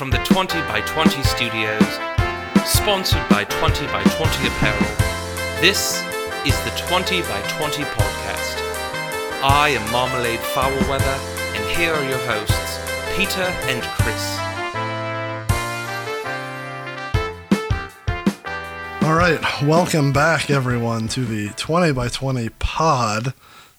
from the 20 by 20 studios, sponsored by 20 by 20 Apparel, this is the 20 by 20 podcast. I am Marmalade Foulweather, and here are your hosts, Peter and Chris. All right, welcome back, everyone, to the 20 by 20 pod.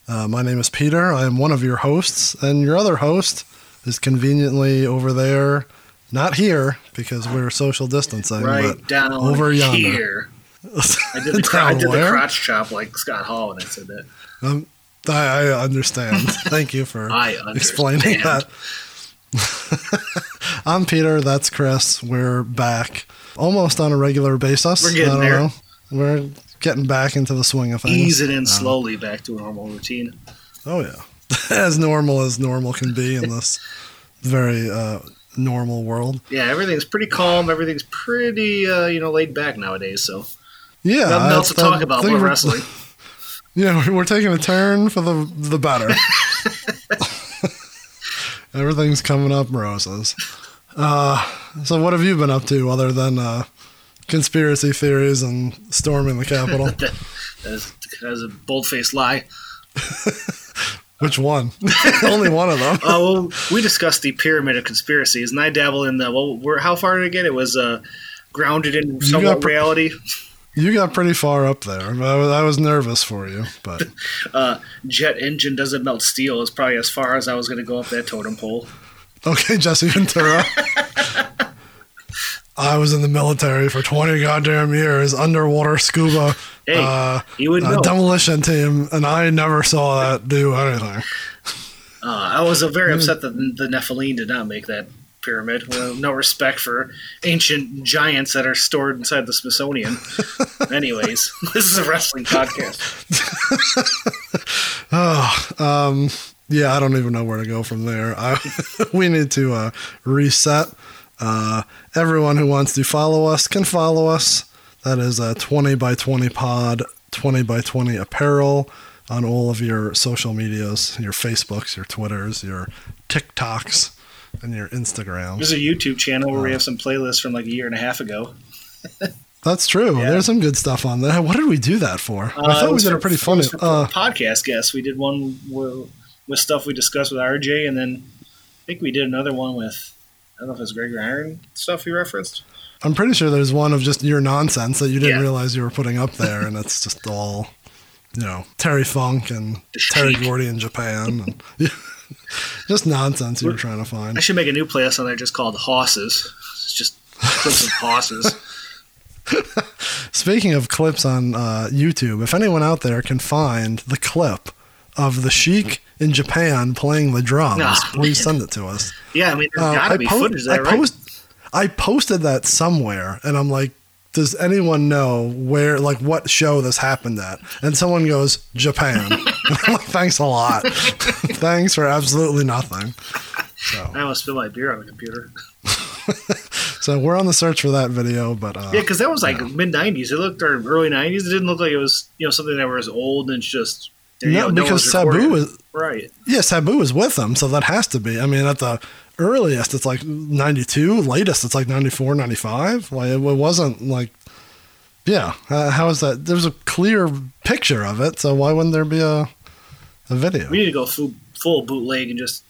Uh, my name is Peter. I am one of your hosts, and your other host is conveniently over there, not here because we're social distancing, right but down over yonder. here. I did the, I did the crotch chop like Scott Hall when I said that. Um, I, I understand. Thank you for explaining that. I'm Peter. That's Chris. We're back almost on a regular basis. We're getting I don't there. know. We're getting back into the swing of things. Ease it in Um, slowly back to a normal routine. Oh yeah, as normal as normal can be in this very uh, normal world. Yeah, everything's pretty calm. Everything's pretty, uh, you know, laid back nowadays. So Yeah, nothing else to talk about but wrestling. Yeah, we're- we're taking a turn for the the better. Everything's coming up roses. Uh, so, what have you been up to other than uh, conspiracy theories and storming the Capitol? That is, that is a bold faced lie. Which one? Only one of them. Uh, well, we discussed the pyramid of conspiracies, and I dabble in the. Well, we're, how far did I get? It was uh, grounded in somewhat reality. You got pretty far up there. I was, I was nervous for you, but Uh, jet engine doesn't melt steel is probably as far as I was going to go up that totem pole. okay, Jesse Ventura. I was in the military for 20 goddamn years, underwater scuba Hey, uh, you would uh, know. demolition team, and I never saw that do anything. Uh, I was uh, very upset that the Nephilim did not make that pyramid. Well, no respect for ancient giants that are stored inside the Smithsonian. Anyways, this is a wrestling podcast. Oh, um, yeah, I don't even know where to go from there. I, we need to uh, reset. Uh, everyone who wants to follow us can follow us. That is a 20 by 20 pod, 20 by 20 apparel on all of your social medias, your Facebooks, your Twitters, your TikToks, and your Instagrams. There's a YouTube channel where we have some playlists from like a year and a half ago. That's true. Yeah. There's some good stuff on there. What did we do that for? I Uh, thought we was did a pretty funny. Uh, podcast guests. We did one with, with stuff we discussed with RJ, and then I think we did another one with I don't know if it's Gregory Iron stuff we referenced. I'm pretty sure there's one of just your nonsense that you didn't Yeah. realize you were putting up there, and it's just all, you know, Terry Funk and Terry. Gordy in Japan, and just nonsense you were trying to find. I should make a new playlist on there just called Hosses. It's just clips of Hosses. Speaking of clips on uh, YouTube, if anyone out there can find the clip of the Sheik in Japan playing the drums, Oh, please man. send it to us. Yeah, I mean, there's Uh, got to I be po- footage of I right? post- I posted that somewhere, and I'm like, does anyone know where, like, what show this happened at? And someone goes, Japan. I'm like, thanks a lot. thanks for absolutely nothing. So, I almost spilled my beer on the computer. so we're on the search for that video, but uh, Yeah, because that was like mid '90s. It looked or early '90s. It didn't look like it was you know something that was old and it's just no, go, no because one's Sabu was right. yeah, Sabu was with them, so that has to be. I mean, at the earliest, it's like 92. Latest, it's like 94, 95. Like it wasn't like, yeah. Uh, how is that? There's a clear picture of it, so why wouldn't there be a a video? We need to go full, full bootleg and just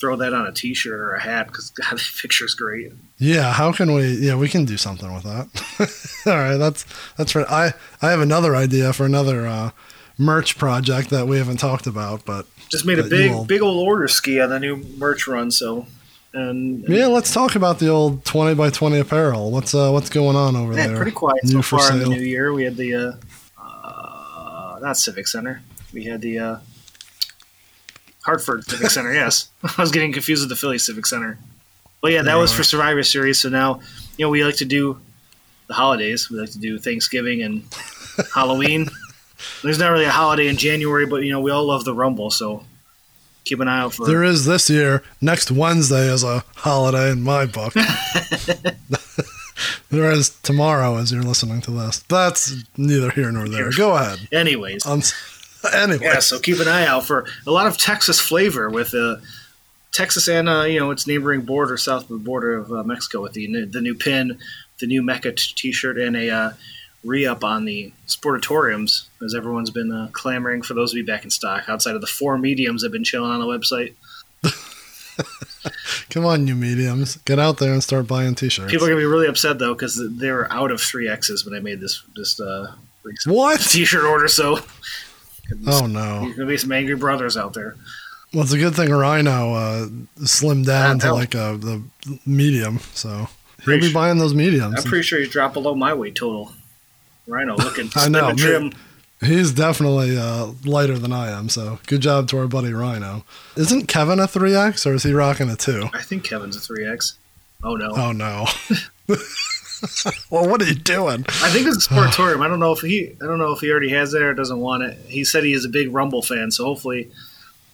throw that on a T-shirt or a hat because God, that picture's great. Yeah, how can we? Yeah, we can do something with that. All right, that's that's right. I I have another idea for another uh, merch project that we haven't talked about, but Just made a big big old order ski on the new merch run. So and, and yeah, let's talk about the old twenty by twenty apparel. What's uh what's going on over yeah, there? pretty quiet New so far in the new year. We had the uh, uh, not Civic Center. We had the uh, Hartford Civic Center. Yes, I was getting confused with the Philly Civic Center. But yeah, that was for Survivor Series. So now you know we like to do the holidays. We like to do Thanksgiving and Halloween. There's not really a holiday in January, but you know we all love the Rumble. So keep an eye out for. There is this year. Next Wednesday is a holiday in my book. there is tomorrow as you're listening to this. That's neither here nor there. Go ahead. Anyways, Um, anyway, Yeah, so keep an eye out for a lot of Texas flavor with uh, Texas and uh, you know its neighboring border, south of the border of uh, Mexico, with the new- the new pin, the new Mecca t- T-shirt, and a uh, re-up on the sportatoriums, as everyone's been uh, clamoring for those to be back in stock. Outside of the four mediums that have been chilling on the website, Come on, you mediums, get out there and start buying T-shirts. people are gonna be really upset though because they were out of three X's when I made this this uh, what? T-shirt order. So Oh no! there's gonna be some angry brothers out there. Well, it's a good thing Rhino uh, slimmed down to like a the medium, so he'll be sure- buying those mediums. I'm pretty sure he's dropped below my weight total. Rhino looking I know, trim. He's definitely uh, lighter than I am, so good job to our buddy Rhino. Isn't Kevin a 3X or is he rocking a 2? I think Kevin's a three X. Oh no. Oh no. well, what are you doing? I think it's a sportatorium. I don't know if he I don't know if he already has it or doesn't want it. He said he is a big Rumble fan, so hopefully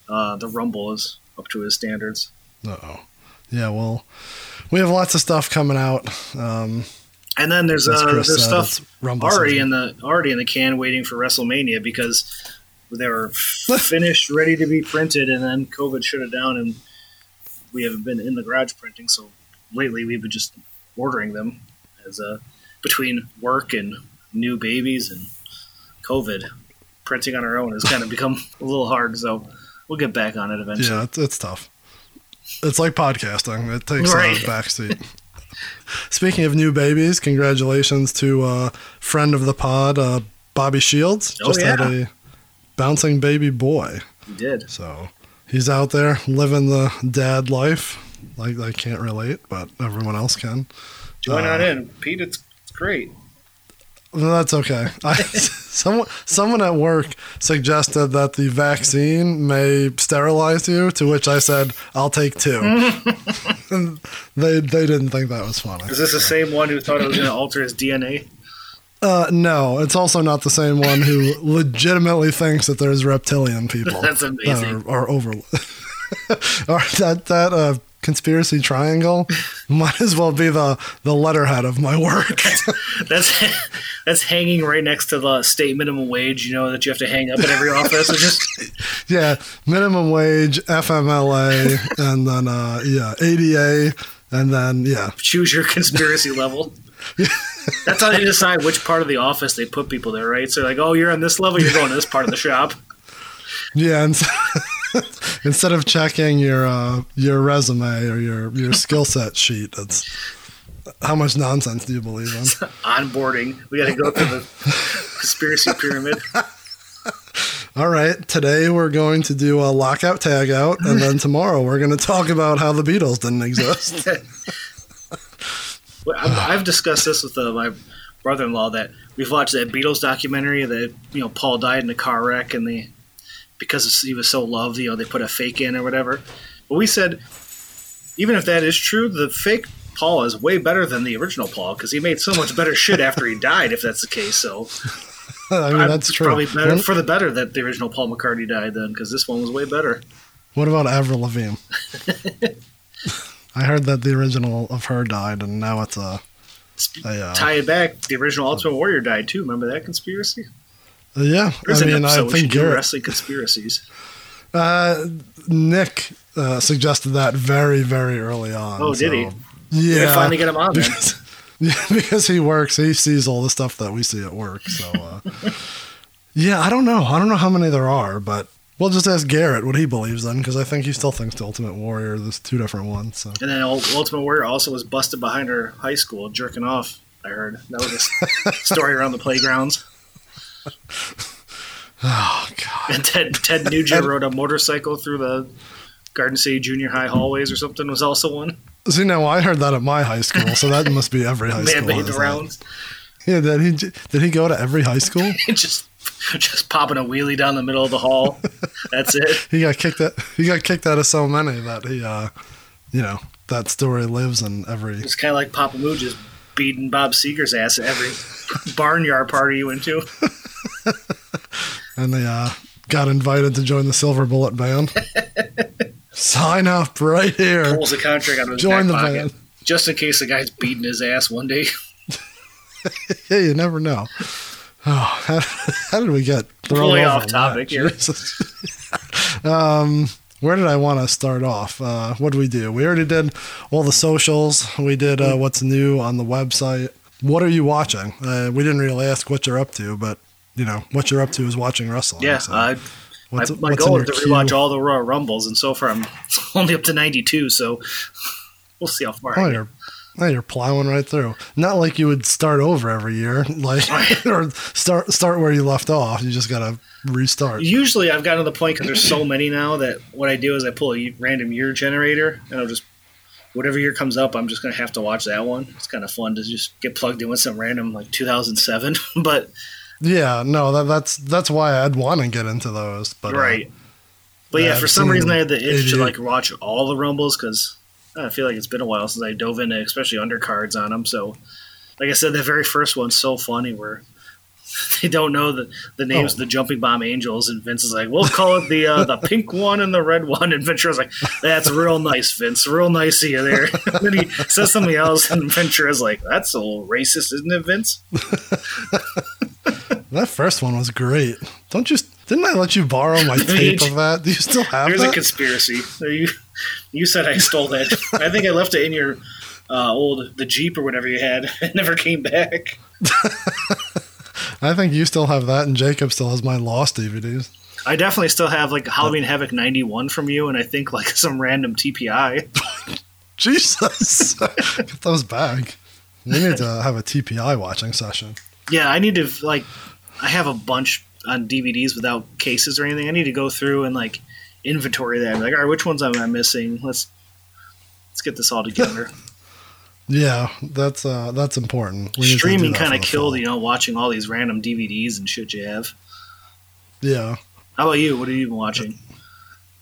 uh, the Rumble is up to his standards. Uh-oh. Yeah, well, we have lots of stuff coming out. Um, And then there's uh, Chris there's said, stuff already season. in the already in the can waiting for WrestleMania because they were finished, ready to be printed, and then COVID shut it down, and we haven't been in the garage printing. So lately, we've been just ordering them as uh, between work and new babies and COVID, printing on our own has kind of become a little hard. So we'll get back on it eventually. Yeah, it's, it's tough. It's like podcasting. It takes Right. a backseat. Speaking of new babies, congratulations to uh, friend of the pod, uh, Bobby Shields. Oh, Just had a bouncing baby boy. He did. So he's out there living the dad life. Like I can't relate, but everyone else can. Join Uh, on in, Pete. It's, it's great. Well, that's okay. I, someone, someone at work suggested that the vaccine may sterilize you, to which I said, "I'll take two. and they they didn't think that was funny. Is this the same one who thought it was going to alter his DNA? Uh, no, it's also not the same one who legitimately thinks that there's reptilian people That's that amazing. are, are over. that that uh, conspiracy triangle might as well be the the letterhead of my work. That's that's hanging right next to the state minimum wage. You know that you have to hang up in every office. It's just yeah, minimum wage, FMLA, and then uh, yeah, ADA, and then yeah, choose your conspiracy level. That's how they decide which part of the office they put people there, right? So like, oh, you're on this level, you're going to this part of the shop. yeah. And instead of checking your uh, your resume or your your skill set sheet, it's how much nonsense do you believe in? Onboarding, we got to go through the conspiracy pyramid. All right, today we're going to do a lockout tagout, and then tomorrow we're going to talk about how the Beatles didn't exist. Well, I've, I've discussed this with uh, my brother-in-law that we've watched that Beatles documentary that you know Paul died in a car wreck and they because he was so loved, you know, they put a fake in or whatever. But we said even if that is true, the fake Paul is way better than the original Paul because he made so much better shit after he died. If that's the case, so I mean, that's true. Probably better for the better that the original Paul McCartney died then because this one was way better. What about Avril Lavigne? I heard that the original of her died, and now it's a, a uh, Tie it back. The original Ultimate Warrior died too. Remember that conspiracy? Yeah. There's I an mean, I think Garrett, wrestling conspiracies. uh, Nick uh, suggested that very, very early on. Oh, did he? so- Yeah. finally get him on because, yeah, because he works, he sees all the stuff that we see at work. So, uh, yeah, I don't know. I don't know how many there are, but we'll just ask Garrett what he believes then, because I think he still thinks the Ultimate Warrior. There's two different ones. So, And then Ultimate Warrior also was busted behind her high school jerking off. I heard that was a story around the playgrounds. Oh god, And Ted Ted Nugent rode a motorcycle through the Garden City Junior High hallways or something. Was also one. see now I heard that at my high school, so that must be every high Man school. made has the that. rounds. Yeah, did he did he go to every high school? just just popping a wheelie down the middle of the hall. That's it. he got kicked out. He got kicked out of so many that he, uh, you know, that story lives in every. It's kind of like Papa Moo just beating Bob Seger's ass at every barnyard party you went to. and they uh, got invited to join the Silver Bullet Band. Sign up right here. Pulls the contract out of his Join the pocket. band. Just in case the guy's beating his ass one day. Yeah, you never know. Oh, how, how did we get over off topic here. Um, where did I want to start off? Uh, what did we do? We already did all the socials. We did uh, what's new on the website. What are you watching? Uh, we didn't really ask what you're up to, but you know what you're up to is watching wrestling. Yeah, so uh, my, what's- my goal is to queue? rewatch all the Royal Rumbles, and so far I'm only up to 92. So we'll see how far. Oh, you're, oh, you're plowing right through. Not like you would start over every year, like or start start where you left off. You just gotta restart. Usually, I've gotten to the point because there's so many now that what I do is I pull a random year generator, and I'll just whatever year comes up, I'm just gonna have to watch that one. It's kind of fun to just get plugged in with some random like 2007, but Yeah, no, that, that's that's why I'd want to get into those. But uh, right. But yeah, for some reason I had the itch to like watch all the rumbles because I feel like it's been a while since I dove into especially undercards on them. So, like I said, the very first one's so funny where they don't know the the names Oh. of the jumping bomb angels, and Vince is like, "We'll call it the uh, the pink one and the red one." And Ventura's like, "That's real nice, Vince. Real nice of you there." then he says something else, and Ventura's like, "That's a little racist, isn't it, Vince?" that first one was great. Don't you? Didn't I let you borrow my tape of that? Do you still have it? There's a conspiracy. You you said I stole that. I think I left it in your uh, old the Jeep or whatever you had. It never came back. I think you still have that, and Jacob still has my lost DVDs. I definitely still have like Halloween Havoc '91 from you, and I think like some random TPI. Jesus, get those back. We need to have a TPI watching session. Yeah, I need to like. I have a bunch on DVDs without cases or anything. I need to go through and like inventory that. Like, all right, which ones am I missing? Let's let's get this all together. Yeah, that's uh, that's important. We need to do Streaming kind of killed, fall. you know, watching all these random DVDs and shit you have. Yeah. How about you? What are you even watching?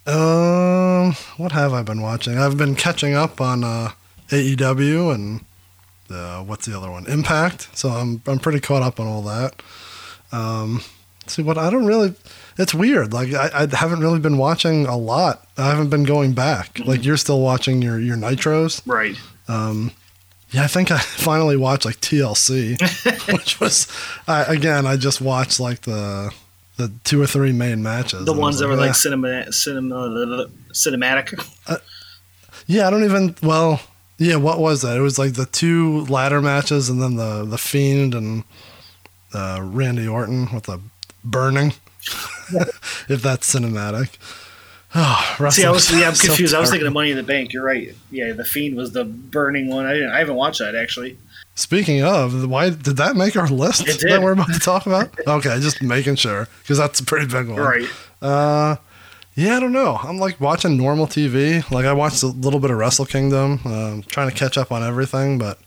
Um, what have I been watching? I've been catching up on uh, AEW and uh, what's the other one? Impact. So I'm I'm pretty caught up on all that. Um, see what I don't really. It's weird. Like I, I haven't really been watching a lot. I haven't been going back. Like you're still watching your your nitros. Right. Um, yeah, I think I finally watched like TLC, which was I again I just watched like the the two or three main matches. The ones that were like cinema, cinema, cinematic. Yeah, I don't even. Well, yeah. What was that? It was like the two ladder matches, and then the the Fiend and uh, Randy Orton with the burning. if that's cinematic. Oh, See, I was yeah, I'm so confused. I was thinking of Money in the Bank. You're right. Yeah, the Fiend was the burning one. I didn't. I haven't watched that actually. Speaking of, why did that make our list that we're about to talk about? okay, just making sure because that's a pretty big one. Right. Uh, yeah, I don't know. I'm like watching normal TV. Like I watched a little bit of Wrestle Kingdom, um, trying to catch up on everything. But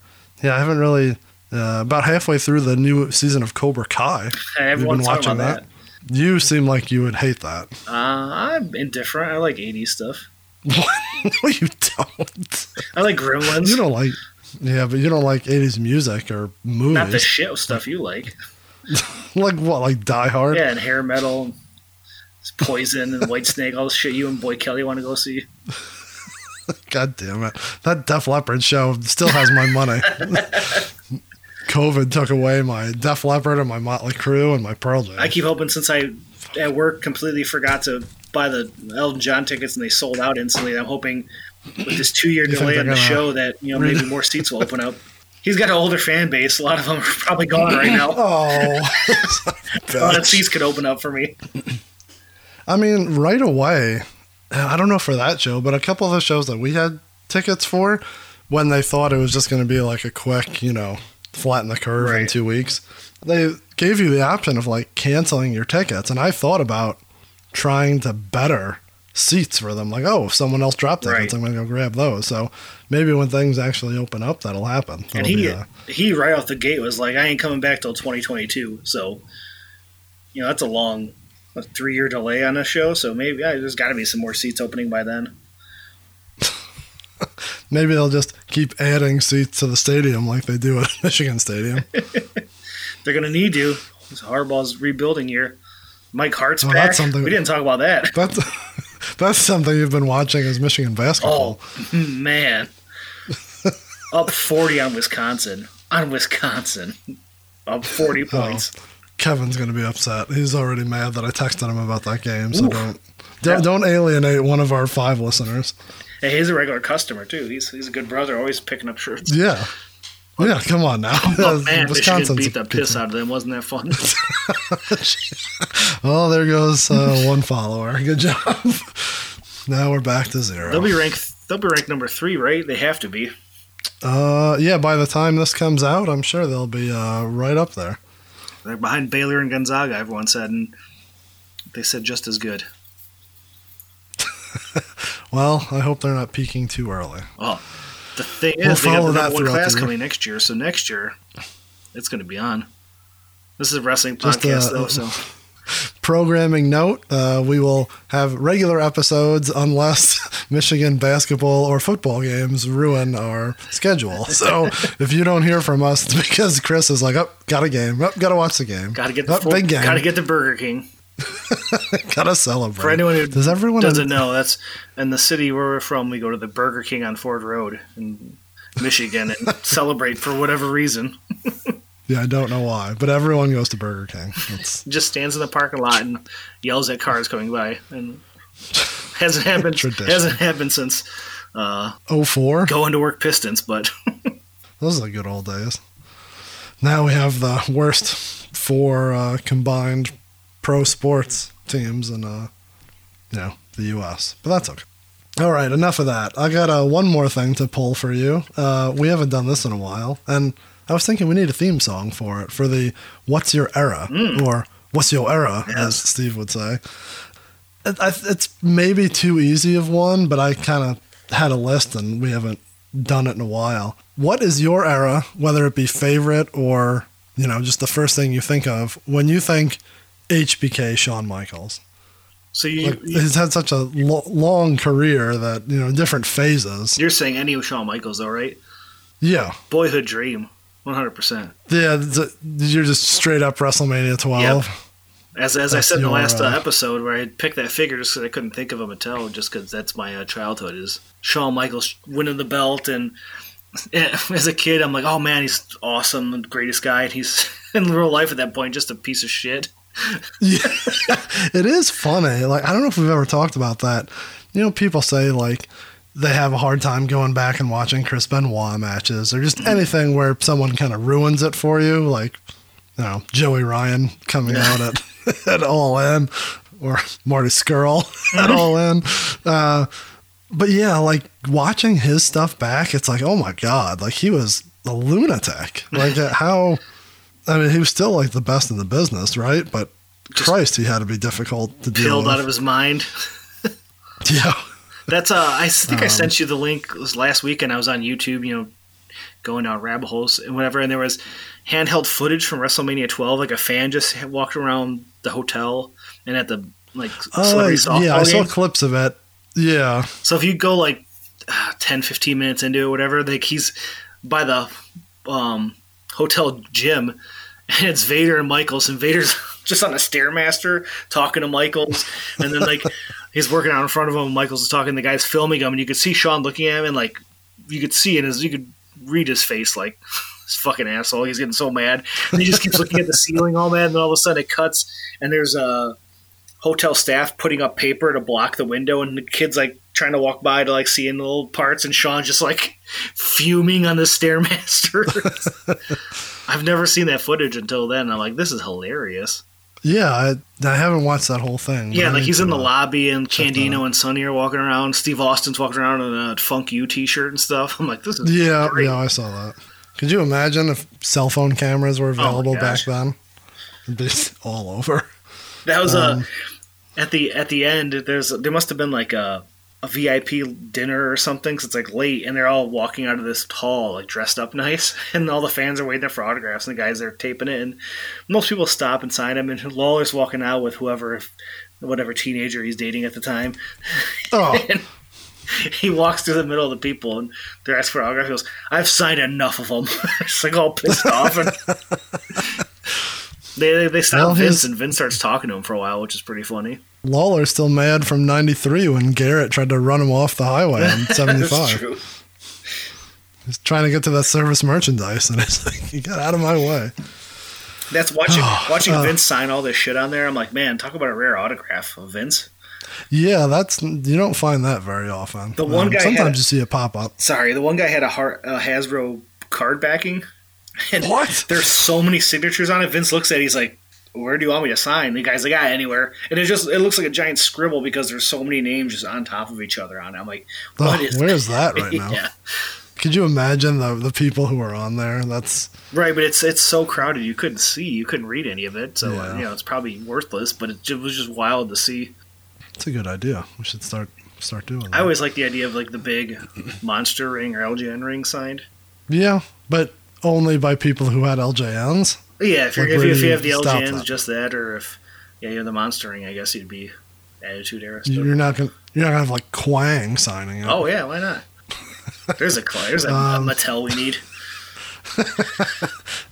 yeah, I haven't really. Uh, about halfway through the new season of Cobra Kai. Everyone's been watching about that? You seem like you would hate that. Uh, I'm indifferent. I like 80s stuff. no, you don't. I like Gremlins. You don't like. Yeah, but you don't like 80s music or movies. Not the shit stuff you like. like what? Like Die Hard? Yeah, and hair metal, Poison, and Whitesnake. All the shit you and Boy Kelly want to go see. God damn it. That Def Leppard show still has my money. COVID took away my Def Leppard and my Motley Crue and my Pearl Jam. I keep hoping since I at work completely forgot to buy the Elton John tickets and they sold out instantly. I'm hoping with this two year delay on the show that you know maybe more seats will open up. He's got an older fan base. A lot of them are probably gone right now. Oh, A lot of seats could open up for me. I mean, right away, I don't know for that show, but a couple of the shows that we had tickets for, when they thought it was just going to be like a quick, you know, flatten the curve in two weeks, they gave you the option of like canceling your tickets. And I thought about trying to better seats for them. Like, oh, if someone else dropped tickets, Right. I'm going to go grab those. So maybe when things actually open up, that'll happen. And That'll he be, uh, he right off the gate was like, I ain't coming back till 2022. So you know that's a long a three year delay on a show. So maybe yeah, there's got to be some more seats opening by then. Maybe they'll just keep adding seats to the stadium like they do at Michigan Stadium. They're gonna need you. It's Harbaugh's rebuilding year. Mike Hart's Well, back. that's something- We didn't talk about that. That's that's something you've been watching as Michigan basketball. Oh man, up 40 on Wisconsin. On Wisconsin, up 40 points. Kevin's gonna be upset. He's already mad that I texted him about that game. So don't Don't, don't alienate one of our five listeners. Hey, he's a regular customer too. He's he's a good brother, always picking up shirts. Yeah. Yeah, come on now. Oh man, Michigan Wisconsin's beat the piss out of them. Wasn't that fun? Oh, there goes uh, one follower. Good job. now we're back to zero. they'll be ranked. They'll be ranked number three, right? They have to be. Uh, yeah, by the time this comes out, I'm sure they'll be uh, right up there. They're behind Baylor and Gonzaga. Everyone said, and they said just as good. Well, I hope they're not peaking too early. Oh, the thing We'll is, they follow the number one class the coming next year. So next year, it's going to be on. This is a wrestling Just, podcast, uh, though. So Programming note: uh, We will have regular episodes unless Michigan basketball or football games ruin our schedule. So if you don't hear from us, it's because Chris is like, "Oh, got a game. Oh, got to watch the game. got to get the Oh, four- big game. got to get the Burger King. got to celebrate." For anyone who Does everyone doesn't know, that's in the city where we're from. We go to the Burger King on Ford Road in Michigan and celebrate for whatever reason. Yeah, I don't know why, but everyone goes to Burger King. It's Just stands in the parking lot and yells at cars coming by, and hasn't happened. Tradition. hasn't happened since uh, 04. going to work Pistons, but Those are the good old days. Now we have the worst four uh, combined pro sports teams in, uh, you know, the U.S. But that's okay. All right, enough of that. I got uh, one more thing to pull for you. Uh, we haven't done this in a while, and I was thinking we need a theme song for it for the "What's Your Era" or "What's Your Era," as Steve would say. It, I, it's maybe too easy of one, but I kind of had a list and we haven't done it in a while. What is your era, whether it be favorite or you know just the first thing you think of when you think HBK Shawn Michaels? so you, Like he's had such a lo- long career that you know different phases. you're saying any of Shawn Michaels, though, right? Yeah, Boyhood dream, one hundred percent. yeah. You're just straight up WrestleMania 12. As, as I said in the last uh, uh, episode, where I picked that figure just because I couldn't think of a Mattel, just because that's my uh, childhood is Shawn Michaels winning the belt, and eh, as a kid, I'm like, oh man, he's awesome, the greatest guy, and he's in real life at that point just a piece of shit. Yeah, it is funny. Like I don't know if we've ever talked about that. You know, people say like they have a hard time going back and watching Chris Benoit matches or just anything where someone kind of ruins it for you, like you know Joey Ryan coming out at at All In or Marty Scurll at All In. Uh, but yeah, like watching his stuff back, it's like oh my god, like he was a lunatic. Like how. I mean, he was still like the best in the business, right? But Christ, he had to be difficult to deal Pilled with. out of his mind. yeah, That's uh, I think I Um, sent you the link was last weekend. I was on YouTube, you know, going down rabbit holes and whatever, and there was handheld footage from WrestleMania 12. Like a fan just walked around the hotel and at the like uh, yeah, I saw clips of it. Yeah, So if you go like uh, 10, 15 minutes into it, whatever, like he's by the um, hotel gym, and it's Vader and Michaels, and Vader's just on a stairmaster talking to Michaels, and then like he's working out in front of him. and Michaels is talking. The guy's filming him, and you could see Shawn looking at him, and like you could see in his, you could read his face, like this fucking asshole. He's getting so mad, and he just keeps looking at the ceiling, all mad. And then all of a sudden it cuts, and there's a hotel staff putting up paper to block the window, and the kid's like trying to walk by to like see in the little parts, and Shawn just like fuming on the stairmaster. I've never seen that footage until then. I'm like, this is hilarious. yeah. I, I haven't watched that whole thing. Yeah, like he's in the uh, lobby, and Candido and Sunny are walking around. Steve Austin's walking around in a Funk You t-shirt and stuff. I'm like, this is Yeah, great. yeah, I saw that. Could you imagine if cell phone cameras were available back then? It'd be all over. That was Um, a at the at the end. There's there must have been like a a VIP dinner or something. Cause it's like late, and they're all walking out of this hall like dressed up nice, and all the fans are waiting there for autographs, and the guys are taping it, and most people stop and sign them, and Lawler's walking out with whoever, whatever teenager he's dating at the time. Oh, He walks through the middle of the people, and they're asking for autographs. He goes, "I've signed enough of them." it's like all pissed off, and they they, they stop Vince, his- and Vince starts talking to him for a while, which is pretty funny. Lawler's still mad from '93 when Garrett tried to run him off the highway on That's 75. true. He's trying to get to that service merchandise, and it's like, "You got out of my way." That's watching watching uh, Vince sign all this shit on there. I'm like, man, talk about a rare autograph of Vince. Yeah, that's you don't find that very often. Um, The one guy sometimes you see it pop up. Sorry, the one guy had a, Har- a Hasbro card backing. And What? There's so many signatures on it. Vince looks at it. He's like, "Where do you want me to sign?" The guy's like, "Ah, anywhere." And it just it looks like a giant scribble because there's so many names just on top of each other on it. I'm like, Oh, "What is where's that right now? yeah, Could you imagine the the people who are on there? That's right. But it's it's so crowded you couldn't see, you couldn't read any of it. So Yeah. you know it's probably worthless. But it, ju- was just wild to see. it's a good idea. We should start start doing that. I always like the idea of like the big monster ring or LJN ring signed. yeah, but only by people who had LJNs. Yeah, if, Like, if, you, if you have the LJNs, that? just that, or if yeah, you're the monstering, I guess you'd be Attitude Era. stuff. You're not gonna you're not gonna have like Kwang signing it. Oh yeah, why not? There's a there's a, Um, a Mattel we need.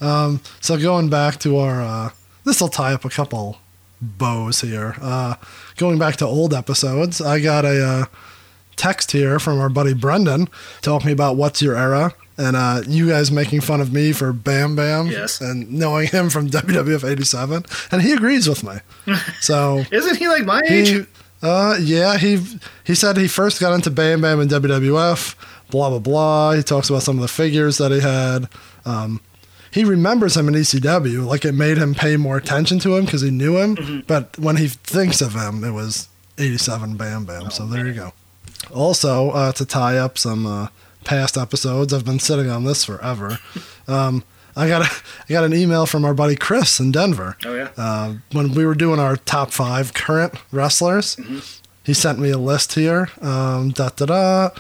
So going back to our, uh, this will tie up a couple bows here. Uh, going back to old episodes, I got a uh, text here from our buddy Brendan talking about what's your era, and uh, you guys making fun of me for Bam Bam, Yes. and knowing him from WWF '87, and he agrees with me. So Isn't he like my age? he, uh, yeah, he he said he first got into Bam Bam in WWF. Blah blah blah. He talks about some of the figures that he had. Um, he remembers him in ECW, like it made him pay more attention to him because he knew him. Mm-hmm. But when he thinks of him, it was '87 Bam Bam. Oh, so there you go. Also, uh, to tie up some uh, past episodes, I've been sitting on this forever. Um, I got a, I got an email from our buddy Chris in Denver oh yeah. uh, when we were doing our top five current wrestlers, he sent me a list here. Um, da da da.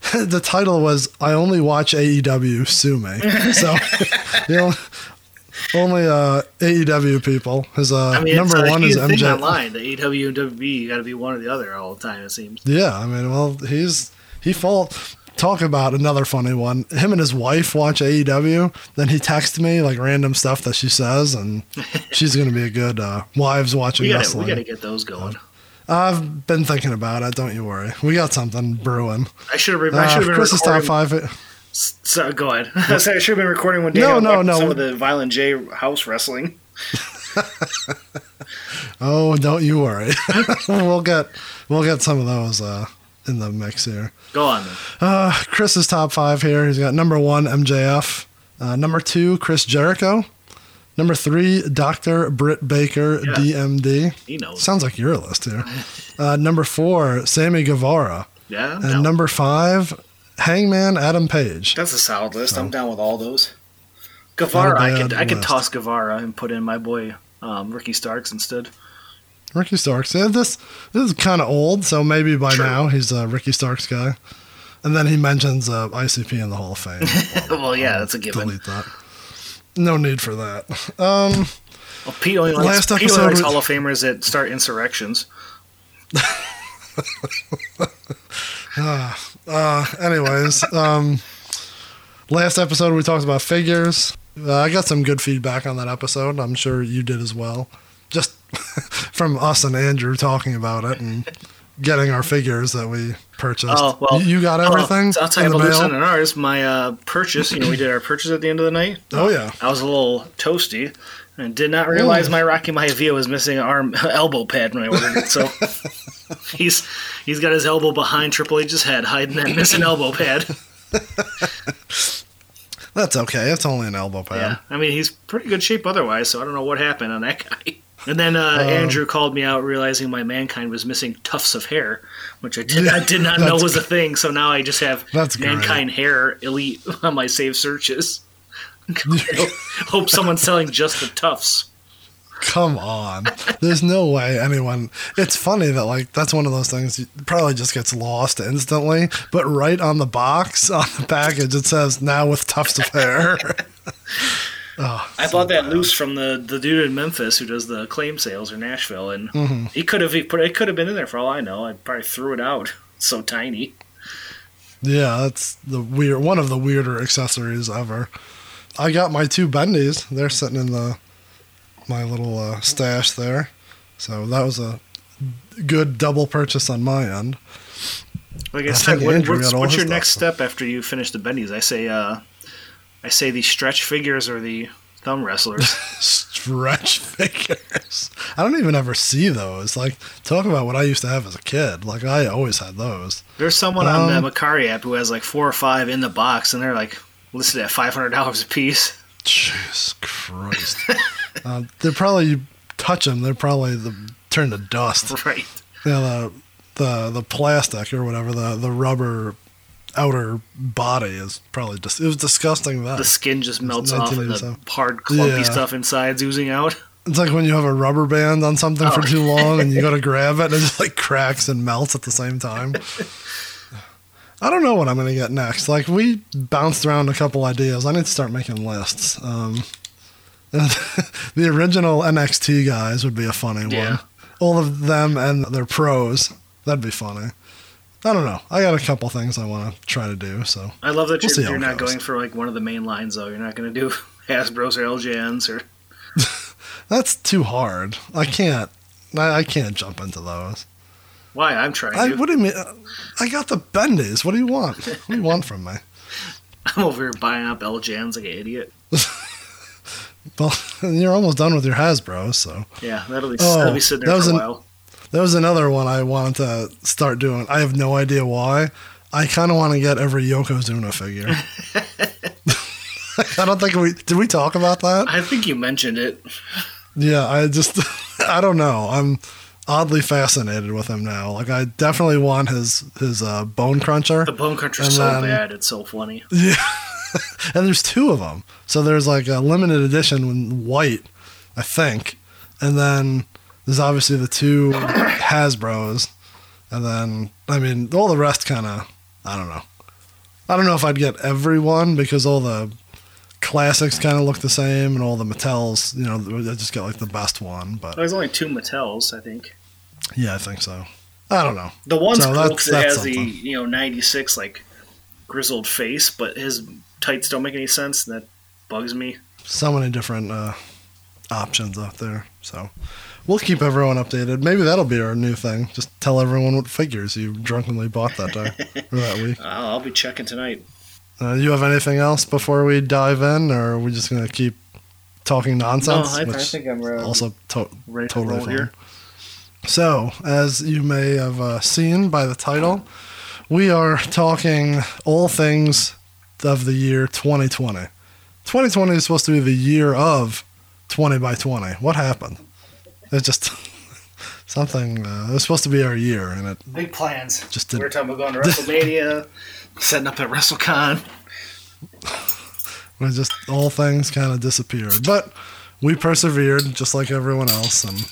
the title was "I only watch AEW. Sue me." So, you know, only uh, AEW people. His uh, I mean, number it's one is MJ. online. The AEW and WWE, you got to be one or the other all the time. It seems. Yeah, I mean, well, he's he fall. Talk about another funny one. Him and his wife watch AEW. Then he texts me like random stuff that she says, and she's going to be a good uh, wives watching We got to wrestling. we got to get those going. I've been thinking about it. Don't you worry. We got something brewing. I should have. I Uh, should have been Chris's top recording. five. So, go ahead. I should have been recording when No, Daniel no, watched no. some of the Violent J house wrestling. Oh, don't you worry. we'll get we'll get some of those uh, in the mix here. Go on then. Uh, Chris's top five here. He's got number one MJF, uh, number two Chris Jericho, number three Doctor Britt Baker Yeah. DMD. He knows. Sounds like your list here. Uh, number four Sammy Guevara, Yeah. and no. number five Hangman Adam Page. That's a solid list. I'm down with all those. Guevara, I bad could I could toss Guevara and put in my boy um, Ricky Starks instead. Ricky Starks. Yeah, this this is kind of old, so maybe by True. now he's a Ricky Starks guy. And then he mentions uh, ICP in the Hall of Fame. well, yeah, that's a given. Delete that. No need for that. Um, Well, Pete only likes, Last Pete episode only likes Hall of Famers that start insurrections. uh, anyways, um, last episode we talked about figures. Uh, I got some good feedback on that episode. I'm sure you did as well. Just from us and Andrew talking about it and getting our figures that we purchased. Oh well, you, got oh, everything so I'll tell you about mail. and ours. My uh, purchase. You know, we did our purchase at the end of the night. Oh yeah. I was a little toasty and did not realize Ooh. my Rocky Maivia was missing an arm elbow pad when I ordered it. So he's he's got his elbow behind Triple H's head, hiding that missing elbow pad. That's okay. It's only an elbow pad. Yeah, I mean he's pretty good shape otherwise, so I don't know what happened on that guy. And then uh, Um, Andrew called me out, realizing my mankind was missing tufts of hair, which I did, Yeah, I did not know was a thing. So now I just have That's great. mankind hair elite on my saved searches. Hope someone's selling just the tufts. Come on. There's no way anyone. It's funny that, like, that's one of those things you probably just gets lost instantly. But right on the box, on the package, it says now with tufts of hair. Oh, I bought that loose from the, the dude in Memphis who does the claim sales in Nashville, and Mm-hmm. he could have he put it could have been in there for all I know. I probably threw it out. It's so tiny. yeah, that's the weird one of the weirder accessories ever. I got my two bendies. They're sitting in the my little uh, stash there. So that was a good double purchase on my end. Like I I said, what, what's, what's your next step after you finish the bendies? I say, uh, I say the stretch figures or the Thumb wrestlers. Stretch figures. I don't even ever see those. Like, talk about what I used to have as a kid. Like, I always had those. There's someone on Um, the Mercari app who has like four or five in the box, and they're like listed at five hundred dollars a piece. Jesus Christ. uh, they're probably, you touch them, they're probably the, turn to dust. Right. Yeah, the, the, the plastic or whatever, the, the rubber outer body is probably just, it was disgusting that The skin just melts off, and the 1987. hard, clumpy Yeah. stuff inside's oozing out. It's like when you have a rubber band on something for Oh. too long and you go to grab it and it just like cracks and melts at the same time. I don't know what I'm to get next. Like we bounced around a couple ideas. I need to start making lists. Um, the original NXT guys would be a funny Yeah. one. All of them and their pros. That'd be funny. I don't know. I got a couple things I want to try to do. So I love that We'll you're, you're not goes. going for like one of the main lines though. You're not going to do Hasbro's or LJNs or that's too hard. I can't. I, I can't jump into those. why? I'm trying I, to. what do you mean? I got the bendies. What do you want? What do you want from me? I'm over here buying up LJNs like an idiot. Well, you're almost done with your Hasbro, so Yeah, that'll be Oh, that'll be sitting that there was for a an- while. That was another one I wanted to start doing. I have no idea why. I kind of want to get every Yokozuna figure. I don't think we did. We talk about that. I think you mentioned it. Yeah, I just I don't know. I'm oddly fascinated with him now. Like I definitely want his his uh, Bone Cruncher. The Bone Cruncher's And so then- bad. It's so funny. Yeah. and there's two of them. So there's like a limited edition white, I think. And then there's obviously the two Hasbros. And then, I mean, all the rest kind of, I don't know. I don't know if I'd get everyone because all the classics kind of look the same and all the Mattels, you know, I just get like the best one. But There's only two Mattels, I think. yeah, I think so. I don't know. The one's So cool that's- 'cause it that's has the you know '96 like grizzled face, but his tights don't make any sense, and that bugs me. so many different uh, options out there. So we'll keep everyone updated. Maybe that'll be our new thing. Just tell everyone what figures you drunkenly bought that day or that week. I'll, I'll be checking tonight. Uh, you have anything else before we dive in, or are we just gonna keep talking nonsense? no, I, I think I'm uh, also to- ready to totally roll fine. here. So, as you may have uh, seen by the title, we are talking all things of the year 2020. 2020 is supposed to be the year of 20 by 20. What happened? It just something. Uh, it was supposed to be our year, and it Big plans. just We were didn't. talking about going to WrestleMania, setting up at WrestleCon. It just all things kind of disappeared. But we persevered, just like everyone else, and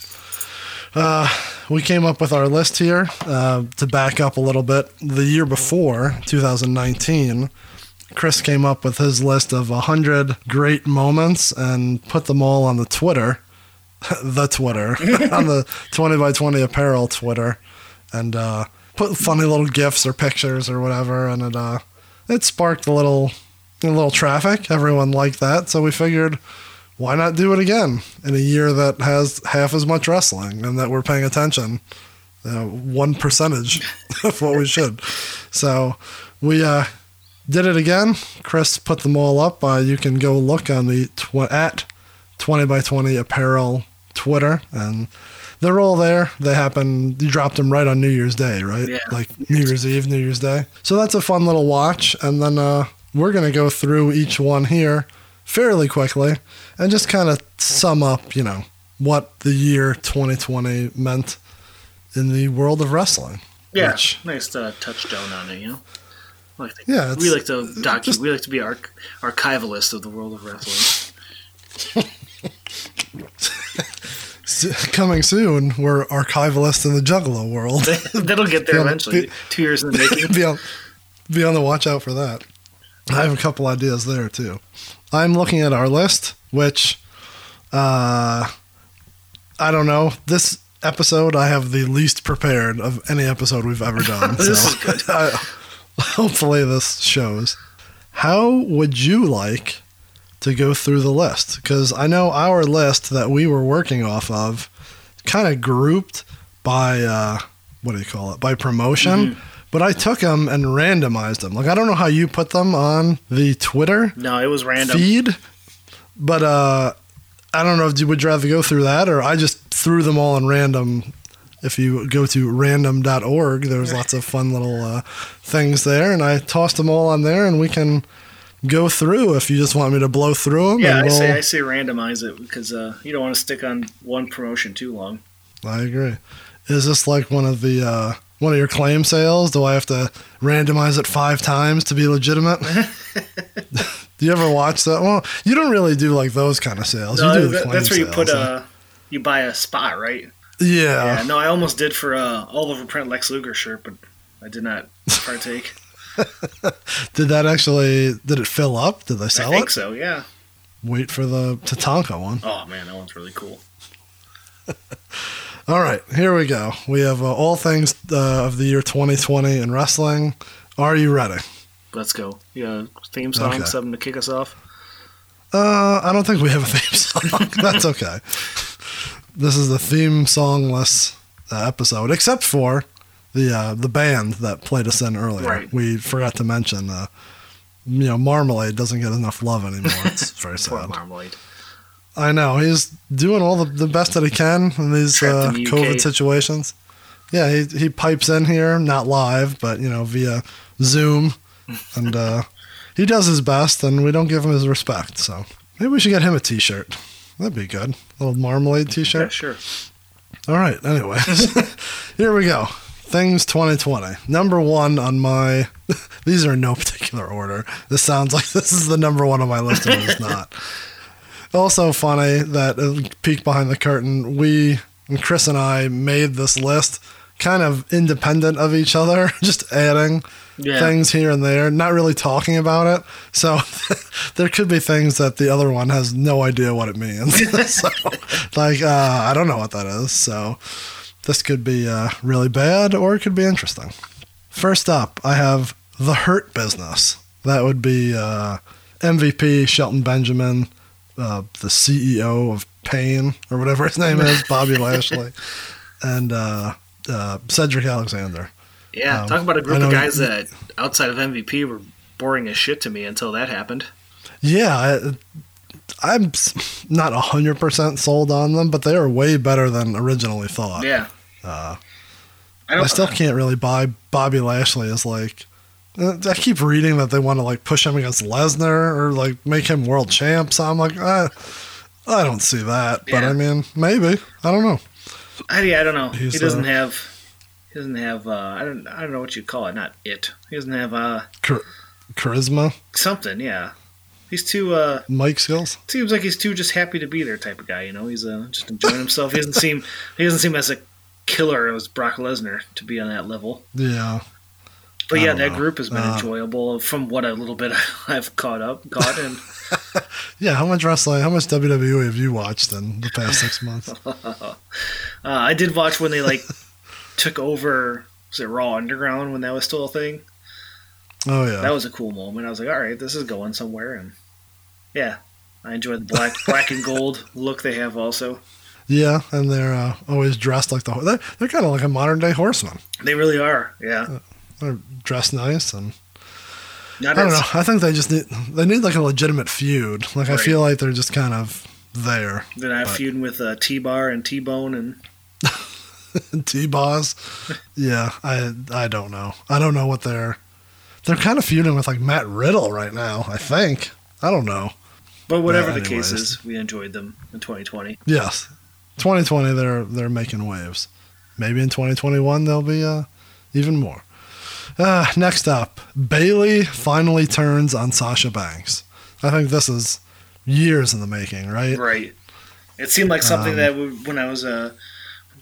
uh, we came up with our list here uh, to back up a little bit. The year before, 2019, Chris came up with his list of 100 great moments and put them all on the Twitter, the Twitter, on the 20 by 20 apparel Twitter, and uh, put funny little gifs or pictures or whatever, and it uh, it sparked a little a little traffic. Everyone liked that, so we figured why not do it again in a year that has half as much wrestling and that we're paying attention uh, one percentage of what we should. So we uh, did it again. Chris put them all up. Uh, you can go look on the tw- at 20 by 20 apparel Twitter and they're all there. They happen. You dropped them right on New Year's Day, right? Yeah. Like New Year's Eve, New Year's Day. So that's a fun little watch. And then uh, we're gonna go through each one here fairly quickly and just kind of sum up, you know, what the year 2020 meant in the world of wrestling. Yeah, Which- nice uh, touchdown on it. You know, like to, Yeah, we like to docu- just- We like to be arch- archivalist of the world of wrestling. Coming soon, we're archivalists in the Juggalo world. That'll get there eventually. be- Two years in the making. be on be on the watch out for that. I have a couple ideas there too. I'm looking at our list, which uh, I don't know. This episode I have the least prepared of any episode we've ever done. This so is good. I, hopefully this shows. How would you like to go through the list? Because I know our list that we were working off of kind of grouped by uh, what do you call it? By promotion. Mm-hmm. But I took them and randomized them. Like I don't know how you put them on the Twitter No, it was random. feed. but uh, I don't know if you would rather go through that or I just threw them all in random. If you go to random.org, there's lots of fun little uh, things there, and I tossed them all on there, and we can go through if you just want me to blow through them. Yeah, I say we'll- I say randomize it because uh, you don't want to stick on one promotion too long. I agree. Is this like one of the uh, one of your claim sales? Do I have to randomize it five times to be legitimate? do you ever watch that? Well, you don't really do like those kind of sales. No, you do the that- that's where you sales, put huh? uh, you buy a spot, right? yeah. yeah. No, I almost did for uh, Oliver Print Lex Luger shirt, but I did not partake. Did that actually? Did it fill up? Did they sell it? I think it? so. Yeah. Wait for the Tatanka one. Oh man, that one's really cool. All right, here we go. We have uh, all things uh, of the year 2020 in wrestling. Are you ready? Let's go. Yeah, theme song, Okay. something to kick us off. Uh, I don't think we have a theme song. That's okay. This is the theme songless uh, episode, except for the uh, the band that played us in earlier. Right. We forgot to mention. Uh, you know, Marmalade doesn't get enough love anymore. It's very sad. Marmalade. I know he's doing all the, the best that he can in these uh, in the COVID situations. Yeah, he he pipes in here, not live, but you know via Zoom, and uh, he does his best, and we don't give him his respect. So maybe we should get him a T-shirt. That'd be good. A little marmalade T-shirt. Yeah, sure. All right. Anyways, here we go. Things 2020. Number one on my. These are in no particular order. This sounds like this is the number one on my list, and it's not. Also funny that uh, peek behind the curtain. We and Chris and I made this list kind of independent of each other, just adding Yeah. things here and there, not really talking about it. So there could be things that the other one has no idea what it means. so, like, uh, I don't know what that is. So this could be uh, really bad or it could be interesting. First up, I have The Hurt Business. That would be uh, MVP Shelton Benjamin, uh, the CEO of Pain, or whatever his name is, Bobby Lashley, and uh, uh, Cedric Alexander. Yeah, Um, talk about a group of guys that outside of MVP were boring as shit to me until that happened. Yeah, I, I'm s- not 100% sold on them, but they are way better than originally thought. Yeah. Uh, I I still can't really buy Bobby Lashley as like. uh, I keep reading that they want to like push him against Lesnar or like make him world champ. So I'm like, uh, I don't see that. But I mean, maybe I don't know. I, yeah, I don't know. He's, he doesn't uh, have. He doesn't have. Uh, I don't. I don't know what you call it. Not it. He doesn't have uh, Char- charisma, something. Yeah. He's too. Uh, mic skills. seems like he's too just happy to be there type of guy. You know, he's uh, just enjoying himself. He doesn't seem. He doesn't seem as a killer it was Brock Lesnar to be on that level. Yeah, But I yeah, that know. group has been Uh, enjoyable from what a little bit I've caught up, caught and yeah. How much wrestling? How much WWE have you watched in the past six months? Uh, I did watch when they like took over. Was it Raw Underground when that was still a thing? Oh yeah. That was a cool moment. I was like, all right, this is going somewhere, and yeah, I enjoyed the black black and gold look they have. Also, Yeah, and they're uh, always dressed like the. They're, they're kind of like a modern day horseman. they really are. Yeah, They're dressed nice, and not I don't know. I think they just need they need like a legitimate feud. Like I feel like they're just kind of there. They're not but- feuding with uh, T Bar and T Bone, and T Boss. yeah, I I don't know. I don't know what they're. They're kind of feuding with like Matt Riddle right now. I think. I don't know. but whatever Yeah, the case is, we enjoyed them in 2020. Yes, 2020 they're they're making waves. Maybe in 2021 they'll be uh, even more. Uh, next up, Bailey finally turns on Sasha Banks. I think this is years in the making, right? Right. It seemed like something Um, that w- when I was uh,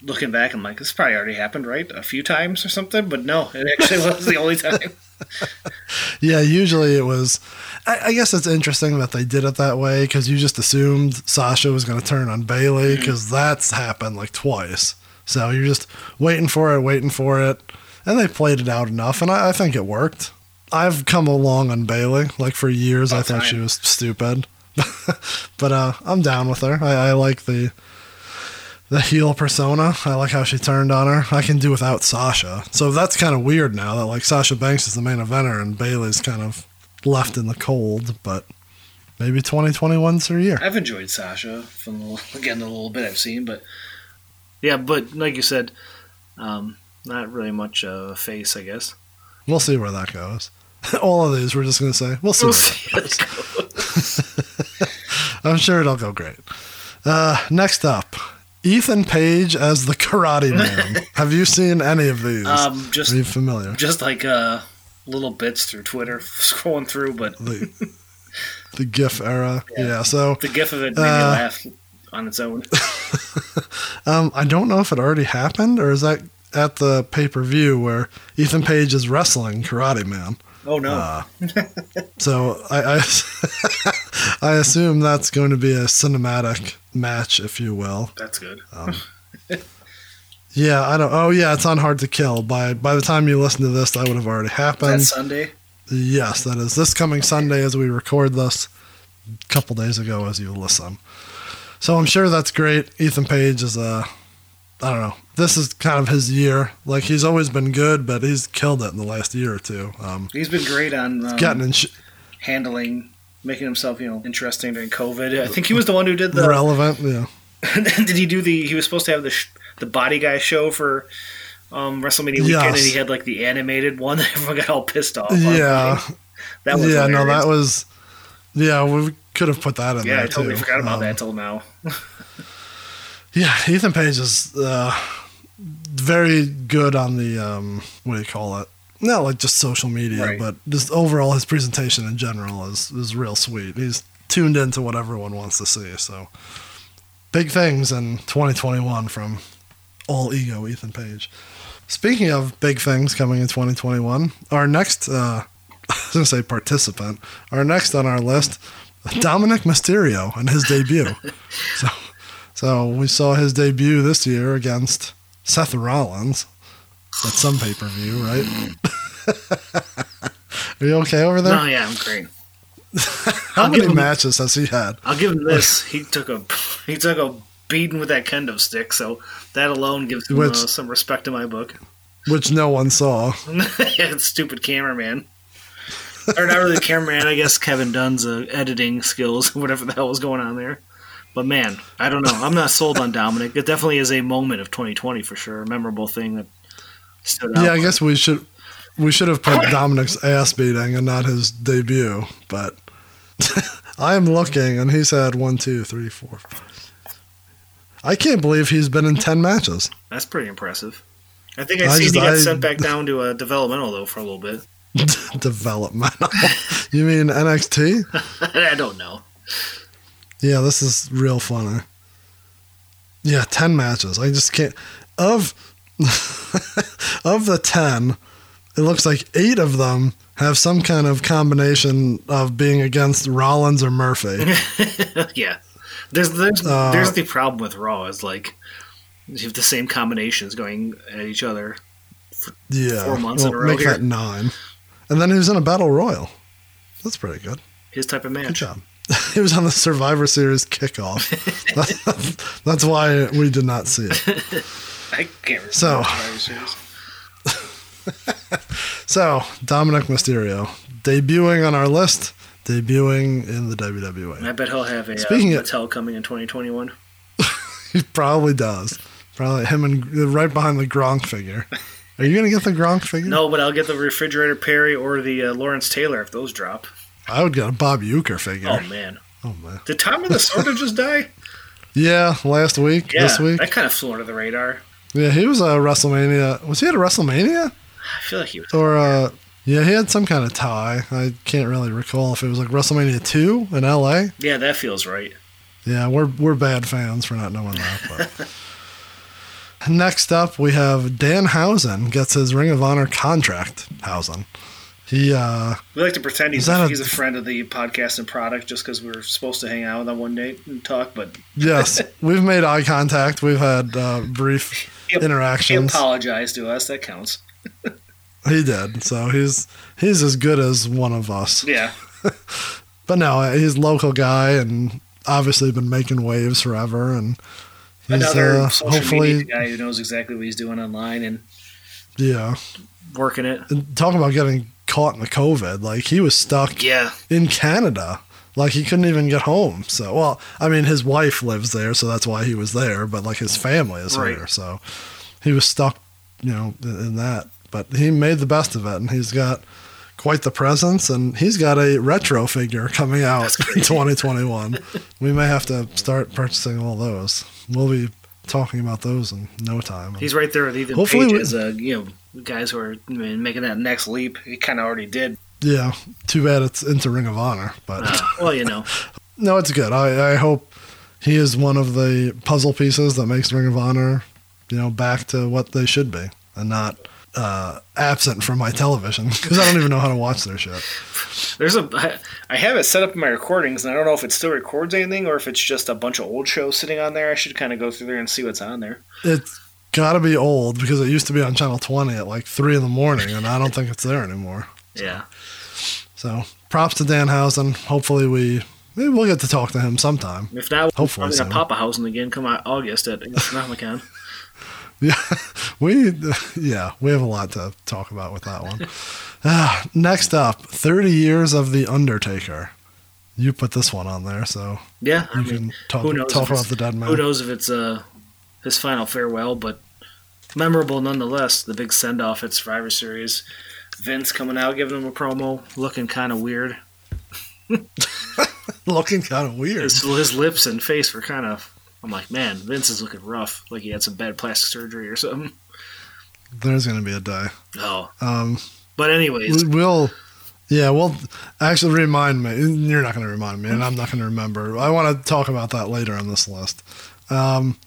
looking back, I'm like, this probably already happened, right? A few times or something, but no, it actually was the only time. Yeah, usually it was. I, I guess it's interesting that they did it that way because you just assumed Sasha was going to turn on Bailey because that's happened like twice. So you're just waiting for it, waiting for it, and they played it out enough, and I, I think it worked. I've come along on Bailey. Like for years, I All thought she was stupid, but uh, I'm down with her. I, I like the the heel persona. I like how she turned on her. I can do without Sasha. So that's kind of weird now that like Sasha Banks is the main eventer and Bailey's kind of left in the cold. But maybe 2021's her year. I've enjoyed Sasha from the, again the little bit I've seen, but yeah, but like you said, um, not really much of a face, I guess. We'll see where that goes. All of these, we're just going to say, we'll see. We'll where that see. goes. I'm sure it'll go great. Uh, next up, Ethan Page as the Karate Man. Have you seen any of these? Um, just Are you familiar? just like uh, little bits through Twitter, scrolling through, but The, the GIF era. Yeah. Yeah. so the gif of it made me Uh, laugh on its own. um, I don't know if it already happened or is that at the pay per view where Ethan Page is wrestling Karate Man. Oh no! Uh, so I, I, I assume that's going to be a cinematic match, if you will. That's good. Yeah, I don't. Oh, yeah, it's on Hard to Kill. By by the time you listen to this, that would have already happened. That's Sunday. Yes, that is this coming Sunday as we record this. A couple days ago as you listen. So I'm sure that's great. Ethan Page is a. I don't know. This is kind of his year. Like he's always been good, but he's killed it in the last year or two. Um, He's been great on um, getting in sh- handling, making himself you know interesting during COVID. I think he was the one who did the. relevant. Yeah. did he do the? He was supposed to have the sh- the body guy show for um, WrestleMania weekend, Yes. and he had like the animated one that everyone got all pissed off. on. Yeah. that was yeah, no, that was. Yeah, we could have put that in Yeah, there I totally too. forgot about Um, that till now. Yeah, Ethan Page is uh, very good on the um, what do you call it? Not like just social media, Right. but just overall his presentation in general is is real sweet. He's tuned into what everyone wants to see. So big things in 2021 from all ego Ethan Page. Speaking of big things coming in 2021, our next uh, I was gonna say participant, our next on our list, Dominic Mysterio and his debut. so so we saw his debut this year against Seth Rollins at some pay per view, right? Are you okay over there? No, yeah, I'm great. How I'll many give him- matches has he had? I'll give him this. He took a he took a beating with that kendo stick, so that alone gives him Which- uh, some respect in my book. Which no one saw. Stupid cameraman. or not really the cameraman, I guess Kevin Dunn's uh, editing skills, whatever the hell was going on there. But man, I don't know. I'm not sold on Dominic. It definitely is a moment of 2020 for sure. A memorable thing that stood out. Yeah, I guess we should we should have put Dominic's ass beating and not his debut, but I am looking and he's had one, two, three, four, five. I can't believe he's been in ten matches. That's pretty impressive. I think I, I just- he got I- sent back down to a developmental though for a little bit. Developmental. you mean NXT? I don't know. Yeah, this is real funny. Yeah, ten matches. I just can't. Of of the ten, it looks like eight of them have some kind of combination of being against Rollins or Murphy. yeah, there's there's Uh, there's the problem with Raw is like you have the same combinations going at each other. Yeah, Four months in a row make here. that nine. And then he was in a battle royal. That's pretty good. His type of match. Good job. he was on the Survivor Series kickoff. That's why we did not see it. I can't remember. So- Survivor Series. So, Dominic Mysterio, debuting on our list, debuting in the WWE. I bet he'll have a Speaking uh, of- Mattel coming in 2021. He probably does. Probably him and right behind the Gronk figure. Are you going to get the Gronk figure? No, but I'll get the refrigerator Perry or the uh, Lawrence Taylor if those drop. I would get a Bob Uecker figure. Oh man, Oh, man. did Tommy Lasorda just die? Yeah, last week, Yeah, this week. that kind of flew under the radar. Yeah, he was a WrestleMania. Was he at a WrestleMania? I feel like he was. Or, uh, yeah, he had some kind of tie. I can't really recall if it was like WrestleMania 2 in LA. Yeah, that feels right. Yeah, we're we're bad fans for not knowing that. But. Next up, we have Dan Danhausen gets his Ring of Honor contract. Hausen, he uh, We like to pretend he's a, he's a friend of the podcast and product just because we were supposed to hang out with him one day and talk, but yes, we've made eye contact. We've had uh, brief he, he apologized to us. That counts. He did, so he's he's as good as one of us. Yeah, But no, he's a local guy and obviously been making waves forever. And he's another uh, social media hopefully, guy who knows exactly what he's doing online and yeah. working it. And talking about getting caught in the COVID, like he was stuck Yeah, in Canada like he couldn't even get home. So, well, I mean, his wife lives there, so that's why he was there. But like his family is Right. here, so he was stuck, you know, in in that. But he made the best of it, and he's got quite the presence, and he's got a retro figure coming out in 2021. we may have to start purchasing all those. We'll be talking about those in no time. He's right there with Ethan Hopefully Page as uh, you know guys who are I mean, making that next leap. He kind of already did. yeah, too bad it's into Ring of Honor, but. Uh, well, you know, No, it's good. I, I hope he is one of the puzzle pieces that makes Ring of Honor, you know, back to what they should be and not uh, absent from my television because I don't even know how to watch their shit. there's a, I have it set up in my recordings, and I don't know if it still records anything or if it's just a bunch of old shows sitting on there. I should kind of go through there and see what's on there. It's got to be old because it used to be on Channel 20 at like 3 in the morning and I don't think it's there anymore. Yeah, So props to Danhausen. Hopefully we, maybe we'll get to talk to him sometime. if not, Hopefully I'm gonna Papa Hausen again come out August at Comic-Con. Yeah, we yeah we have a lot to talk about with that one. Ah, next up, thirty years of the Undertaker. You put this one on there, so Yeah, I you mean, can talk who knows talk about the dead man. Who knows if it's uh, his final farewell, but memorable nonetheless. The big send off at Survivor Series. Vince coming out giving him a promo, looking kind of weird. Looking kind of weird. His, his lips and face were kind of. I'm like, man, Vince is looking rough. Like he had some bad plastic surgery or something. There's gonna be a die. Oh, Um, but anyways, we- we'll. Yeah, well, actually, remind me. You're not going to remind me, and I'm not going to remember. I want to talk about that later on this list. Um,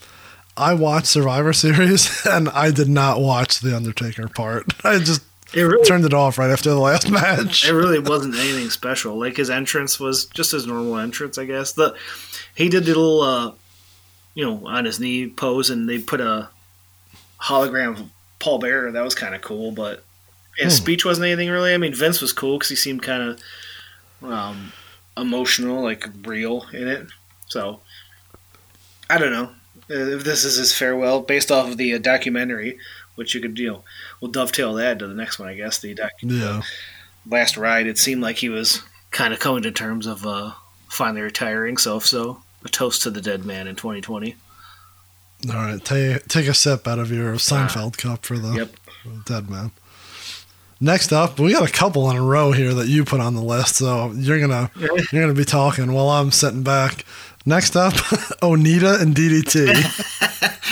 I watched Survivor Series, and I did not watch the Undertaker part. I just it really, turned it off right after the last match. it really wasn't anything special. Like his entrance was just his normal entrance, I guess. The he did the little, uh, you know, on his knee pose, and they put a hologram of Paul Bearer. That was kind of cool, but his Hmm. speech wasn't anything really. I mean, Vince was cool because he seemed kind of um, emotional, like real in it. So I don't know Uh, if this is his farewell based off of the uh, documentary, which you could, you know, we'll dovetail that to the next one, I guess. The doc- Yeah. last ride, it seemed like he was kind of coming to terms of uh, finally retiring. So, if so, a toast to the dead man in 2020. All right, take take a sip out of your Seinfeld cup for the Yep. dead man. Next up, we got a couple in a row here that you put on the list, so you're gonna you're gonna be talking while I'm sitting back. Next up, Onita and DDT.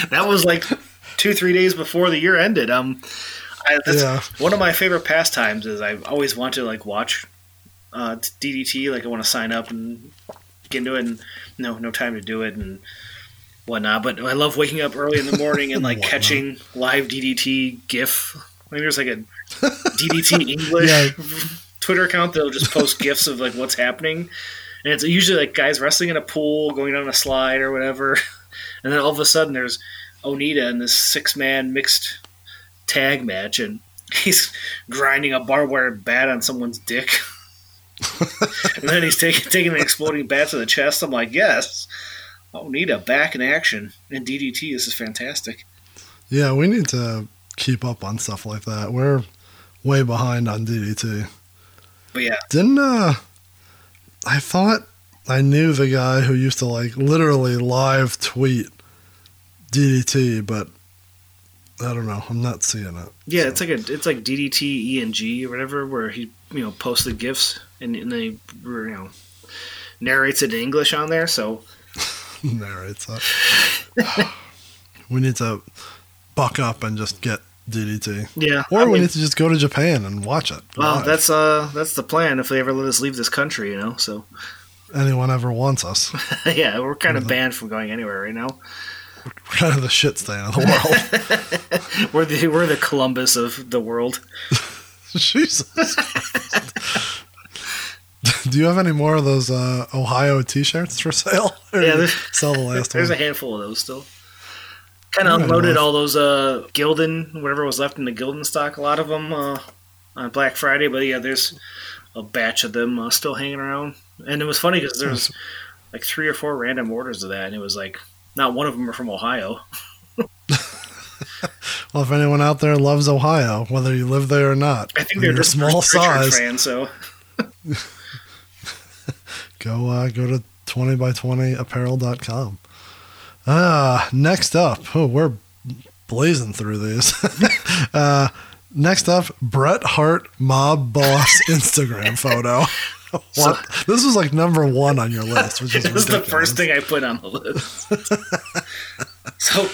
That was like two, three days before the year ended. Um, I, that's Yeah. one of my favorite pastimes is I've always wanted to like watch uh, DDT. Like I want to sign up and get into it, and no, no time to do it and whatnot. But I love waking up early in the morning and like catching live DDT GIF. I think there's like a DDT English Yeah. Twitter account that'll just post gifs of like what's happening, and it's usually like guys wrestling in a pool, going down a slide or whatever, and then all of a sudden there's Onita in this six man mixed tag match, and he's grinding a barbed wire bat on someone's dick. and then he's taking taking an exploding bat to the chest. I'm like, yes, Onita back in action in DDT. This is fantastic. yeah, we need to keep up on stuff like that. We're way behind on DDT. But yeah, Didn't uh I thought I knew the guy who used to like literally live tweet DDT, but I don't know. I'm not seeing it. yeah, it's like a it's like DDT ENG or whatever, where he you know posted gifs and, and then he you know narrates it in English on there. So narrates that. we need to buck up and just get DDT. yeah, Or I we mean, need to just go to Japan and watch it. well, live. that's uh that's the plan if they ever let us leave this country, you know. So anyone ever wants us. yeah, we're kind of banned from going anywhere right now. We're kind of the shit stain of the world. We're the we're the Columbus of the world. Jesus. Do you have any more of those uh, Ohio T-shirts for sale? Yeah, there's- sell the last There's one. a handful of those still. Kind of unloaded all those uh, Gildan, whatever was left in the Gildan stock. A lot of them uh, on Black Friday, but yeah, there's a batch of them uh, still hanging around. And it was funny because there was like three or four random orders of that, and it was like not one of them are from Ohio. Well, if anyone out there loves Ohio, whether you live there or not, I think they're just small size. fans. So go uh, go to 20by20apparel.com. Uh, next up, oh, we're blazing through these. uh, next up, Bret Hart mob boss Instagram photo. what? this was like number one on your list, which is It was the first thing I put on the list. so,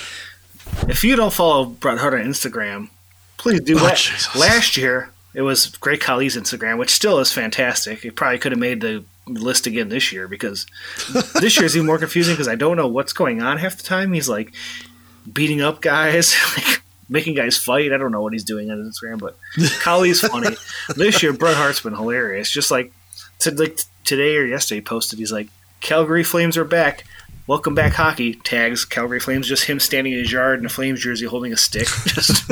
if you don't follow Bret Hart on Instagram, please do. Oh, La- last year, it was Great Khali's Instagram, which still is fantastic. It probably could have made the list again this year because this year is even more confusing because I don't know what's going on half the time. He's like beating up guys, like making guys fight. I don't know what he's doing on Instagram, but Khali's funny. this year, Bret Hart's been hilarious. Just like to like today or yesterday, he posted. He's like, "Calgary Flames are back." Welcome back, hockey. Tags Calgary Flames. Just him standing in his yard in a Flames jersey, holding a stick. Just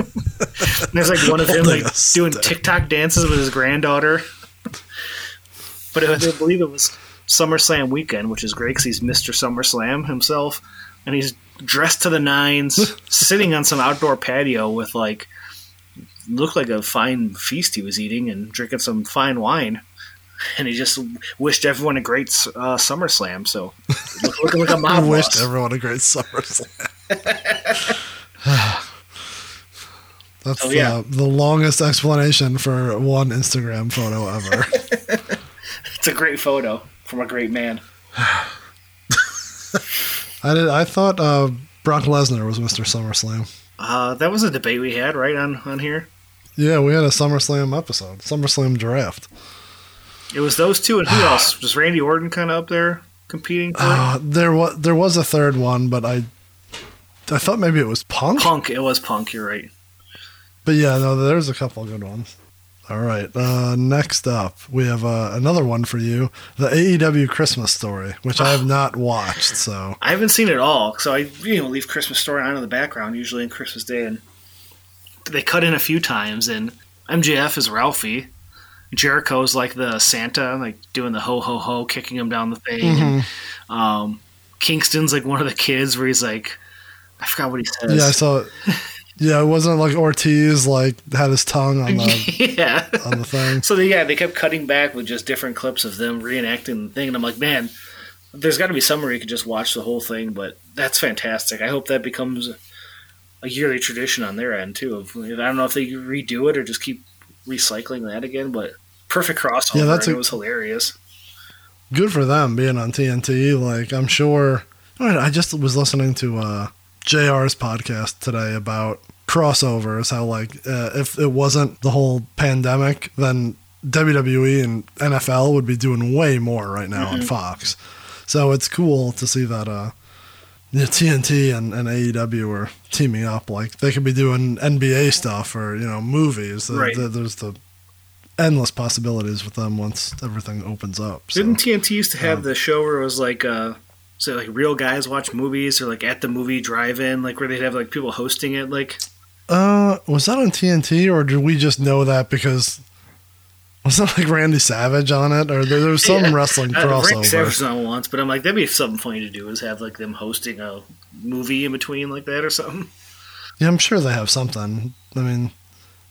there's like one of him like doing. TikTok dances with his granddaughter. But was, I believe it was SummerSlam weekend, which is great because he's Mr. SummerSlam himself, and he's dressed to the nines, sitting on some outdoor patio with like looked like a fine feast he was eating and drinking some fine wine. And he just wished everyone a great uh, SummerSlam. So look- looking like a I mob wished boss. everyone a great SummerSlam. That's Oh, yeah. uh, the longest explanation for one Instagram photo ever. It's a great photo from a great man. I did. I thought uh, Brock Lesnar was Mr. SummerSlam. Uh, that was a debate we had right on on here. Yeah, we had a SummerSlam episode, SummerSlam draft. It was those two, and who else? Was Randy Orton kind of up there competing? Uh, there was there was a third one, but I I thought maybe it was Punk. Punk. It was Punk. You're right. But yeah, no, there's a couple good ones. All right, uh, next up we have uh, another one for you, the AEW Christmas story, which I have not watched. So I haven't seen it all, so I you know leave Christmas Story on in the background usually on Christmas Day, and they cut in a few times. And MJF is Ralphie, Jericho's like the Santa, like doing the ho ho ho, kicking him down the thing. And, um, Kingston's like one of the kids where he's like, I forgot what he says. yeah, I saw. It. Yeah, it wasn't like Ortiz like had his tongue on the yeah. on the thing. So they, yeah, they kept cutting back with just different clips of them reenacting the thing, and I'm like, man, there's got to be somewhere you could just watch the whole thing. But that's fantastic. I hope that becomes a yearly tradition on their end too. Of I don't know if they redo it or just keep recycling that again, but perfect crossover. Yeah, that's a- it was hilarious. good for them being on TNT. Like I'm sure. I I just was listening to uh, Jr's podcast today about crossovers. How like uh, if it wasn't the whole pandemic, then WWE and NFL would be doing way more right now on Fox. So it's cool to see that uh, you know, TNT and, and AEW are teaming up. Like they could be doing NBA stuff or you know movies. Right. there- There's the endless possibilities with them once everything opens up. So. Didn't TNT used to have um, the show where it was like, uh, so like real guys watch movies or like at the movie drive-in, like where they'd have like people hosting it, like. Uh, was that on TNT or did we just know that because was that like Randy Savage on it or there, there was some Yeah. wrestling Uh, Randy crossover? Savage was on once, but I'm like, that'd be something funny to do is have like them hosting a movie in between like that or something. Yeah, I'm sure they have something. I mean,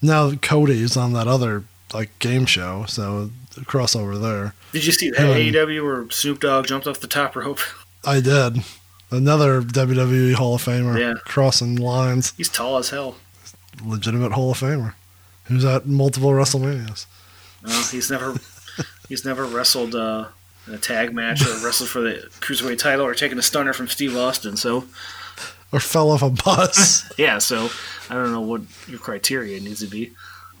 now Cody's on that other like game show, so the crossover there. Did you see that Hmm. AEW where Snoop Dogg jumped off the top rope? I did. Another WWE Hall of Famer Yeah. crossing lines, He's tall as hell. Legitimate Hall of Famer, who's at multiple WrestleManias. No, he's never he's never wrestled uh, in a tag match or wrestled for the cruiserweight title or taken a stunner from Steve Austin. So Or fell off a bus. yeah, so I don't know what your criteria needs to be.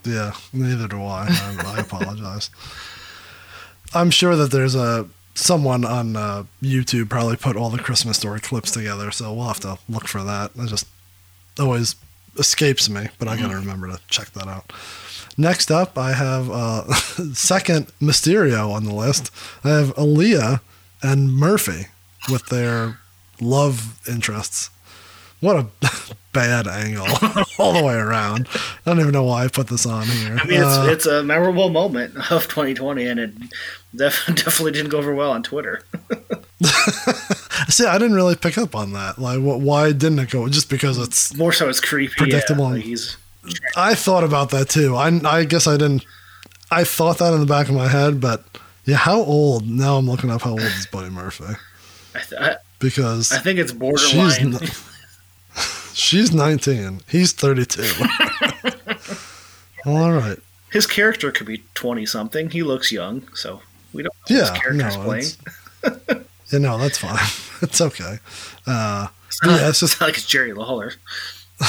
Yeah, neither do I. I, I apologize. I'm sure that there's a someone on uh, YouTube probably put all the Christmas story clips together, so we'll have to look for that. I just always escapes me, but I gotta remember to check that out. Next up, I have uh, second Mysterio on the list. I have Aalyah and Murphy with their love interests. What a bad angle all the way around. I don't even know why I put this on here. I mean, it's Uh, it's a memorable moment of 2020, and it def- definitely didn't go over well on Twitter. See, I didn't really pick up on that. Like, wh- why didn't it go? Just because it's. More so, it's creepy. Predictable. Yeah, like I thought about that too. I, I guess I didn't. I thought that in the back of my head, but Yeah, how old? Now I'm looking up how old is Buddy Murphy I, th- I, because I think it's she's borderline. n- she's 19. He's 32. well, all right. His character could be twenty something. He looks young, so we don't know Yeah, his character's no, playing. yeah, no, that's fine. it's okay. Uh, It's not, yeah, it's just- not like it's Jerry Lawler.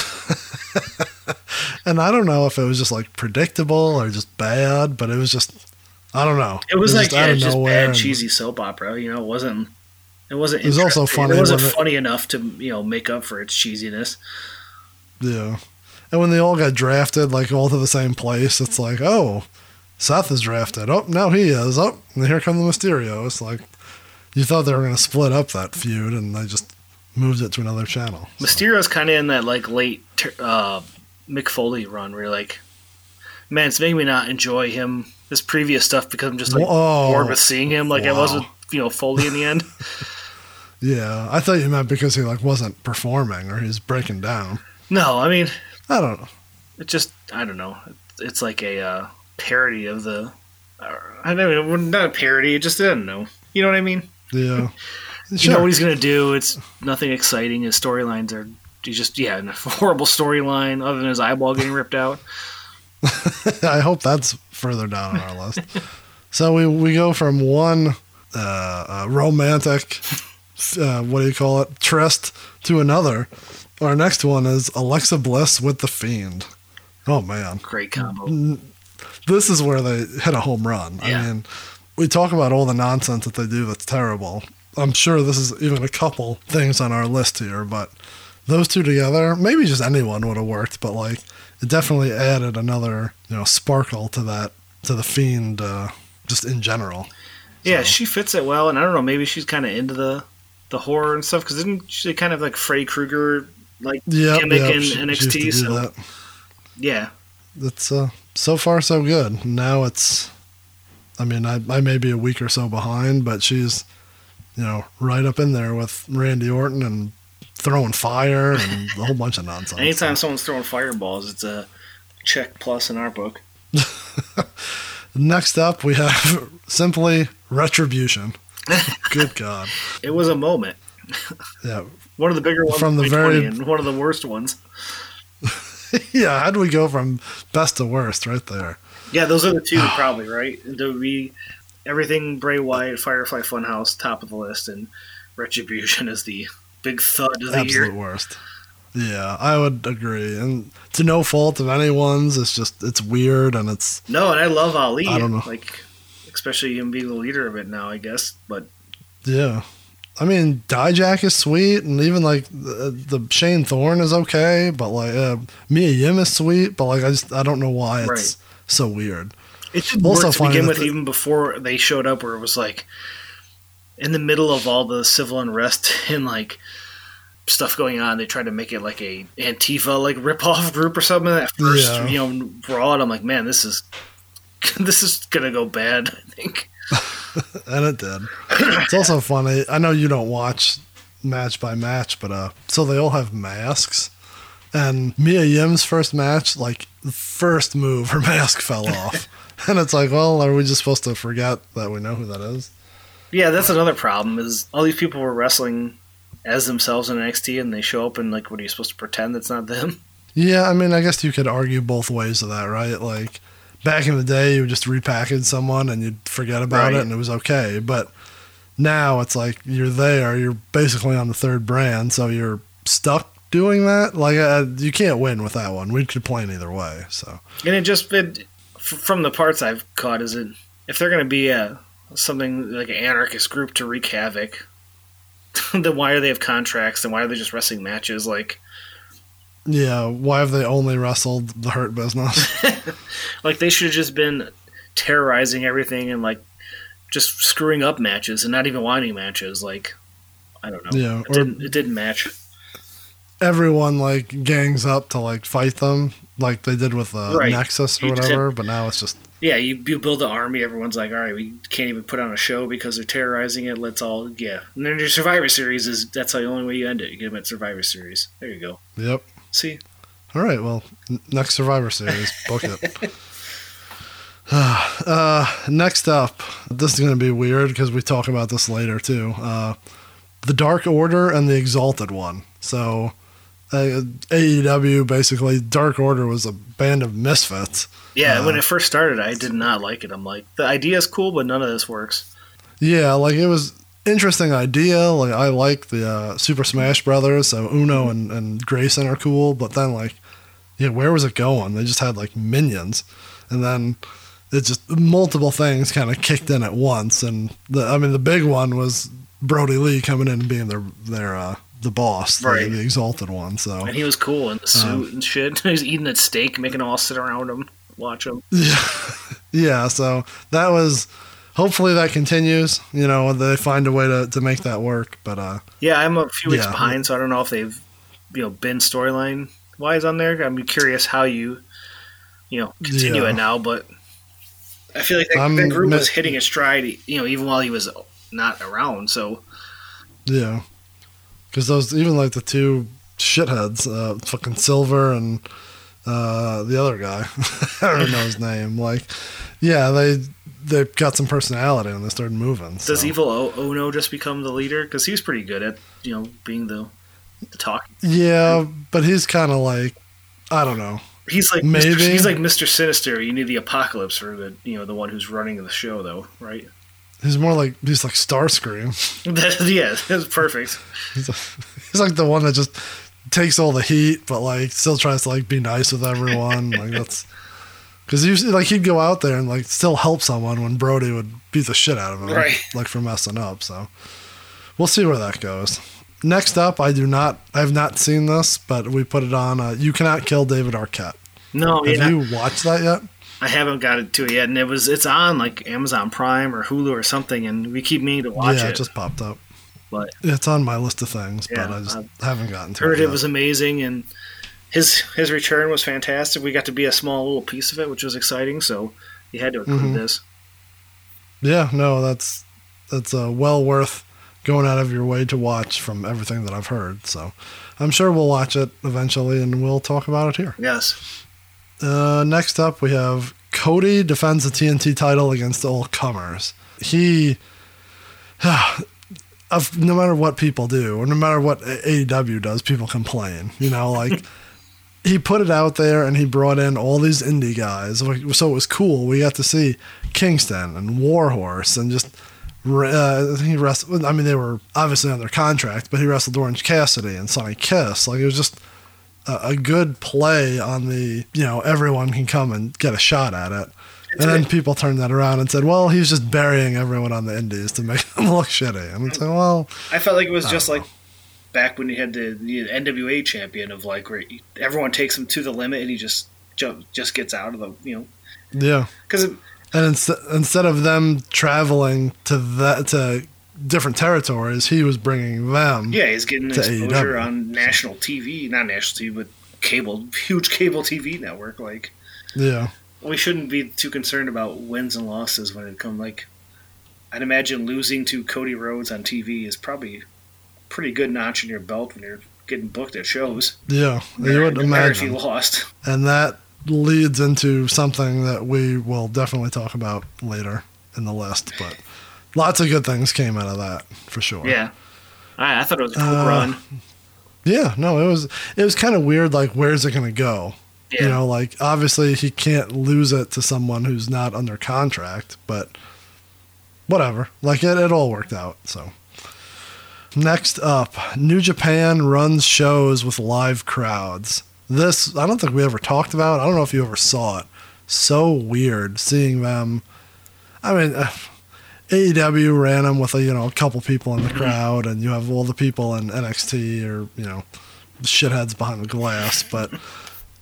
and I don't know if it was just like predictable or just bad, but it was just I don't know. It was, like just yeah, out of just nowhere bad and- cheesy soap opera. You know, it wasn't. It wasn't. It was also funny It wasn't it- funny enough to you know make up for its cheesiness. Yeah. And when they all got drafted, like all to the same place, it's like, oh, Seth is drafted. Oh, now he is. Oh, and here come the Mysterio. It's like you thought they were going to split up that feud, and they just moved it to another channel. So, Mysterio's kind of in that like late uh, Mick Foley run where you're like, man, it's making me not enjoy him his previous stuff because I'm just like Whoa. bored with seeing him. Like I was Wow. with you know Foley in the end. yeah, I thought you meant because he like wasn't performing or he was breaking down. no, I mean I don't know. it just I don't know. It's like a uh, parody of the. uh, I don't know, not a parody. It just I don't know. You know what I mean? Yeah. You know what he's gonna do. It's nothing exciting. His storylines are. He just yeah, a horrible storyline other than his eyeball getting ripped out. I hope that's further down on our list. so we, we go from one uh, uh, romantic, uh, what do you call it, tryst to another. Our next one is Alexa Bliss with The Fiend. Oh, man. Great combo. This is where they hit a home run. Yeah. I mean, we talk about all the nonsense that they do that's terrible. I'm sure this is even a couple things on our list here, but those two together, maybe just anyone would have worked, but like it definitely added another, you know, sparkle to that to the fiend uh, just in general. Yeah, So- she fits it well, and I don't know. Maybe she's kind of into the the horror and stuff because didn't she kind of like Freddy Krueger like Yeah, gimmick in she- she NXT? do So that. yeah, It's uh, so far so good. Now it's, I mean, I, I may be a week or so behind, but she's, you know, right up in there with Randy Orton and throwing fire and a whole bunch of nonsense. anytime someone's throwing fireballs, it's a check plus in our book. Next up, we have simply Retribution. Good God. It was a moment. Yeah. One of the bigger ones From the very- and one of the worst ones. yeah. how do we go from best to worst right there? Yeah, those are the two probably right. Do we everything Bray Wyatt, Firefly Funhouse, top of the list, and Retribution is the big thud of the Absolute year. worst. Yeah, I would agree. And to no fault of anyone's, it's just, it's weird and it's, No, and I love Ali. I don't know. Like, especially him being the leader of it now, I guess. But Yeah. I mean, Dijak is sweet, and even like the, the Shane Thorne is okay, but like uh, Mia Yim is sweet, but like I just I don't know why it's Right. So weird. it did Also work to begin with, the- even before they showed up, where it was like in the middle of all the civil unrest and like stuff going on, they tried to make it like a Antifa like ripoff group or something. At first, Yeah. you know, broad, I'm like, man, this is this is gonna go bad. I think. And it did. it's also funny. I know you don't watch match by match, but uh, so they all have masks. And Mia Yim's first match, like first move, her mask fell off, and it's like, well, are we just supposed to forget that we know who that is? Yeah, that's another problem. Is all these people were wrestling as themselves in NXT, and they show up and like, what are you supposed to pretend that's not them? Yeah, I mean, I guess you could argue both ways of that, right? Like back in the day, you would just repackage someone and you'd forget about Right. it, and it was okay. But now it's like you're there, you're basically on the third brand, so you're stuck doing that. Like uh, you can't win with that one. We could complain either way. So And it just it, from the parts I've caught is it if they're going to be a something like an anarchist group to wreak havoc, then why do they have contracts? and why are they just wrestling matches? Like yeah, why have they only wrestled the Hurt Business? like they should have just been terrorizing everything and like just screwing up matches and not even wanting matches. Like I don't know. Yeah, it or- didn't it didn't match. Everyone like gangs up to like fight them, like they did with uh, Right. Nexus or You whatever. But now it's just Yeah, you, you build an army. Everyone's like, all right, we can't even put on a show because they're terrorizing it. Let's all, yeah. And then your Survivor Series is that's the only way you end it. You get them at Survivor Series. There you go. yep. See, All right, well, n- next Survivor Series, book it. Uh, next up, this is going to be weird because we talk about this later too. Uh, the Dark Order and the Exalted One. So, uh, AEW basically, Dark Order was a band of misfits. Yeah, Uh, when it first started, I did not like it. I'm like, the idea is cool, but none of this works. Yeah, like it was interesting idea. Like I like the uh, Super Smash Brothers, so Uno and, and Grayson are cool. But then like, yeah, where was it going? They just had like minions, and then it just multiple things kind of kicked in at once. And the I mean the big one was Brodie Lee coming in and being their their uh, the boss, the- Right. the, exalted one. So And he was cool in the suit Um, and shit. he was eating a steak, making them all sit around him, watch him. Yeah, yeah. So that was. Hopefully that continues. You know, they find a way to, to make that work. But uh, Yeah, I'm a few weeks Yeah. behind, so I don't know if they've, you know, been storyline wise on there. I'm curious how you, you know, continue Yeah. it now. But I feel like that, that group was hitting a stride, you know, even while he was not around. So Yeah, because those even like the two shitheads, uh, fucking Silver and uh, the other guy, I don't know his name. Like, yeah, they they got some personality and they started moving. does so. Evil o- Uno just become the leader? Because he's pretty good at, you know, being the, the talk. Yeah, but he's kind of like, I don't know. He's like Maybe. Mr. he's like Mr. Sinister. You need the apocalypse for the you know the one who's running the show though, right? He's more like he's like Starscream. yeah, that's perfect. He's, he's like the one that just takes all the heat, but like still tries to like be nice with everyone. like that's because usually like he'd go out there and like still help someone when Brodie would beat the shit out of him, Right. Like for messing up. So we'll see where that goes. Next up, I do not, I have not seen this, but we put it on. Uh, you cannot kill David Arquette. No, Have yeah, you watched that yet? I haven't got it to it yet, and it was it's on like Amazon Prime or Hulu or something, and we keep meaning to watch yeah, it. it just popped up. but It's on my list of things, Yeah, but I just I've haven't gotten to heard it. it was amazing, and his his return was fantastic. We got to be a small little piece of it, which was exciting. So you had to include Mhm. this. Yeah, no, that's that's uh, well worth going out of your way to watch from everything that I've heard. So I'm sure we'll watch it eventually and we'll talk about it here. Yes, Uh, next up, we have Cody defends the TNT title against all comers. He, of no matter what people do, or no matter what AEW does, people complain. You know, like he put it out there and he brought in all these indie guys. So it was cool. We got to see Kingston and Warhorse and just. Uh, he wrestled. I mean, they were obviously under contract, but he wrestled Orange Cassidy and Sonny Kiss. Like it was just a, a good play on the you know everyone can come and get a shot at it. And then people turned that around and said, "Well, he's just burying everyone on the Indies to make them look shitty." And it's like, well, I felt like it was just don't like back when you had the, the NWA champion of like where everyone takes him to the limit and he just jump, just gets out of the you know yeah. because And inst- instead of them traveling to that to different territories, he was bringing them. yeah he's getting exposure AEW. on national TV, not national TV, but cable, huge cable TV network. Like Yeah. we shouldn't be too concerned about wins and losses when it comes like I'd imagine losing to Cody Rhodes on TV is probably a pretty good notch in your belt when you're getting booked at shows. Yeah. You would No matter if you lost. And that leads into something that we will definitely talk about later in the list. But lots of good things came out of that for sure. Yeah, I, I thought it was a cool Uh, run. Yeah, no, it was it was kind of weird. Like, where's it gonna go? Yeah. You know, like obviously he can't lose it to someone who's not under contract, but whatever. Like it, it all worked out. So next up, New Japan runs shows with live crowds. This I don't think we ever talked about. I don't know if you ever saw it. So weird seeing them. I mean. Uh, AEW ran them with a you know a couple people in the crowd, and you have all the people in NXT or you know shitheads behind the glass. But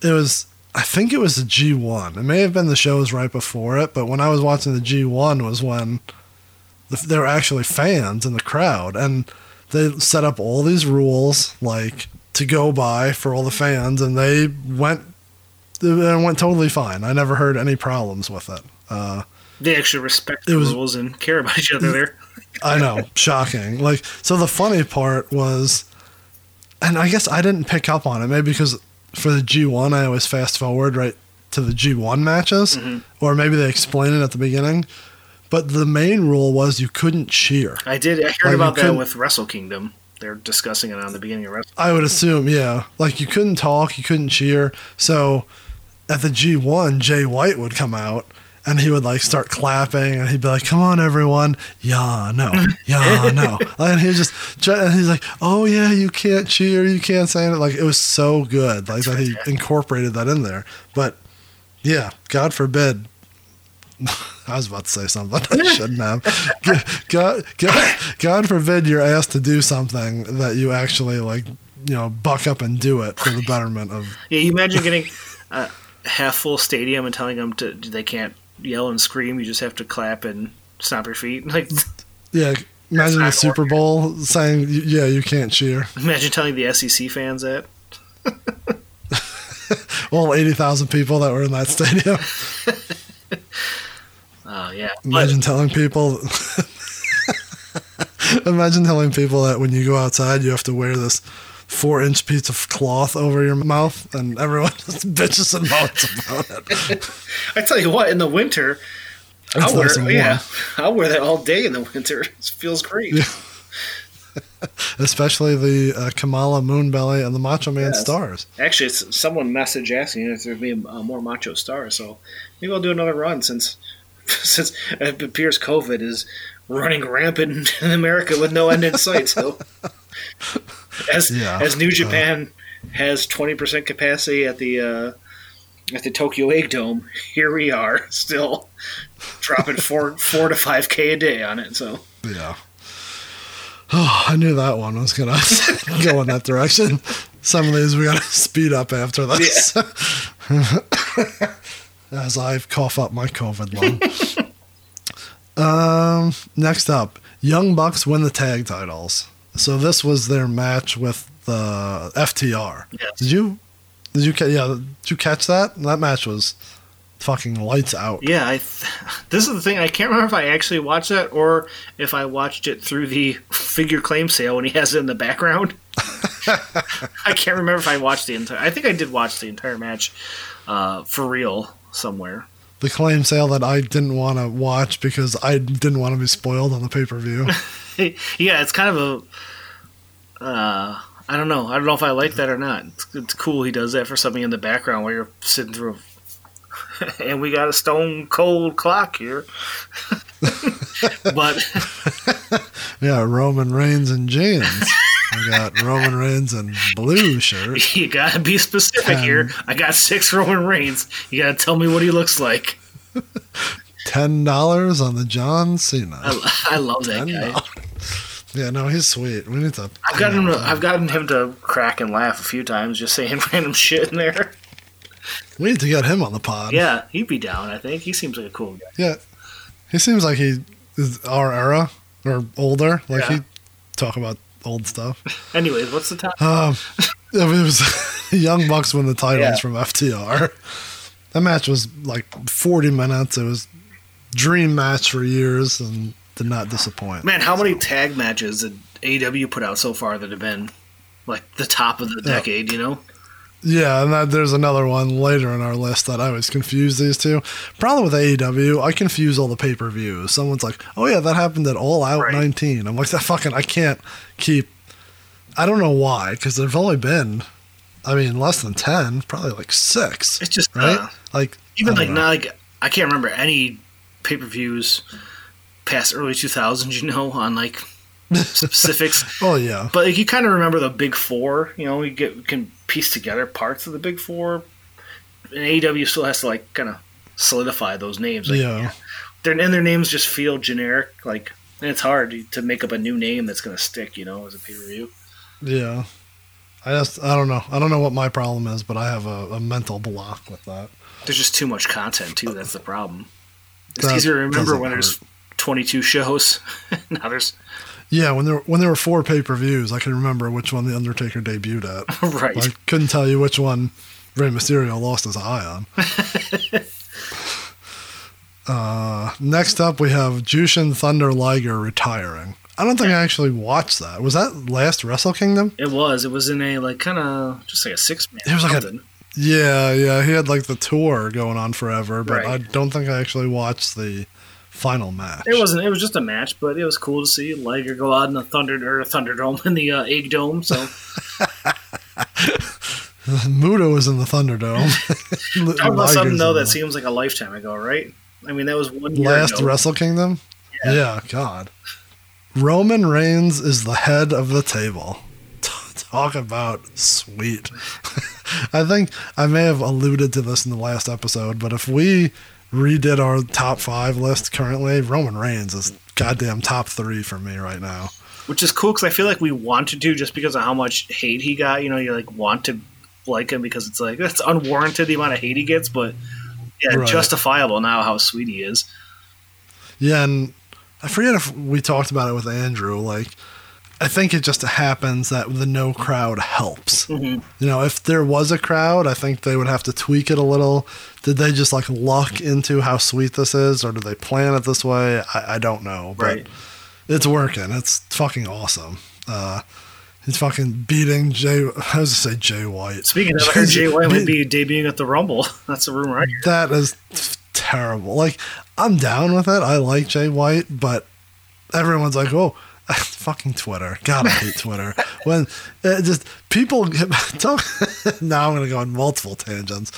it was, I think it was the G1. It may have been the shows right before it, but when I was watching the G1 was when the, there were actually fans in the crowd, and they set up all these rules like to go by for all the fans, and they went. It went totally fine. I never heard any problems with it. Uh, They actually respect It the was- rules and care about each other there. I know, shocking. Like, so the funny part was, and I guess I didn't pick up on it, maybe because for the G1, I always fast forward right to the G1 matches, Mm-hmm. or maybe they explain it at the beginning. But the main rule was you couldn't cheer. I did. I heard you about that with Wrestle Kingdom. They're discussing it on the beginning of Wrestle. I would assume, yeah. Like you couldn't talk, you couldn't cheer. So at the G1, Jay White would come out and he would like start clapping and he'd be like, "Come on, everyone, yeah, no, yeah, no," and he just and he's like, "Oh yeah, you can't cheer, you can't say it." Like it was so good, like that he incorporated that in there. But yeah, God forbid. I was about to say something I shouldn't have. God, God, God forbid you're asked to do something that you actually like, you know, buck up and do it for the betterment of. Yeah, you imagine getting a half full stadium and telling them to they can't yell and scream. You just have to clap and stomp your feet. Like Yeah, imagine the Super Bowl saying, "Yeah, you can't cheer." imagine telling the SEC fans that. All eighty thousand people that were in that stadium. Oh yeah, but Imagine telling people. imagine telling people that when you go outside, you have to wear this four-inch piece of cloth over your mouth, and everyone just bitches and moans about it. I tell you what, in the winter, I'll wear yeah, I'll wear that all day in the winter. It feels great. especially the uh, Kamala Moonbelly and the Macho Man Yes. stars. Actually, it's someone messaged asking if there'd be uh, more Macho Stars, so maybe I'll do another run since since it appears COVID is running rampant in America with no end in sight. So, as Yeah, as New uh, Japan has twenty percent capacity at the uh, at the Tokyo Egg Dome, here we are still dropping four four to five k a day on it. So. Yeah. Oh, I knew that one was gonna go in that direction. Some of these we gotta speed up after this. As I cough up my COVID lung. um, next up, Young Bucks win the tag titles. So this was their match with the FTR. Yes. Did you? Did you? Yeah. Did you catch that? That match was fucking lights out. Yeah, I th- this is the thing. I can't remember if I actually watched that or if I watched it through the figure claim sale when he has it in the background. I can't remember if I watched the entire. I think I did watch the entire match uh, for real somewhere. the claim sale that I didn't want to watch because I didn't want to be spoiled on the pay per view. yeah, it's kind of a. Uh, I don't know. I don't know if I like that or not. It's, it's cool he does that for something in the background while you're sitting through. and we got a stone cold clock here. but yeah, Roman Reigns and jeans. I got Roman Reigns and blue shirt. You gotta be specific Ten. here. I got six Roman Reigns. You gotta tell me what he looks like. Ten dollars on the John Cena. I, I love that guy. $10. Yeah, no, he's sweet. We need to. I've gotten him. To, I've gotten him to crack and laugh a few times, just saying random shit in there. We need to get him on the pod. Yeah, he'd be down. I think he seems like a cool guy. Yeah. He seems like he is our era or older. Like Yeah. he talk about old stuff. Anyways, what's the top? Um, it was Young Bucks win the titles Yeah. from FTR. That match was like 40 minutes. It was dream match for years and did not disappoint. Man, how many tag matches did AEW put out so far that have been like the top of the Yeah. decade? You know, Yeah, and that, there's another one later in our list that I always confuse these two. Problem with AEW, I confuse all the pay per views. Someone's like, "Oh yeah, that happened at All Out Right. 19." I'm like, "That fucking I can't keep." I don't know why, because there've only been, I mean, less than ten, probably like six, it's just right? uh, like even like know. not like I can't remember any pay per views past early two thousands. You know, on like specifics. Oh yeah, But like, you kind of remember the big four. You know, you get you can piece together parts of the big four. And AEW still has to like kind of solidify those names. Like, yeah. their and their names just feel generic. Like, and it's hard to make up a new name that's going to stick. You know, as a pay per view. Yeah. I just I don't know. I don't know what my problem is, but I have a, a mental block with that. There's just too much content too. That's the problem. It's easier to remember when there's 22 shows. now there's Yeah, when there when there were four pay per views, I can remember which one the Undertaker debuted at. right. I couldn't tell you which one Rey Mysterio lost his eye on. uh, next up, we have Jushin Thunder Liger retiring. I don't think I actually watched that. Was that last Wrestle Kingdom? It was. It was in a like kind of just like a six man. It was like a- Yeah, yeah, he had like the tour going on forever, but Right. I don't think I actually watched the final match. It wasn't. It was just a match, but it was cool to see Liger go out in the Thunder or Thunderdome in the uh, Egg Dome. So Muda was in the Thunderdome. talk about something though that seems like a lifetime ago, right? I mean, that was one year last ago. Wrestle Kingdom. Yeah. Yeah. God. Roman Reigns is the head of the table. Talk about sweet. I think I may have alluded to this in the last episode, but if we redid our top five list currently, Roman Reigns is goddamn top three for me right now. which is cool because I feel like we wanted to do just because of how much hate he got. You know, you like want to like him because it's like that's unwarranted the amount of hate he gets, but yeah, Right. justifiable now how sweet he is. Yeah, and I forget if we talked about it with Andrew. Like, I think it just happens that the no crowd helps. Mhm. You know, if there was a crowd, I think they would have to tweak it a little. Did they just like luck into how sweet this is, or did they plan it this way? I, I don't know, but Right. it's working. It's fucking awesome. Uh, he's fucking beating Jay. I was to say Jay White. Speaking of, I heard Jay White might be debuting at the Rumble. That's a rumor. That is terrible. Like, I'm down with it. I like Jay White, but everyone's like, oh, fucking Twitter. God, I hate Twitter. when it just people talk. now I'm going to go on multiple tangents.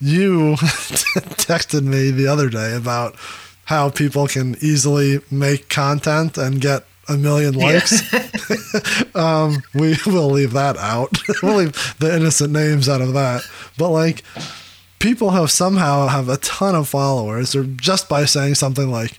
You texted me the other day about how people can easily make content and get a million likes. um, we will leave that out. we'll leave the innocent names out of that. But like, people have somehow have a ton of followers, or just by saying something like,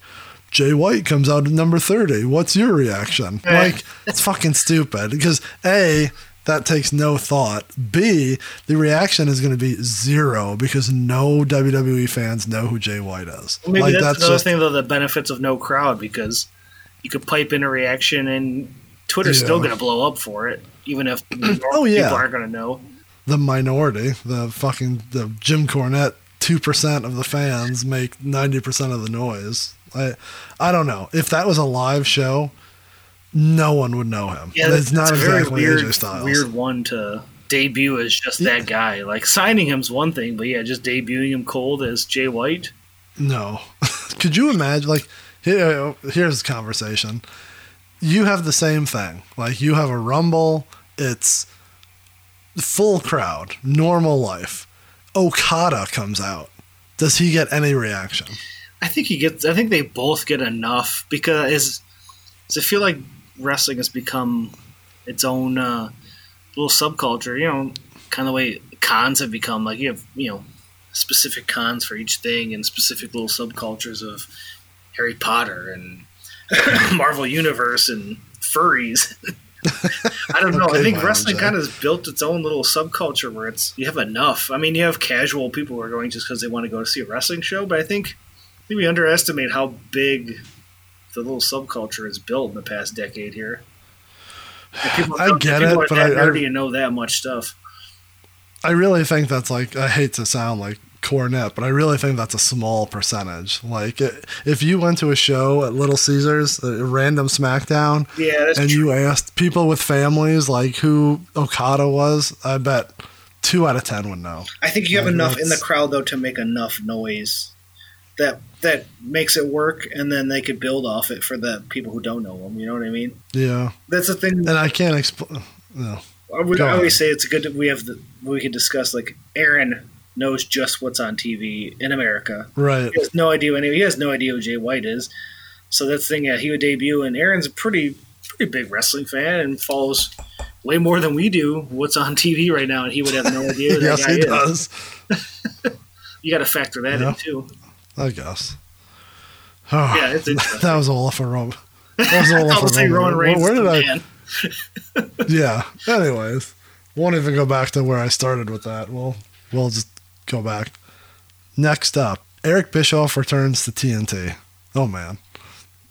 "Jay White comes out at number thirty. What's your reaction?" Like, it's fucking stupid because a that takes no thought. B, the reaction is going to be zero because no WWE fans know who Jay White is. Maybe like that's, another just thing though. The benefits of no crowd because you could pipe in a reaction and Twitter's still going to blow up for it, even if Oh, yeah. people aren't going to know. the minority, the fucking the Jim Cornette, two percent of the fans make ninety percent of the noise. I I don't know if that was a live show, no one would know him. Yeah, it's not very exactly weird, AJ Styles. weird one to debut as just Yeah. that guy. Like signing him's one thing, but yeah, just debuting him cold as Jay White. No, could you imagine? Like here, here's the conversation. You have the same thing. Like you have a rumble. It's full crowd, normal life. Okada comes out. Does he get any reaction? I think he gets. I think they both get enough because as I feel like wrestling has become its own uh, little subculture. You know, kind of the way cons have become. Like you have you know specific cons for each thing and specific little subcultures of Harry Potter and Marvel Universe and furries. I don't know. I think wrestling kind of has built its own little subculture where it's you have enough. I mean, you have casual people who are going just because they want to go to see a wrestling show, but I think think we underestimate how big the little subculture is built in the past decade here. And people I get people it, but I- I- nerdy and know that much stuff. I really think that's like I hate to sound like Cornette, but I really think that's a small percentage. Like i if you went to a show at Little Caesars, a random SmackDown, Yeah, that's and true. you asked people with families like who Okada was, I bet two out of ten would know. I think you have Like, enough in the crowd though to make enough noise that that makes it work, and then they could build off it for the people who don't know them. You know what I mean? Yeah, That's the thing. and I can't explain. No. I would Go always say it's good that we have the we could discuss like Aaron knows just what's on TV in America. Right. He has no idea any. He has no idea who Jay White is. So that's the thing. Yeah, he would debut, and Aaron's a pretty pretty big wrestling fan and follows way more than we do what's on TV right now, and he would have no idea who that yes, guy he is. does. You got to factor that Yeah. in too. I guess. Oh, Yeah, that was all for Roman. That was all I for Roman Where- Reigns. Where is did I? yeah. Anyways, won't even go back to where I started with that. We'll we'll just go back. Next up, Eric Bischoff returns to TNT. Oh man,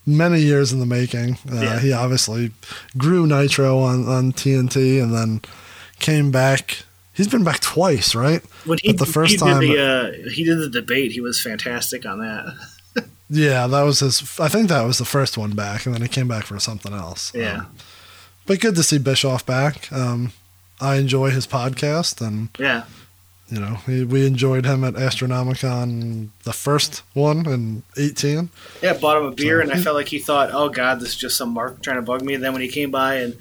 many years in the making. Uh, Yeah. He obviously grew Nitro on on TNT and then came back. He's been back twice, right? When he, But the first he time- did the uh, he did the debate, he was fantastic on that. Yeah, that was his. I think that was the first one back, and then he came back for something else. Yeah. Um, but good to see Bischoff back. Um, I enjoy his podcast, and Yeah, you know, he, we enjoyed him at Astronomicon, the first one in 18. Yeah, bought him a beer, So- and I felt like he thought, "Oh God, this is just some mark trying to bug me." And then when he came by and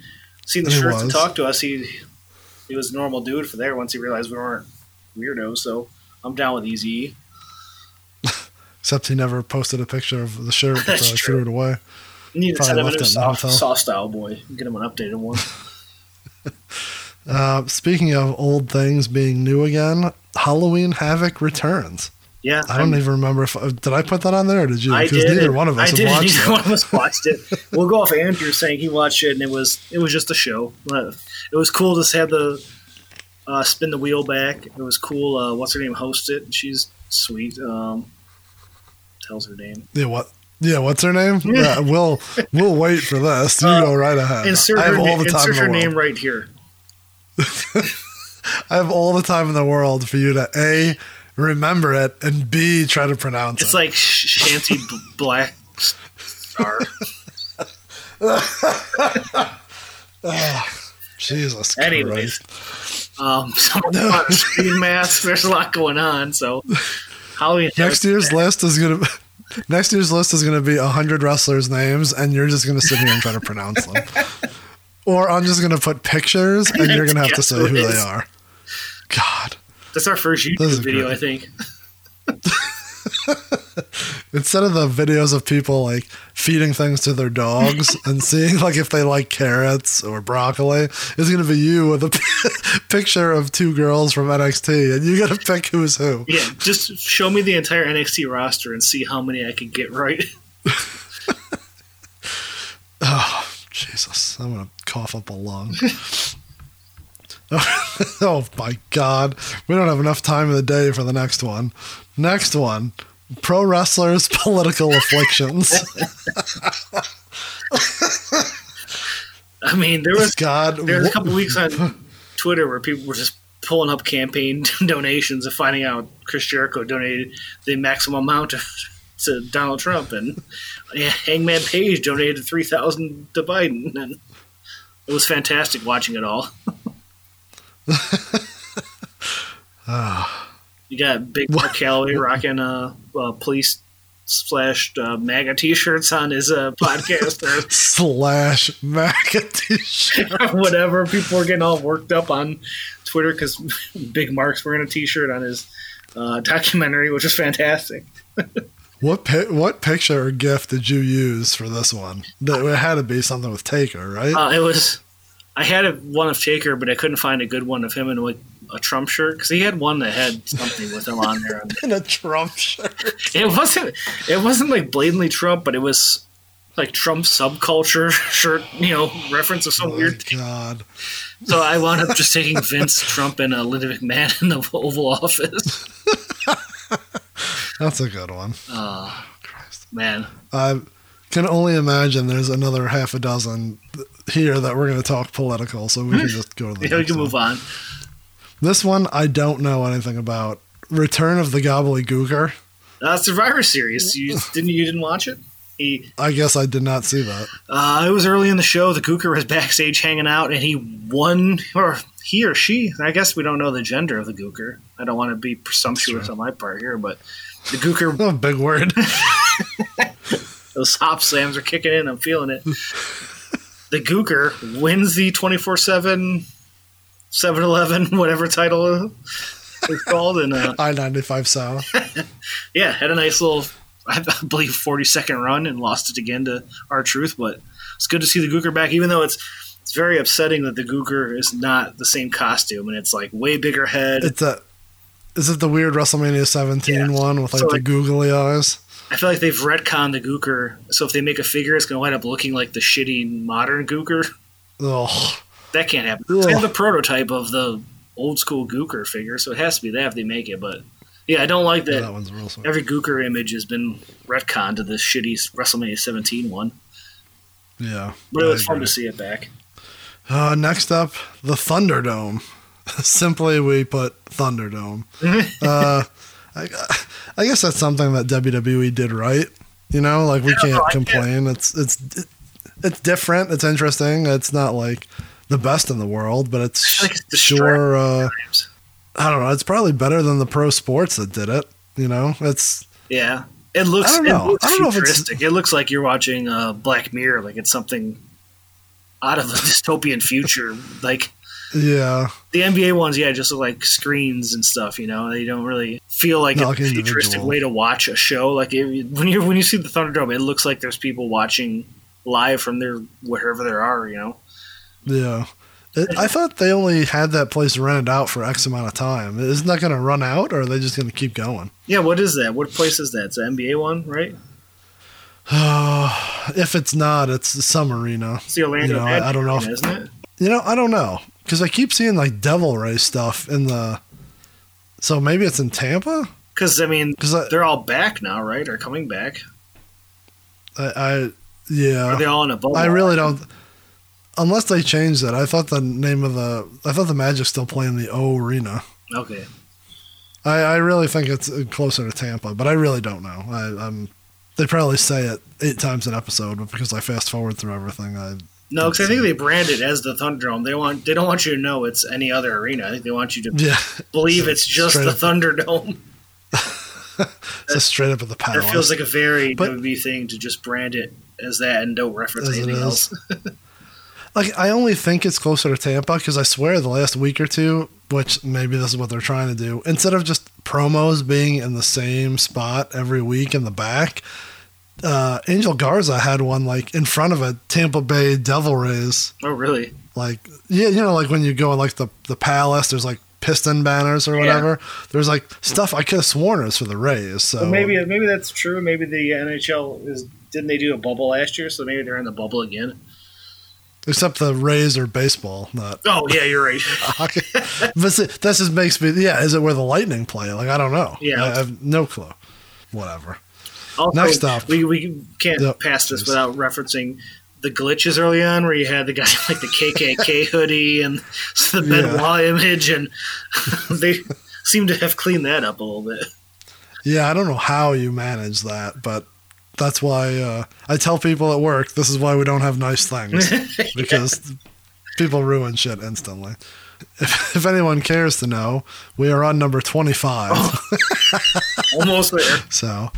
seen the He shirts and talked to us, he he was a normal dude for there. Once he realized we weren't weirdos, so I'm down with Easy. Except he never posted a picture of the shirt before I That's threw it away. Need to send him a new it in the soft, soft style boy. Get him an updated one. Uh, speaking of old things being new again, Halloween Havoc returns. Yeah, I don't I'm- even remember if did I put that on there or did you? I Because did. neither one of us I did. watched Neither it. one of us watched it. We'll go off Andrew saying he watched it, and it was it was just a show. Uh, It was cool to have the uh, spin the wheel back. It was cool. Uh, what's her name? Host it. She's sweet. Um, tells her name. Yeah, what? Yeah, what's her name? Yeah, we'll we'll wait for this. You Uh, go right ahead. Insert I have her, all na- the time insert in her name right here. I have all the time in the world for you to a remember it and b try to pronounce It's it. It's like Shanty B- Black Star. Jesus Anyways. Christ. Um, someone bought screen masks. There's a lot going on. So Halloween. Next year's list is gonna. Next year's list is going to be hundred wrestlers' names, and you're just going to sit here and try to pronounce them. Or I'm just going to put pictures, and you're going to have to say who they are. God. That's our first YouTube video, great. I think. Instead of the videos of people like feeding things to their dogs and seeing like if they like carrots or broccoli, it's going to be you with a picture of two girls from NXT, and you got to pick who's who. Yeah, just show me the entire NXT roster and see how many I can get right. Oh, Jesus. I'm going to cough up a lung. oh, my God. We don't have enough time in the day for the next one. Next one Pro Wrestlers Political Afflictions. I mean, there was God. there was a couple weeks on Twitter where people were just pulling up campaign donations and finding out Chris Jericho donated the maximum amount to, to Donald Trump, and Hangman Page donated three thousand to Biden, and it was fantastic watching it all. You got Big Mark Calaway rocking uh, uh, police splashed uh, MAGA t-shirts on his uh, podcast or slash MAGA t-shirt. whatever. People were getting all worked up on Twitter because Big Mark's wearing a T-shirt on his uh, documentary, which is fantastic. What pi- what picture or GIF did you use for this one? That- It had to be something with Taker, right? Uh, it was. I had a, one of Taker, but I couldn't find a good one of him in like a Trump shirt because he had one that had something with him on there. In a Trump shirt. It wasn't. It wasn't like blatantly Trump, but it was like Trump subculture shirt. You know, reference of some Oh, weird. God. So I wound up just taking Vince Trump and uh, Linda McMahon in the Oval Office. That's a good one. Uh, Christ. man, I can only imagine there's another half a dozen here that we're going to talk political, so we can just go to the yeah, we can one. move on. This one I don't know anything about. Return of the Gobbledygooker. Uh, Survivor Series. You didn't you didn't watch it? He I guess I did not see that. uh, it was early in the show. The Gooker was backstage hanging out, and he won, or he or she. I guess we don't know the gender of the Gooker. I don't want to be presumptuous on my part here, but the Gooker, Oh, big word. those hop slams are kicking in. I'm feeling it. The Gooker wins the 24 7 7 Eleven, whatever title it's called, and uh, I ninety five South. yeah, had a nice little, I believe, 40 second run and lost it again to R-Truth. But it's good to see the Gooker back, even though it's it's very upsetting that the Gooker is not the same costume and it's like way bigger head. It's a. Is it the weird WrestleMania 17 Yeah. one with like So, the like- googly eyes? I feel like they've retconned the Gooker, so if they make a figure, it's going to wind up looking like the shitty modern Gooker. Oh, That can't happen. Ugh. Have the prototype of the old school Gooker figure, so it has to be that if they make it. But yeah, I don't like that. that one's real. Every Gooker image has been retconned to this shitty WrestleMania 17 one. Yeah. But it was fun to see it back. Uh, next up, the Thunderdome. Simply, we put Thunderdome. uh, I, I guess that's something that WWE did right. You know, like we can't it. complain. It's it's it's different. It's interesting. It's not like the best in the world, but it's like it's sure. Uh, I don't know. It's probably better than the pro sports that did it. You know, it's Yeah, it looks. I don't It know. looks I don't know if it's- futuristic. It looks like you're watching uh, Black Mirror. Like it's something out of a dystopian future. Like yeah, the NBA ones, yeah, just look like screens and stuff. You know, they don't really feel like Not a like futuristic way to watch a show. Like it, when you when you see the Thunderdome, it looks like there's people watching live from their wherever they are. You know. yeah. It, I thought they only had that place rented out for X amount of time. Isn't that going to run out, or are they just going to keep going? Yeah, what is that? What place is that? It's an NBA one, right? if it's not, it's some arena. It's the Orlando You know, I- I don't know if- isn't it? You know, I don't know because I keep seeing like Devil Ray stuff in the. So maybe it's in Tampa Because I mean, because I, they're all back now, right? Or coming back? I, I yeah. Are they all in a bubble? I really don't. Unless they changed it, I thought the name of the I thought the Magic still play in the O Arena. Okay. I, I really think it's closer to Tampa, but I really don't know. I, I'm they probably say it eight times an episode, but because I fast forward through everything, I No, because I think they brand it as the Thunderdome. They want they don't want you to know it's any other arena. I think they want you to yeah, believe it's just Straight the up. Thunderdome. it's just straight up at the That palace. feels like a very But- WB thing to just brand it as that and don't reference anything else. like I only think it's closer to Tampa because I swear the last week or two, which maybe this is what they're trying to do, instead of just promos being in the same spot every week in the back, uh, Angel Garza had one like in front of a Tampa Bay Devil Rays. Oh, really? Like yeah, you know, like when you go in like the the Palace, there's like piston banners or Yeah. whatever. There's like stuff I could have sworn it was for the Rays. So Well, maybe maybe that's true. Maybe the NHL is didn't they do a bubble last year? So maybe they're in the bubble again. except the Rays are baseball, not Oh yeah, you're right. hockey. but see, that just makes me yeah. Is it where the Lightning play? Like I don't know. Yeah. I have no clue. Whatever. Also, Next up. we we can't Yep. pass this without referencing the glitches early on, where you had the guy like the KKK hoodie and the Benoit image, and they seem to have cleaned that up a little bit. Yeah, I don't know how you manage that, but that's why uh, I tell people at work this is why we don't have nice things because people ruin shit instantly. If, if anyone cares to know, we are on number 25. Almost there. So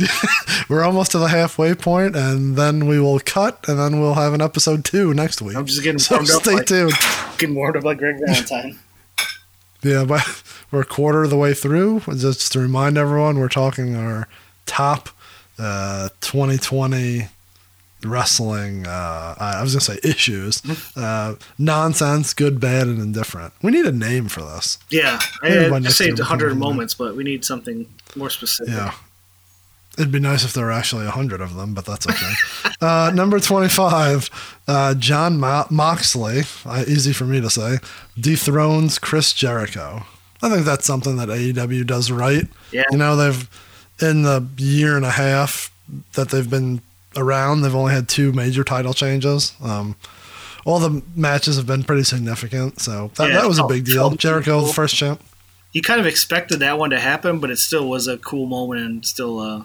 we're almost to the halfway point, and then we will cut, and then we'll have an episode two next week. I'm just getting So warmed up. stay Like, tuned. getting warmed up like Greg Valentine. Yeah, but we're a quarter of the way through. Just to remind everyone, we're talking our top uh, 2020 wrestling. Uh, I was gonna say issues, uh, nonsense, good, bad, and indifferent. We need a name for this. Yeah, I, I saved to 100 moments, but we need something more specific. Yeah. It'd be nice if there were actually a hundred of them, but that's okay. uh, number twenty-five, uh, Jon Mo- Moxley. Uh, easy for me to say. Dethrones Chris Jericho. I think that's something that AEW does right. Yeah. You know, they've in the year and a half that they've been around, they've only had two major title changes. Um, all the matches have been pretty significant, so that, Yeah, that was a big deal. Jericho, cool. the first champ. You kind of expected that one to happen, but it still was a cool moment and still, uh,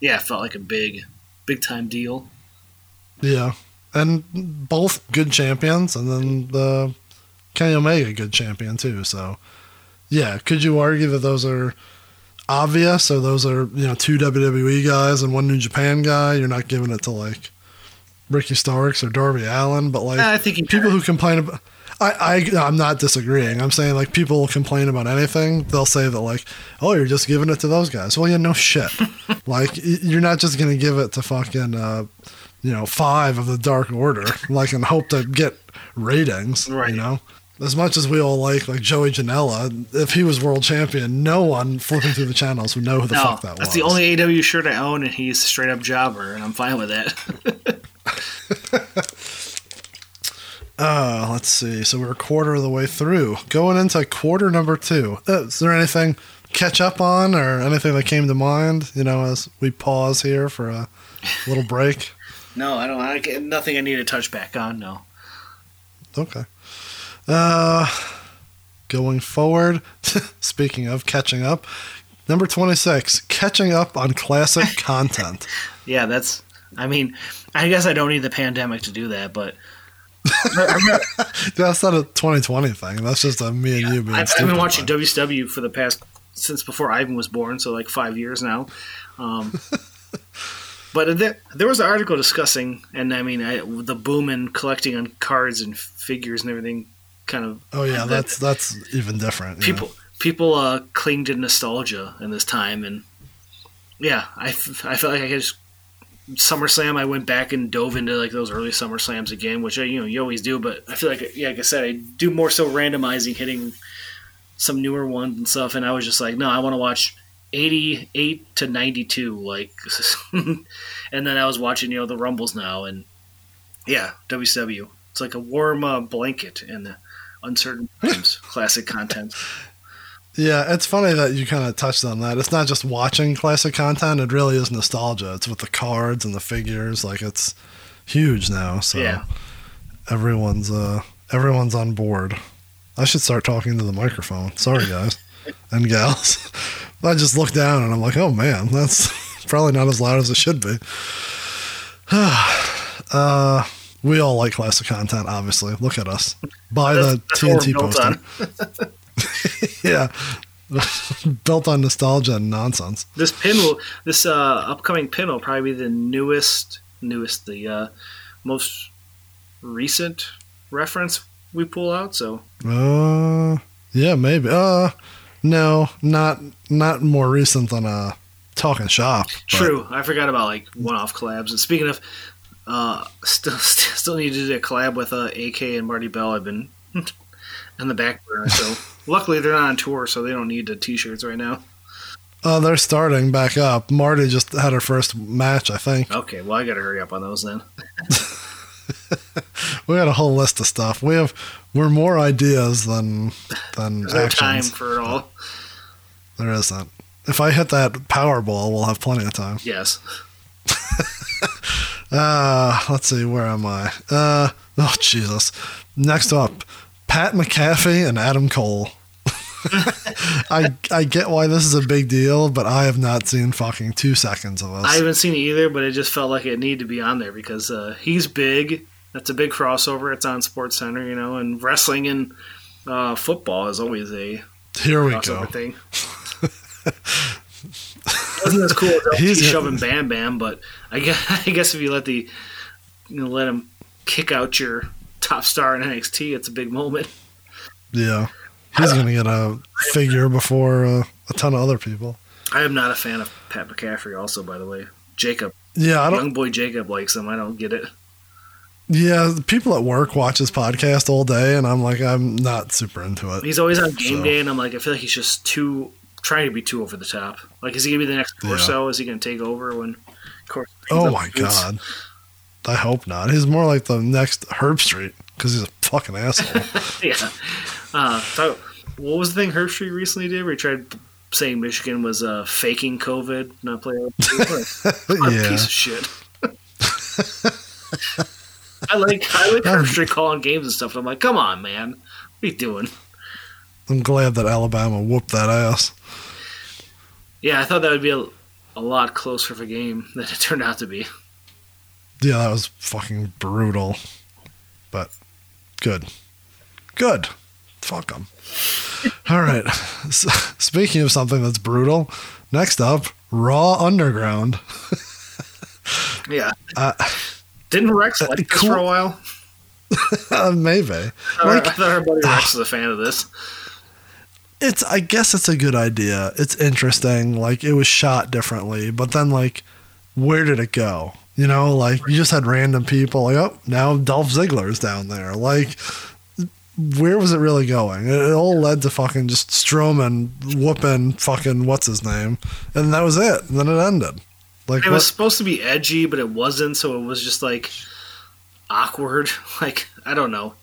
yeah, felt like a big, big time deal. Yeah, and both good champions, and then the Kenny Omega good champion too. So, yeah, could you argue that those are obvious, so those are you know two WWE guys and one New Japan guy? You're not giving it to like Ricky Starks or Darby Allin, but like I think people who complain about. I, I, I'm not disagreeing. I'm saying like people complain about anything. They'll say that like, oh, you're just giving it to those guys. Well, yeah, no shit. like you're not just gonna give it to fucking, uh, you know, five of the Dark Order, like and hope to get ratings. Right. You know, as much as we all like like Joey Janela, if he was world champion, no one flipping through the channels would know who the no, fuck that that's was. That's the only AW shirt I own, and he's a straight up jobber, and I'm fine with that. Uh, let's see. So we're a quarter of the way through. Going into quarter number two. Uh, is there anything catch up on or anything that came to mind, you know, as we pause here for a little break? no, I don't. I get nothing I need to touch back on. No. Okay. Uh, going forward, speaking of catching up, number 26, catching up on classic content. Yeah, that's. I mean, I guess I don't need the pandemic to do that, but That's not a 2020 thing. That's just a me and you being I've, I've been watching thing. WCW for the past since before Ivan was born, so like five years now. Um, but there, there was an article discussing, and I mean, I, the boom in collecting on cards and figures and everything. Kind of Oh yeah, that- that's that's even different. yeah. people people uh, cling to nostalgia in this time, and yeah, I, f- I felt like I just SummerSlam. I went back and dove into like those early SummerSlams again, which I, you know you always do. But I feel like, yeah, like I said, I do more so randomizing, hitting some newer ones and stuff. And I was just like, no, I want to watch eighty eight to ninety two, like, and then I was watching you know the Rumbles now, and yeah, WCW. It's like a warm uh, blanket in the uncertain times. Classic content. Yeah, it's funny that you kind of touched on that. It's not just watching classic content; it really is nostalgia. It's with the cards and the figures. Like it's huge now. So Yeah. everyone's uh everyone's on board. I should start talking to the microphone. Sorry, guys and gals. I just look down and I'm like, oh man, that's probably not as loud as it should be. uh, we all like classic content, obviously. Look at us. Buy the TNT poster. yeah. Built on nostalgia and nonsense. This pin will, this uh, upcoming pin will probably be the newest, newest, the uh, most recent reference we pull out. So Uh, yeah, maybe. Uh, no, not not more recent than uh, Talking Shop. true, I forgot about like one-off collabs. And speaking of, uh, still still need to do a collab with uh, AK and Marti Belle. I've been in the back burner. So luckily they're not on tour, so they don't need the t-shirts right now. Uh, they're starting back up. Marti just had her first match, I think. Okay, well I got to hurry up on those then. We got a whole list of stuff. We have we're more ideas than than There's no time for it all. There isn't. If I hit that Powerball, we'll have plenty of time. Yes. Uh, let's see, where am I? Uh, oh Jesus. Next up, Pat McAfee and Adam Cole. I I get why this is a big deal, but I have not seen fucking two seconds of us. I haven't seen it either, but it just felt like it needed to be on there because uh, he's big. That's a big crossover. It's on Sports Center, you know, and wrestling and uh, football is always a Here we go. thing. Wasn't as cool as LT shoving Bam Bam, but I guess, I guess if you let the you know let him kick out your top star in NXT, it's a big moment. Yeah, he's gonna get a figure before uh, a ton of other people. I am not a fan of Pat McCaffrey. Also, by the way, Jacob, Yeah, I don't. young boy Jacob likes him. I don't get it. Yeah, the people at work watch his podcast all day, and I'm like, I'm not super into it. He's always on game So- day, and I'm like, I feel like he's just too trying to be too over the top. Like, is he gonna be the next Yeah. Corso? Is he gonna take over when? Corso Oh my god, I hope not. He's more like the next Herbstreit because he's a fucking asshole. yeah. Uh, so, what was the thing Herbstreit recently did? Where he tried saying Michigan was uh, faking COVID, not playing. Yeah, piece of shit. I like I like Herbstreit calling games and stuff. And I'm like, come on, man, what are you doing? I'm glad that Alabama whooped that ass. Yeah, I thought that would be a, a lot closer of a game than it turned out to be. Yeah, that was fucking brutal, but good, good. Fuck them. All right. S speaking of something that's brutal, next up, Raw Underground. Yeah. Uh, Didn't Rex like this cool. for a while? Uh, maybe. I thought- Like, I thought our buddy Rex was a fan of this. It's i guess it's a good idea. It's interesting. Like it was shot differently but then like where did it go? You know like you just had random people like oh now dolph ziggler's down there. Like where was it really going? It, it all led to fucking just strowman whooping fucking what's his name and that was it. And then it ended. Like It what, was supposed to be edgy, but it wasn't, so it was just like awkward. Like, I don't know.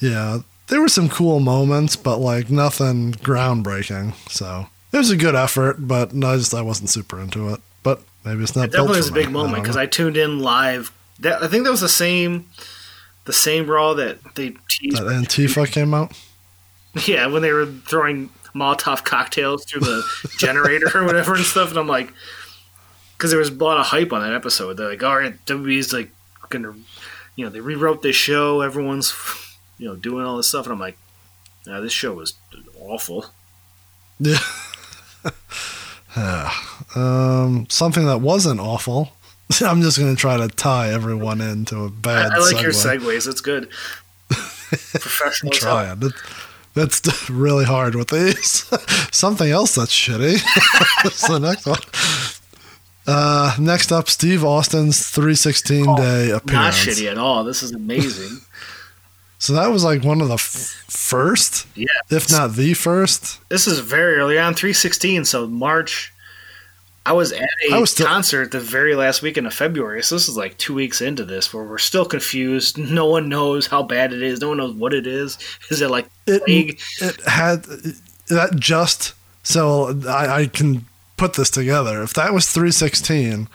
yeah there were some cool moments but like nothing groundbreaking so it was a good effort but i just i wasn't super into it but maybe it's not It definitely was a big me. moment because know. I tuned in live. That I think that was the same, the same Raw that they teased. that Antifa came out. Yeah, when they were throwing Molotov cocktails through the generator or whatever and stuff, and I'm like, because there was a lot of hype on that episode. They're like, all right, WWE's like gonna you know, they rewrote this show. Everyone's, you know, doing all this stuff, and I'm like, yeah, this show was awful. Yeah. um, something that wasn't awful. I'm just going to try to tie everyone into a bad. I, I like segue. your segues. It's good. Professional. Trying. That, that's really hard with these. Something else that's shitty. That's the next one. Uh, next up, Steve Austin's 316 day appearance. Not shitty at all. This is amazing. So that was like one of the f- first, yeah. if not the first. This is very early on, 316. So March. I was at a was still- concert the very last weekend of February. So this is like two weeks into this where we're still confused. No one knows how bad it is. No one knows what it is. Is it like It, plague? it had that just so I, I can put this together. If that was 316,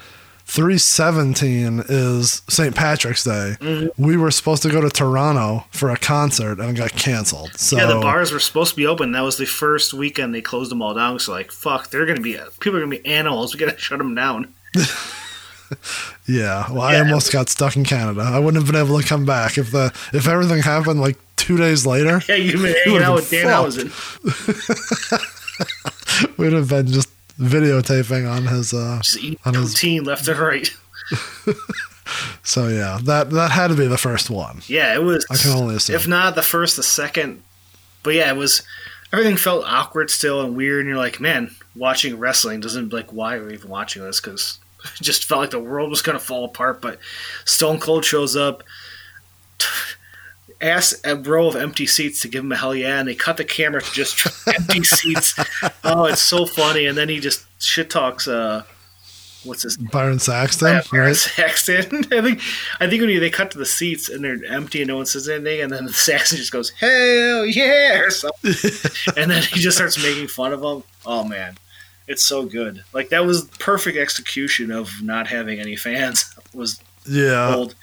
317 is St. Patrick's Day. Mm-hmm. We were supposed to go to Toronto for a concert and it got canceled. So Yeah, the bars were supposed to be open. That was the first weekend they closed them all down. So like, fuck, they're gonna be people are gonna be animals. We gotta shut them down. Yeah, well, I Yeah. almost got stuck in Canada. I wouldn't have been able to come back if the if everything happened like two days later. Yeah, you've been hanging out with Dan. Housen. We'd have been just videotaping on his. uh On his- poutine left and right. So yeah, that that had to be the first one. Yeah, it was. I can only assume. If not the first, the second. But yeah, it was. Everything felt awkward still and weird, and you're like, man, watching wrestling doesn't like why are we even watching this? Because it just felt like the world was gonna fall apart. But Stone Cold shows up, asks a row of empty seats to give him a hell yeah, and they cut the camera to just empty seats. Oh, it's so funny. And then he just shit talks. Uh, what's his Byron Saxton, yeah, Byron right? Saxton. I think I think when they cut to the seats and they're empty and no one says anything, and then Saxton just goes "Hell yeah" or something, and then he just starts making fun of them. Oh man, it's so good. Like that was perfect execution of not having any fans. Was Yeah, gold.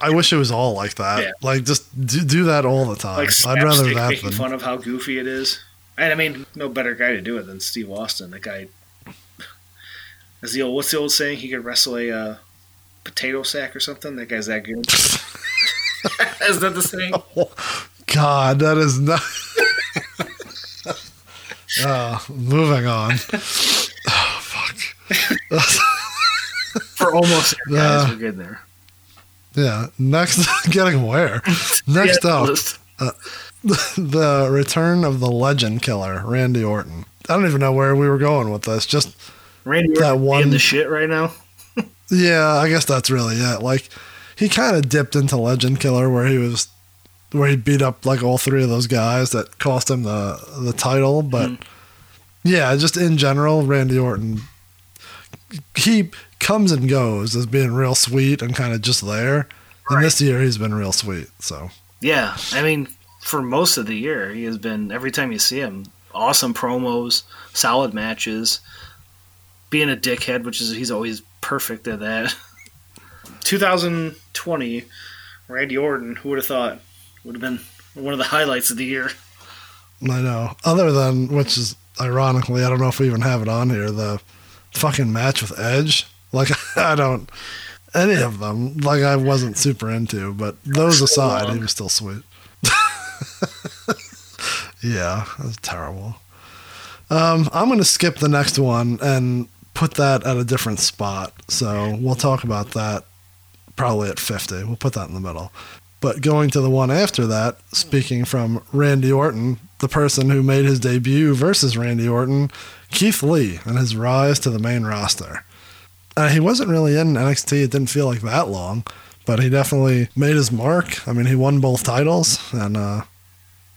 I wish it was all like that. Yeah. Like just do, do that all the time. Like I'd rather that making than fun of how goofy it is. And I mean, no better guy to do it than Steve Austin. The guy, as the old what's the old saying? He could wrestle a uh, potato sack or something. That guy's that good. is that the saying? God, that is not. uh, moving on. Oh, fuck. For almost guys, Yeah. we're good there. Yeah. Next, getting where? Next Yeah, up, list. the return of the legend killer, Randy Orton. I don't even know where we were going with this. Just Randy that Orton one- in the shit right now. yeah, I guess that's really it. Like he kind of dipped into legend killer where he was where he beat up like all three of those guys that cost him the the title, but Mhm. yeah, just in general, Randy Orton he comes and goes as being real sweet and kind of just there. And this year he's been real sweet. So Yeah, I mean, for most of the year, he has been every time you see him, awesome promos, solid matches, being a dickhead, which is he's always perfect at that. 2020, Randy Orton. Who would have thought would have been one of the highlights of the year? I know. Other than which is ironically, I don't know if we even have it on here, the fucking match with Edge. Like I don't any of them. Like I wasn't super into, but those aside, long. he was still sweet. yeah, that's terrible. Um, I'm gonna skip the next one and put that at a different spot. So we'll talk about that probably at 50. We'll put that in the middle. But going to the one after that, speaking from Randy Orton, the person who made his debut versus Randy Orton, Keith Lee, and his rise to the main roster. Uh, he wasn't really in NXT, it didn't feel like that long, but he definitely made his mark. I mean, he won both titles and uh,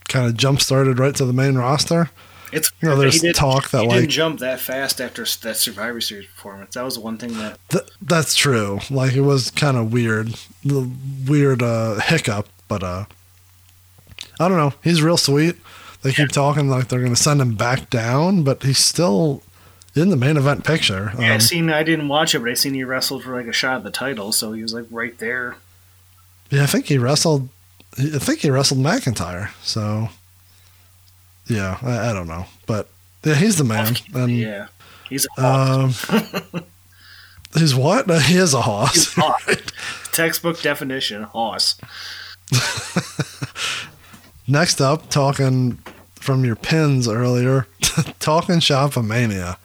kind of jump started right to the main roster. It's You know, there's talk that, he like- didn't jump that fast after that Survivor Series performance. That was the one thing that Th- that's true. Like it was kind of weird, the weird uh, hiccup, but uh, I don't know. He's real sweet. They keep talking like they're going to send him back down, but he's still in the main event picture. yeah, I Um, seen. I didn't watch it, but I seen he wrestled for like a shot at the title, so he was like right there. yeah, I think he wrestled. I think he wrestled McIntyre. So yeah, I, I don't know, but yeah, he's the man. And yeah, he's a um, he's what? He is a horse. Textbook definition, hoss. Next up, talking from your pins earlier, talking Shopomania.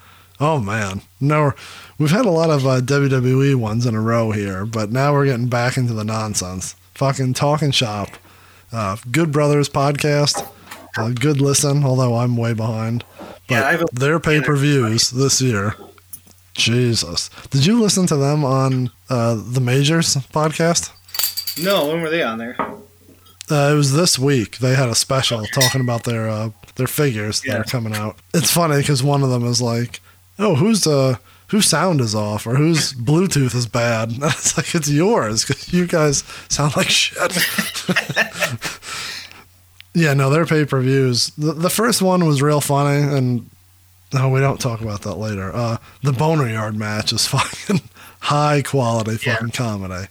Oh man, no, we've had a lot of uh, WWE ones in a row here, but now we're getting back into the nonsense. Fucking talking shop, uh, Good Brothers podcast, uh, good listen. Although I'm way behind, but Yeah, haven't- their pay per views this year. Jesus, did you listen to them on uh, the Majors podcast? No, when were they on there? Uh, it was this week. They had a special talking about their uh, their figures that are coming out. It's funny because one of them is like, "Oh, whose uh whose sound is off or whose Bluetooth is bad?" And it's like it's yours because you guys sound like shit. yeah, no, their pay per views. The, the first one was real funny, and no, we don't talk about that later. Uh, the Boner Yard match is fucking high quality Yeah. fucking comedy.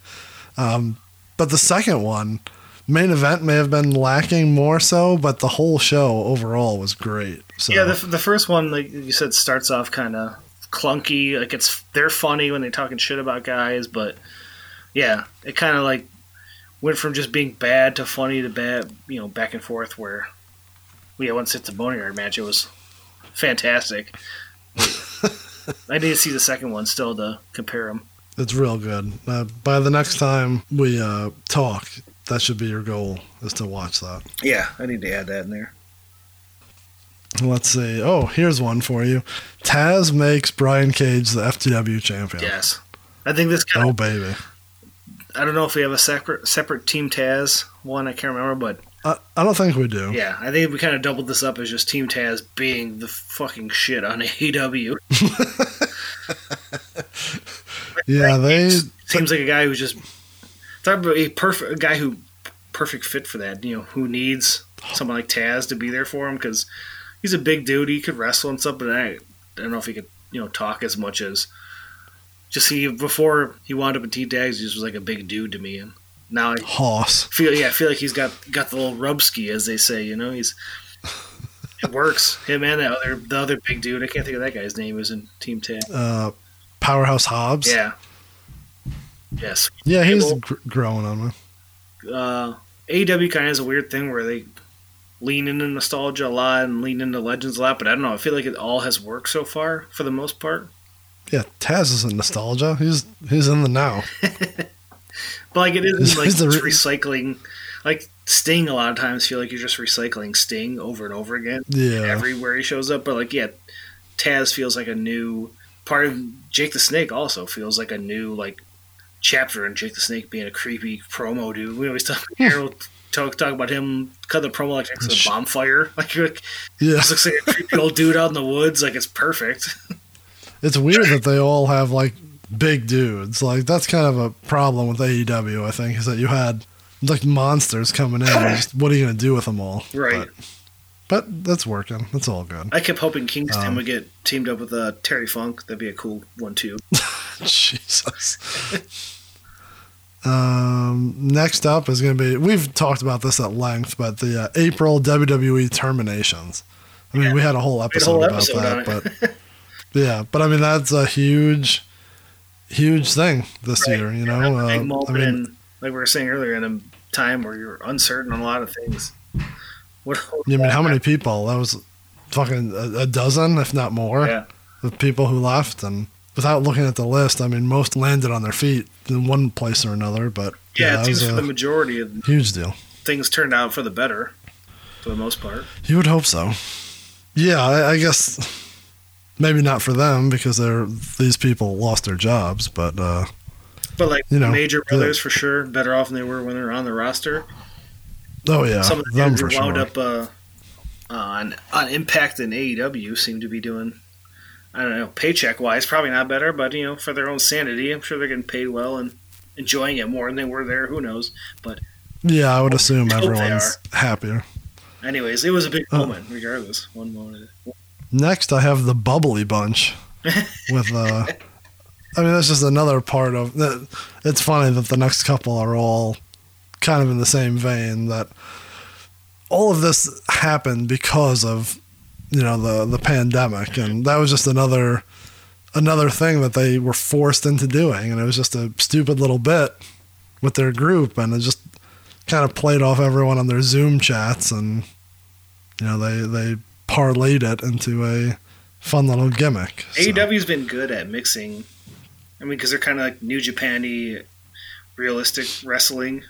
Um, but the second one, main event may have been lacking more so, but the whole show overall was great. So Yeah, the, the first one, like you said, starts off kind of clunky. Like it's they're funny when they're talking shit about guys, but yeah, it kind of like went from just being bad to funny to bad, you know, back and forth. Where we yeah, once it's a boneyard match, it was fantastic. I need to see the second one still to compare them. it's real good. Uh, by the next time we uh, talk, that should be your goal is to watch that. Yeah, I need to add that in there. Let's see. Oh, here's one for you. Taz makes Brian Cage the FTW champion. Yes, I think this kind Oh of. baby. I don't know if we have a separate separate Team Taz one. I can't remember, but I, I don't think we do. Yeah, I think we kind of doubled this up as just Team Taz being the fucking shit on AEW. Yeah, they Seems like a guy who's just talk about a perfect a guy who perfect fit for that. You know, who needs someone like Taz to be there for him because he's a big dude. He could wrestle and stuff, but I, I don't know if he could you know talk as much as just he before he wound up in Team Taz. He just was like a big dude to me, and now I Hoss. feel yeah, I feel like he's got got the little rubski as they say. You know, he's it works. Him and the other the other big dude. I can't think of that guy's name. Was in Team Taz. Uh, Powerhouse Hobbs. Yeah. Yes. Yeah, he's gr- growing on me. Uh, AEW kind of has a weird thing where they lean into nostalgia a lot and lean into legends a lot, but I don't know. I feel like it all has worked so far for the most part. Yeah, Taz isn't nostalgia. He's he's in the now. But like it Is- like the just re- recycling. Like Sting, a lot of times feel like you're just recycling Sting over and over again. Yeah. everywhere he shows up. But like, yeah, Taz feels like a new part of Jake the Snake. Also feels like a new like chapter and Jake the Snake being a creepy promo dude. We always talk Harold talk talk about him cut the promo like next to a bonfire. Like, like Yeah. this looks like a creepy old dude out in the woods. Like it's perfect. It's weird that they all have like big dudes. Like that's kind of a problem with AEW. I think is that you had like monsters coming in. Just, what are you gonna do with them all? Right. But, but that's working. That's all good. I kept hoping Kingston Um, would get teamed up with uh, Terry Funk. That'd be a cool one too. Jesus. um, next up is going to be. We've talked about this at length, but the uh, April WWE terminations. I mean, Yeah. we had a whole had a episode whole about episode that, but yeah, but I mean that's a huge, huge thing this Right. year. You know, uh, I mean, in, like we were saying earlier, in a time where you're uncertain on a lot of things. What? I mean, how many people? That was fucking a, a dozen, if not more, Yeah. of people who left. And without looking at the list, I mean, most landed on their feet in one place or another. But Yeah, that it seems was for a the majority of huge deal. things turned out for the better, for the most part. You would hope so. Yeah, I, I guess maybe not for them because they're these people lost their jobs, but uh, But like You know, major the- brothers for sure, better off than they were when they were on the roster. Oh yeah, Some of the for who wound sure. up uh, on on Impact and AEW seem to be doing. I don't know, paycheck wise, probably not better, but you know, for their own sanity, I'm sure they're getting paid well and enjoying it more than they were there. Who knows? But Yeah, I would assume everyone's happier. anyways, it was a big Uh. moment, regardless. One moment. Next, I have the bubbly bunch with. Uh, I mean, that's just another part of. It's funny that the next couple are all kind of in the same vein. That all of this happened because of, you know, the the pandemic, and that was just another another thing that they were forced into doing, and it was just a stupid little bit. with their group, and it just kind of played off everyone on their Zoom chats, and you know they they parlayed it into a fun little gimmick. so. AEW's been good at mixing. I mean, because they're kind of like New Japan-y, realistic wrestling,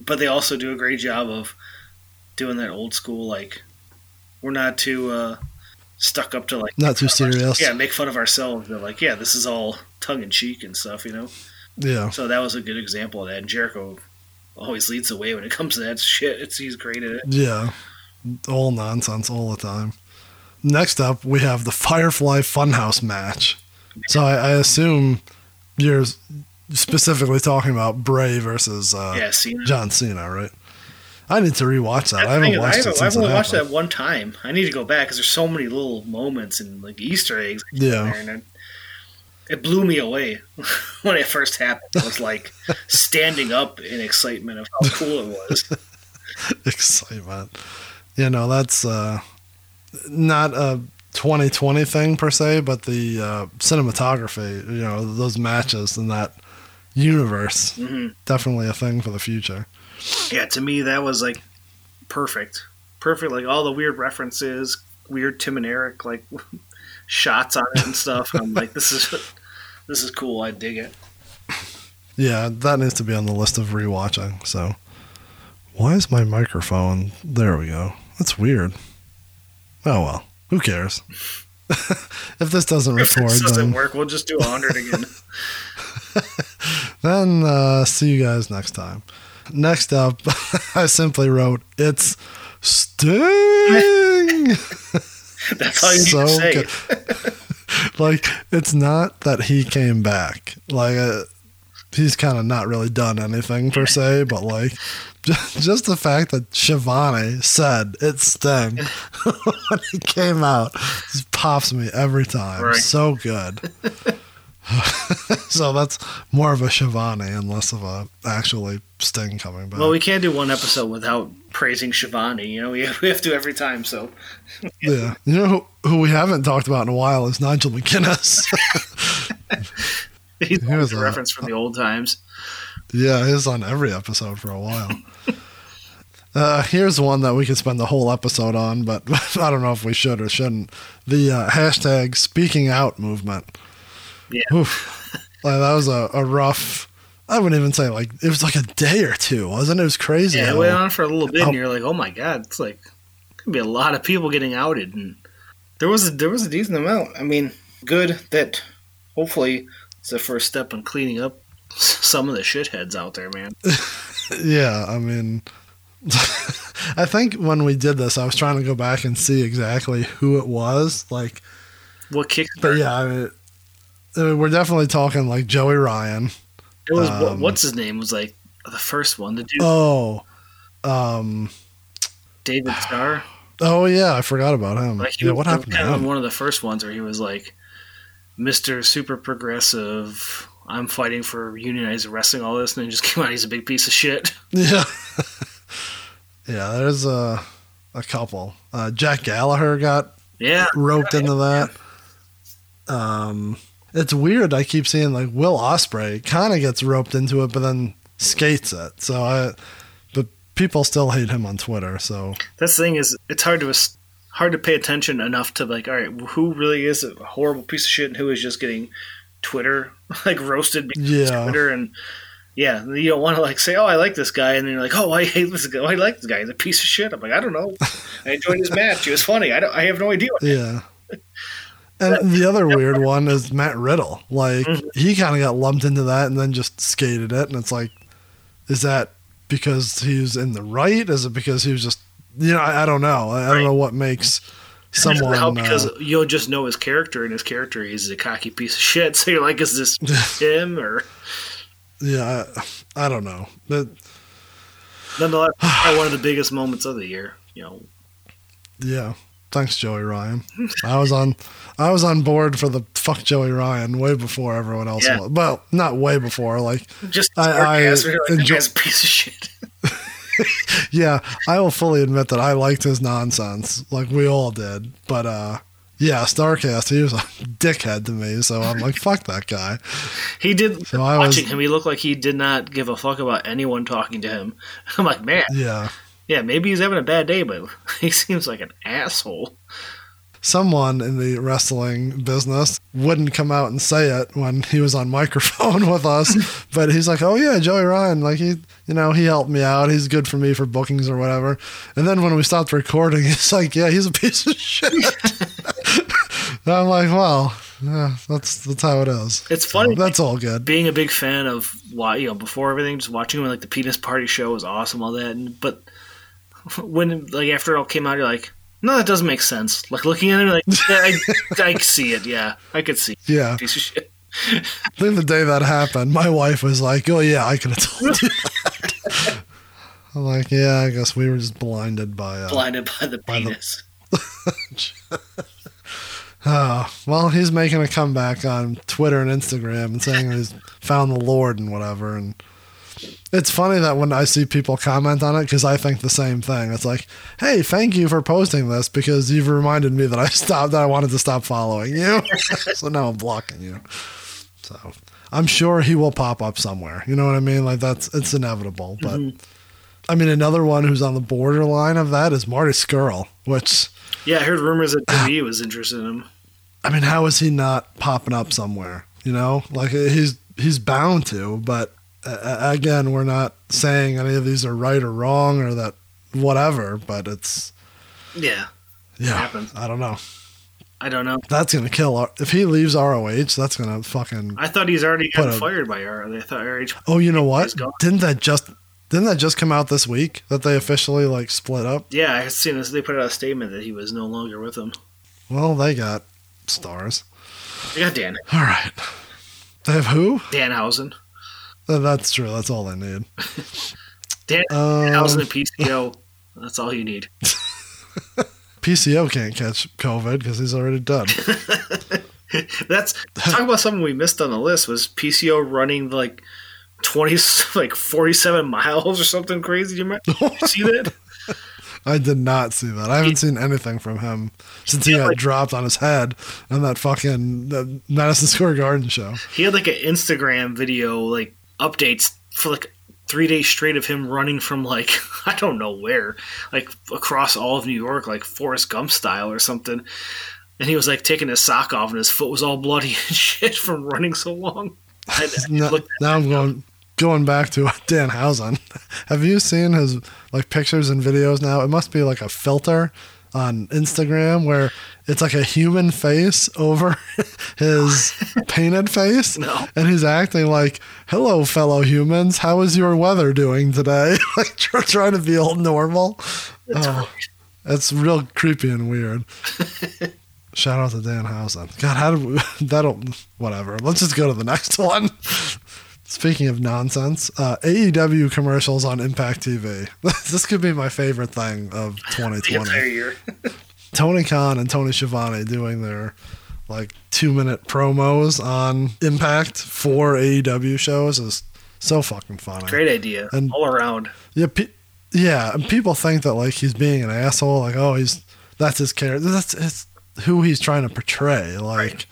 but they also do a great job of doing that old school like we're not too uh, stuck up to like Not too serious. yeah make fun of ourselves. They're like yeah this is all tongue in cheek and stuff, you know. yeah. So that was a good example of that. And Jericho always leads the way when it comes to that shit. It's he's great at it. Yeah, all nonsense all the time. Next up, we have the Firefly Funhouse match. So I, I assume you're specifically talking about Bray versus uh, yeah, Cena. John Cena, right? I need to rewatch that. I haven't is, watched I haven't, since I've only watched that one time. I need to go back because there's so many little moments and like Easter eggs. Yeah. and it, it blew me away when it first happened. I was like standing up in excitement of how cool it was. Excitement. You know, that's uh, not a 2020 thing per se, but the uh, cinematography, you know, those matches and that universe, hmm definitely a thing for the future. Yeah, to me that was like perfect, perfect. Like all the weird references, weird Tim and Eric like shots on it and stuff. I'm like, this is this is cool. I dig it. Yeah, that needs to be on the list of rewatching. So, why is my microphone? There we go. That's weird. Oh well, who cares? if this doesn't If record, this doesn't then work, we'll just do a hundred again. Then uh, see you guys next time. Next up, I simply wrote it's Sting. That's all you need to say. good. like it's not that he came back. Like uh, he's kind of not really done anything per se, but like just, just the fact that Schiavone said it's Sting when he came out just pops me every time. Right. So good. so that's more of a Schiavone and less of a actually Sting coming back. Well, we can't do one episode without praising Schiavone. You know, we have, we have to every time. So yeah. You know who, who we haven't talked about in a while is Nigel McGuinness. he's He was a a- reference from the old times. Yeah, he was on every episode for a while. uh, here's one that we could spend the whole episode on, but I don't know if we should or shouldn't. The uh, hashtag speaking out movement. Yeah. Like, that was a, a rough, I wouldn't even say like, it was like a day or two, wasn't it? It was crazy. Yeah, it went on for a little bit, how- and you're like, oh my god, it's like could be a lot of people getting outed, and there was a, there was a decent amount. I mean, good that hopefully it's the first step in cleaning up some of the shitheads out there, man. Yeah, I mean, I think when we did this, I was trying to go back and see exactly who it was. Like, What kicked? but yeah, I mean, I mean, we're definitely talking like Joey Ryan. it was um, what's his name was like the first one, to do. Oh, um, David Starr. oh yeah, I forgot about him. Like he yeah, was what happened kind of one of the first ones where he was like, "Mr. Super Progressive, I'm fighting for unionized wrestling, all this," and then he just came out. He's a big piece of shit. Yeah, yeah. There's a a couple. Uh, Jack Gallagher got Yeah, roped into that. Um, it's weird. I keep seeing like Will Ospreay kind of gets roped into it, but then skates it. So I, but people still hate him on Twitter. So that's the thing is, it's hard to hard to pay attention enough to like, all right, who really is a horrible piece of shit and who is just getting Twitter like roasted because Yeah. Twitter and. Yeah, you don't want to like say, "Oh, I like this guy," and then you're like, "Oh, I hate this guy. I like this guy. He's a piece of shit." I'm like, I don't know. I enjoyed his match. He was funny. I don't. I have no idea. yeah. And the other weird one is Matt Riddle. Like Mhm. he kind of got lumped into that and then just skated it. And it's like, is that because he was in the right? Is it because he was just, you know, I, I don't know. I, I don't know what makes someone. How uh, because you'll just know his character, and his character is a cocky piece of shit. So you're like, is this him or? yeah, I, I don't know. But Nonetheless, one of the biggest moments of the year. You know, yeah, thanks, Joey Ryan. I was on, I was on board for the fuck Joey Ryan way before everyone else Yeah. was. Well, not way before. Like, just I- I like, enjoy- piece of shit. yeah, I will fully admit that I liked his nonsense, like we all did. But uh, yeah, Starcast, he was a dickhead to me, so I'm like, fuck that guy. He did So I was- watching him. He looked like he did not give a fuck about anyone talking to him. I'm like, man, Yeah. yeah, maybe he's having a bad day, but he seems like an asshole. Someone in the wrestling business wouldn't come out and say it when he was on microphone with us, but he's like, "Oh yeah, Joey Ryan, like he, you know, he helped me out. He's good for me for bookings or whatever." And then when we stopped recording, he's like, "Yeah, he's a piece of shit." and I'm like, "Well, yeah, that's that's how it is." It's funny. So that's all good. being a big fan of why you know before everything, just watching him like the penis party show was awesome, all that. And, but when like after it all came out, you're like, no, that doesn't make sense. Like looking at it, like yeah, I, I see it. Yeah, I could see. Yeah, Piece of shit. I think the day that happened, my wife was like, "Oh yeah, I could have told you." that." I'm like, "Yeah, I guess we were just blinded by." Uh, Blinded by the By the- penis. Oh, well, he's making a comeback on Twitter and Instagram and saying he's found the Lord and whatever. And it's funny that when I see people comment on it, because I think the same thing. It's like, hey, thank you for posting this because you've reminded me that I stopped, that I wanted to stop following you. so now I'm blocking you. So I'm sure he will pop up somewhere. You know what I mean? Like that's, it's inevitable. But mm-hmm. I mean, another one who's on the borderline of that is Marty Scurll, which. Yeah, I heard rumors that WWE was interested in him. I mean, how is he not popping up somewhere? You know, like he's he's bound to. But uh, again, we're not saying any of these are right or wrong or that whatever. But it's Yeah, yeah, happens. I don't know. I don't know. That's gonna kill. our- If he leaves ROH, that's gonna fucking. I thought he's already a- fired by R. I thought RH. Oh, you know what? Didn't that just didn't that just come out this week that they officially like split up? Yeah, I seen this. They put out a statement that he was no longer with them. Well, they got stars. They got Dan All right. They have who? Danhausen. That's true. That's all I need. Dan Um, and PCO. That's all you need. PCO can't catch COVID because he's already dead. That's talk about something we missed on the list was PCO running like twenty like forty seven miles or something crazy. Do you? Did you see that? I did not see that. I haven't seen anything from him since he got like- dropped on his head on that fucking the Madison Square Garden show. He had like an Instagram video like updates for like three days straight of him running from like I don't know where, like across all of New York, like Forrest Gump style or something. And he was like taking his sock off, and his foot was all bloody and shit from running so long. I, I Now, looked- now I'm going going back to Danhausen. Have you seen his like pictures and videos now? It must be like a filter on Instagram where it's like a human face over his painted face. No. And he's acting like, Hello, fellow humans. How is your weather doing today? like tr- trying to be all normal. That's uh, Oh, it's real creepy and weird. Shout out to Danhausen. God, how did we, that'll, whatever. Let's just go to the next one. Speaking of nonsense, uh, AEW commercials on Impact TV. this could be my favorite thing of the entire 2020. year. Tony Khan and Tony Schiavone doing their like two minute promos on Impact for AEW shows is so fucking funny. Great idea, And- all around. Yeah, pe- yeah, and people think that like he's being an asshole, like oh he's that's his character, that's it's who he's trying to portray. Like Right.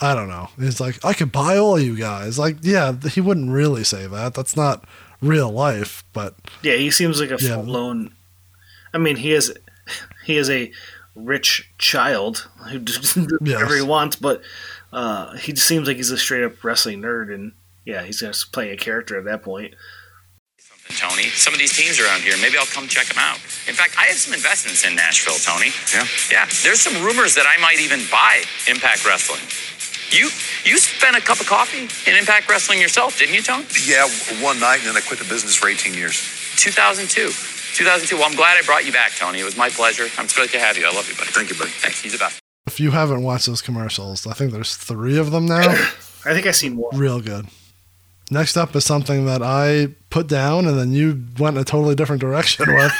I don't know, he's like I could buy all you guys. Like yeah, he wouldn't really say that. That's not real life, but Yeah, he seems like a Yeah. full blown. I mean, he is he is a rich child who does whatever he wants, but uh, he just seems like he's a straight up wrestling nerd, and yeah, he's just playing a character at that point. Tony. Some of these teams around here, maybe I'll come check them out. In fact, I have some investments in Nashville, Tony. Yeah? Yeah, there's some rumors that I might even buy Impact Wrestling. You you spent a cup of coffee in Impact Wrestling yourself, didn't you, Tony? Yeah, one night, and then I quit the business for 18 years. 2002. 2002. Well, I'm glad I brought you back, Tony. It was my pleasure. I'm thrilled to have you. I love you, buddy. Thank you, buddy. Thanks. He's the best. if you haven't watched those commercials, I think there's three of them now. I think I've seen one. Real good. Next up is something that I put down and then you went in a totally different direction with.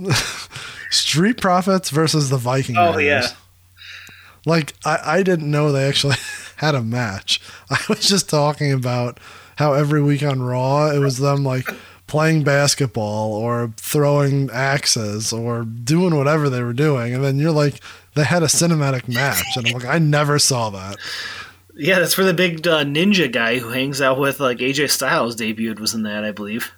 Street Profits versus the Viking Oh, Raiders. yeah. Like I, I didn't know they actually had a match. I was just talking about how every week on Raw it was them like playing basketball or throwing axes or doing whatever they were doing. And then you're like, they had a cinematic match. And I'm like, I never saw that. Yeah, that's where the big uh, ninja guy who hangs out with like AJ Styles debuted was in that, I believe.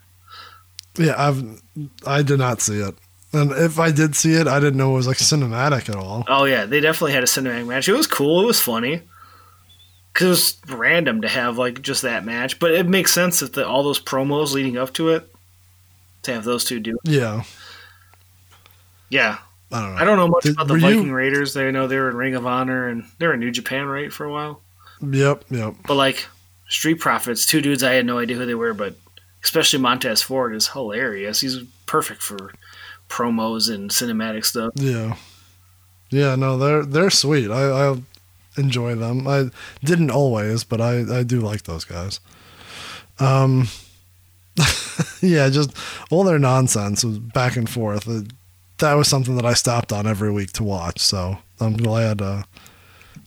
Yeah, I've, I did not see it. And if I did see it, I didn't know it was like cinematic at all. Oh yeah, they definitely had a cinematic match. It was cool. It was funny. Cause it was random to have like just that match, but it makes sense that the, all those promos leading up to it to have those two do. it. Yeah. Yeah, I don't know. I don't know much Did- about the Viking you- Raiders. They know they were in Ring of Honor and they were in New Japan, right, for a while. Yep, yep. But like Street Profits, two dudes I had no idea who they were, but especially Montez Ford is hilarious. He's perfect for promos and cinematic stuff. Yeah. Yeah, no, they're they're sweet. I, I enjoy them. I didn't always, but I, I do like those guys. Um yeah, just all their nonsense was back and forth. It, that was something that I stopped on every week to watch. So I'm glad uh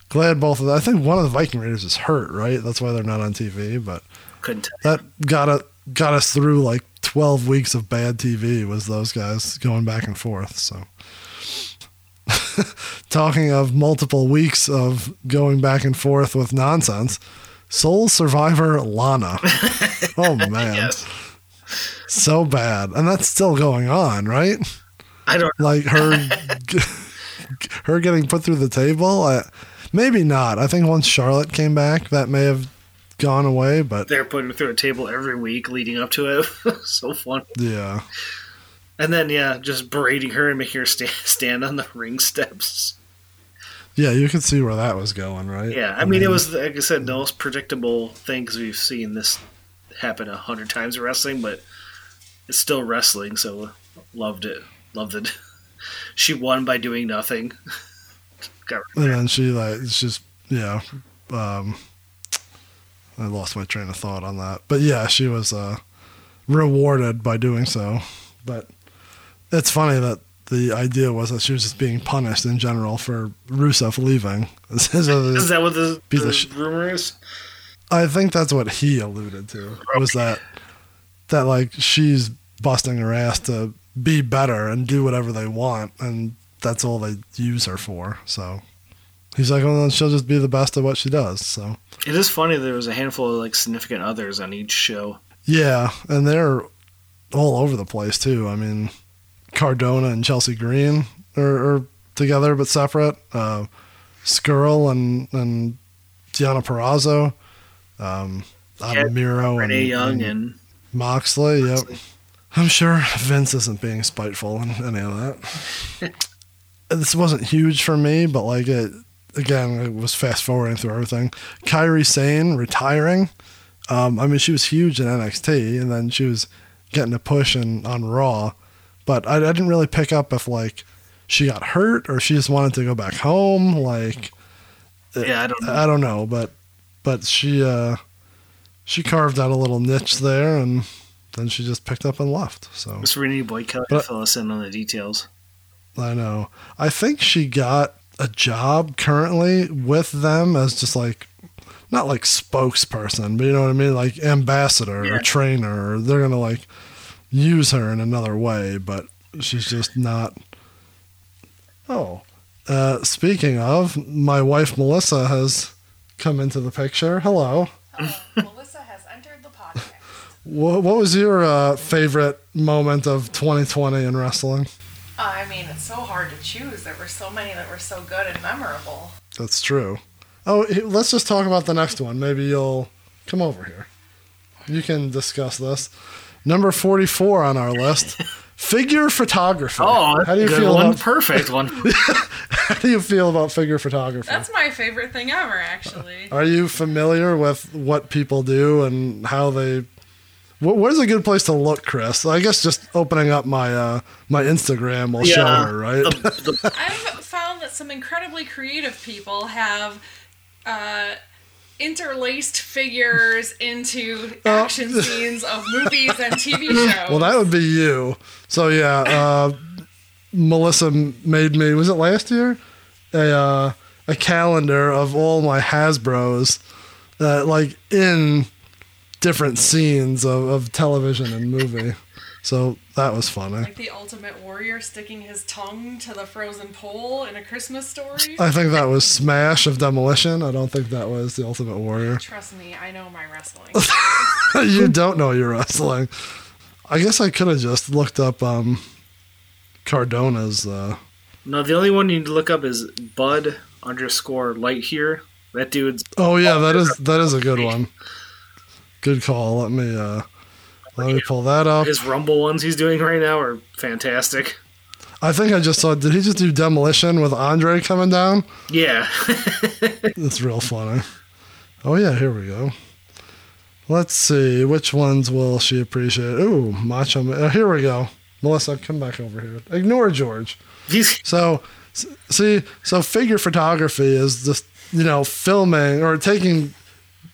glad both of them. I think one of the Viking Raiders is hurt, right? That's why they're not on TV, but Couldn't tell. that got it got us through like 12 weeks of bad TV was those guys going back and forth so. Talking of multiple weeks of going back and forth with nonsense sole survivor lana. Oh man. Yes. so bad. And that's still going on right? I don't like her her getting put through the table? I, maybe not. I think once charlotte came back that may have gone away but they're putting through a table every week leading up to it. so fun. yeah And then yeah, just berating her and making her sta- stand on the ring steps. Yeah, you could see where that was going, right? Yeah, I mean it was like I said, the most predictable thing because we've seen this happen a hundred times in wrestling, but it's still wrestling, so loved it, loved it. She won by doing nothing. Got And then she like it's just yeah. Um I lost my train of thought on that. But yeah, she was uh rewarded by doing so. But it's funny that the idea was that she was just being punished in general for Rusev leaving. Is that what the, the sh- rumor is? I think that's what he alluded to was that that like she's busting her ass to be better and do whatever they want, and that's all they use her for. So he's like, well, then she'll just be the best at what she does. So It is funny there was a handful of like significant others on each show. yeah, and they're all over the place too. I mean, Cardona and Chelsea Green are, are together but separate. Uh, Scurll and and Diana Perrazzo, um, Yeah, Miro Renee and, Young and and Moxley, yep. I'm sure Vince isn't being spiteful in any of that. this wasn't huge for me, but like it again, it was fast forwarding through everything. Kairi Sane retiring. Um, I mean, she was huge in NXT, and then she was getting a push in, on Raw, but I, I didn't really pick up if like she got hurt or she just wanted to go back home. Like, yeah, I don't know. I don't know, but but she uh, she carved out a little niche there, and then she just picked up and left. So Miss Renee Boyd Kelly But- fill us in on the details. I know. I think she got a job currently with them as just like not like spokesperson, but you know what I mean, like ambassador Yeah. or trainer. Or they're gonna like use her in another way, but she's just not. Oh, uh, speaking of, my wife Melissa has come into the picture. Hello. Melissa has entered the podcast. What, what was your uh, favorite moment of 2020 in wrestling? Uh, I mean, it's so hard to choose. There were so many that were so good and memorable. That's true. Oh, let's just talk about the next one. Maybe you'll come over here. You can discuss this. Number 44 on our list figure photography. Oh, that's how do you good feel one. about Perfect one. how do you feel about figure photography? That's my favorite thing ever, actually. Are you familiar with what people do and how they? Wh- Where's a good place to look, Chris? I guess just opening up my uh, my Instagram will show her, right? The- the- I've found that some incredibly creative people have uh, interlaced figures into action scenes of movies and TV shows. Well, that would be you. So yeah, uh, Melissa made me. Was it last year? A uh, a calendar of all my Hasbro's, uh, like in different scenes of, of television and movie. So that was funny. Like the Ultimate Warrior sticking his tongue to the frozen pole in a Christmas story. I think that was Smash of Demolition. I don't think that was the Ultimate Warrior. Trust me, I know my wrestling. you don't know you're wrestling. I guess I could have just looked up um, Cardona's. Uh, No, the only one you need to look up is Bud underscore Light here. That dude's oh yeah, that is that is a good one. Good call. Let me uh, let me pull that up. his Rumble ones he's doing right now are fantastic. I think I just saw. Did he just do Demolition with Andre coming down? Yeah, That's real funny. Oh yeah, here we go. Let's see which ones will she appreciate. Ooh, Macho Man. Oh, here we go. Melissa, come back over here. Ignore George. So, see, so figure photography is just you know filming or taking.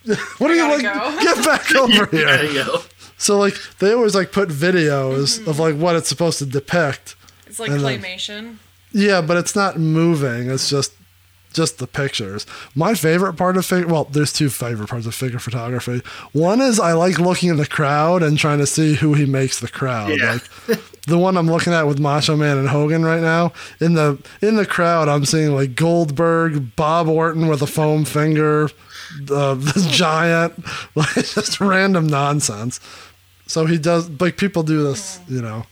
What are you like? go. Get back over there here. you go. So like they always like put videos of like what it's supposed to depict. It's like And then- claymation. Yeah, but it's not moving. It's just just the pictures. My favorite part of figure well, there's two favorite parts of figure photography. One is I like looking in the crowd and trying to see who he makes the crowd. Yeah. Like the one I'm looking at with Macho Man and Hogan right now. In the in the crowd, I'm seeing like Goldberg, Bob Orton with a foam finger, uh, the Giant, like just random nonsense. So he does like people do this, you know,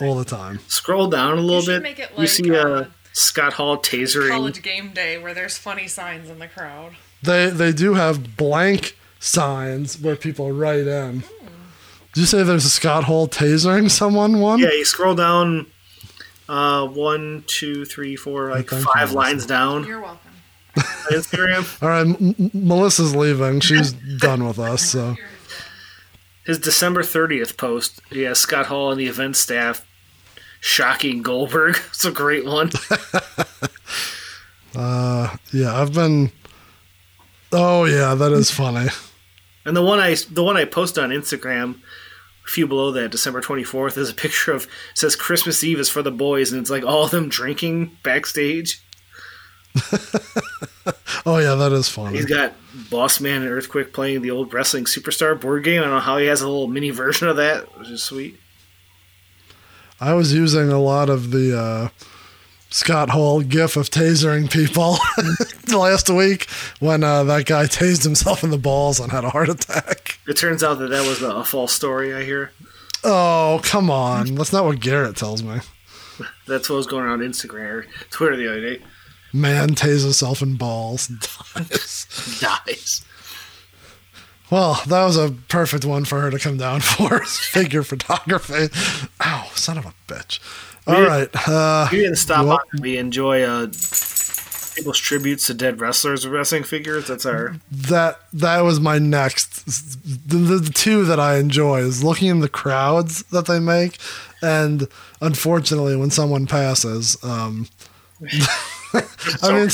all the time. Scroll down a little should bit. make it you see uh, uh, Scott Hall tasering. College game day where there's funny signs in the crowd. They they do have blank signs where people write in. Did you say there's a Scott Hall tasering someone one? Yeah, you scroll down uh, one, two, three, four, like five lines down You're welcome. Instagram. All right, M- M- Melissa's leaving. She's done with us. So His December 30th post, has Scott Hall and the event staff shocking Goldberg. It's a great one. uh, yeah, I've been. Oh yeah, that is funny. And the one I the one I posted on Instagram, a few below that, December 24th, is a picture of says Christmas Eve is for the boys, and it's like all of them drinking backstage. Oh yeah, that is funny. He's got Boss Man and Earthquake playing the old wrestling superstar board game. I don't know how he has a little mini version of that, which is sweet. I was using a lot of the uh, Scott Hall gif of tasering people last week when uh, that guy tased himself in the balls and had a heart attack. It turns out that that was a, a false story. I hear Oh come on, that's not what Garrett tells me. that's what was going on Instagram or Twitter the other day. Man tases himself in balls. and dies. Dies. Well, that was a perfect one for her to come down for figure photography. Ow, son of a bitch. All We- right. Uh, We didn't stop Well- on. We enjoy uh, people's tributes to dead wrestlers with wrestling figures. That's our that that was my next. The, the two that I enjoy is looking in the crowds that they make, and unfortunately, when someone passes, um, I mean,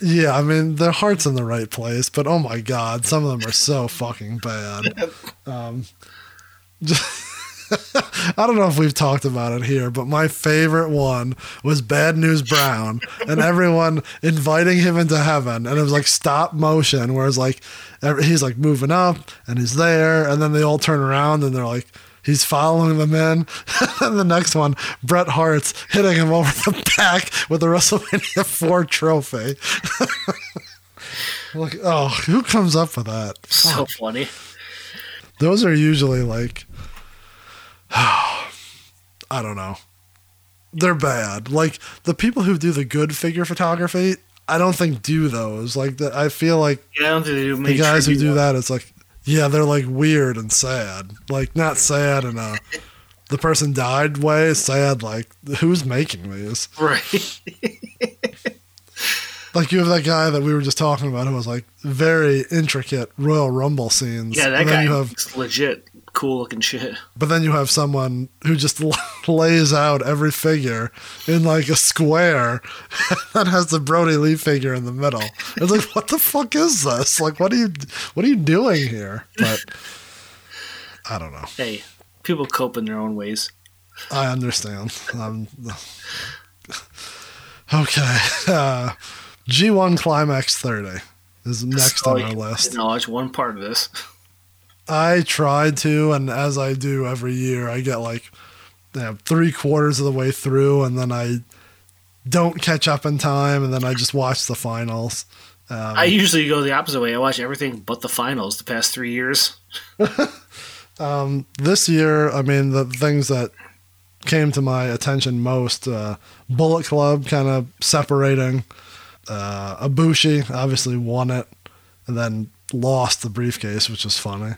yeah, I mean, their heart's in the right place, but oh my god, some of them are so fucking bad. Um, I don't know if we've talked about it here, but my favorite one was Bad News Brown and everyone inviting him into heaven. And it was like stop motion, where it's like he's like moving up and he's there. And then they all turn around and they're like, he's following them in. and the next one, Bret Hart's hitting him over the back with the WrestleMania 4 trophy. like, oh, who comes up with that? so oh. funny. Those are usually like, I don't know. They're bad. Like the people who do the good figure photography, I don't think do those. Like the, I feel like Yeah, I don't think they do the guys who do that, it's like, yeah, they're like weird and sad. Like not sad in a the person died way. Sad like who's making these? Right. Like you have that guy that we were just talking about who was like very intricate Royal Rumble scenes. yeah, that And then guy you have legit cool looking shit. But then you have someone who just lays out every figure in like a square that has the Brodie Lee figure in the middle. It's like, what the fuck is this? Like, what are you, what are you doing here? But I don't know. Hey, people cope in their own ways. I understand. Um, okay. Uh, G1 Climax 30. is next on our list. didn't one part of this. I tried to, and as I do every year, I get like you know, three quarters of the way through, and then I don't catch up in time, and then I just watch the finals. Um, I usually go the opposite way. I watch everything but the finals the past three years. um, this year, I mean, the things that came to my attention most uh, Bullet Club kind of separating. Uh, Ibushi obviously won it and then lost the briefcase, which was funny.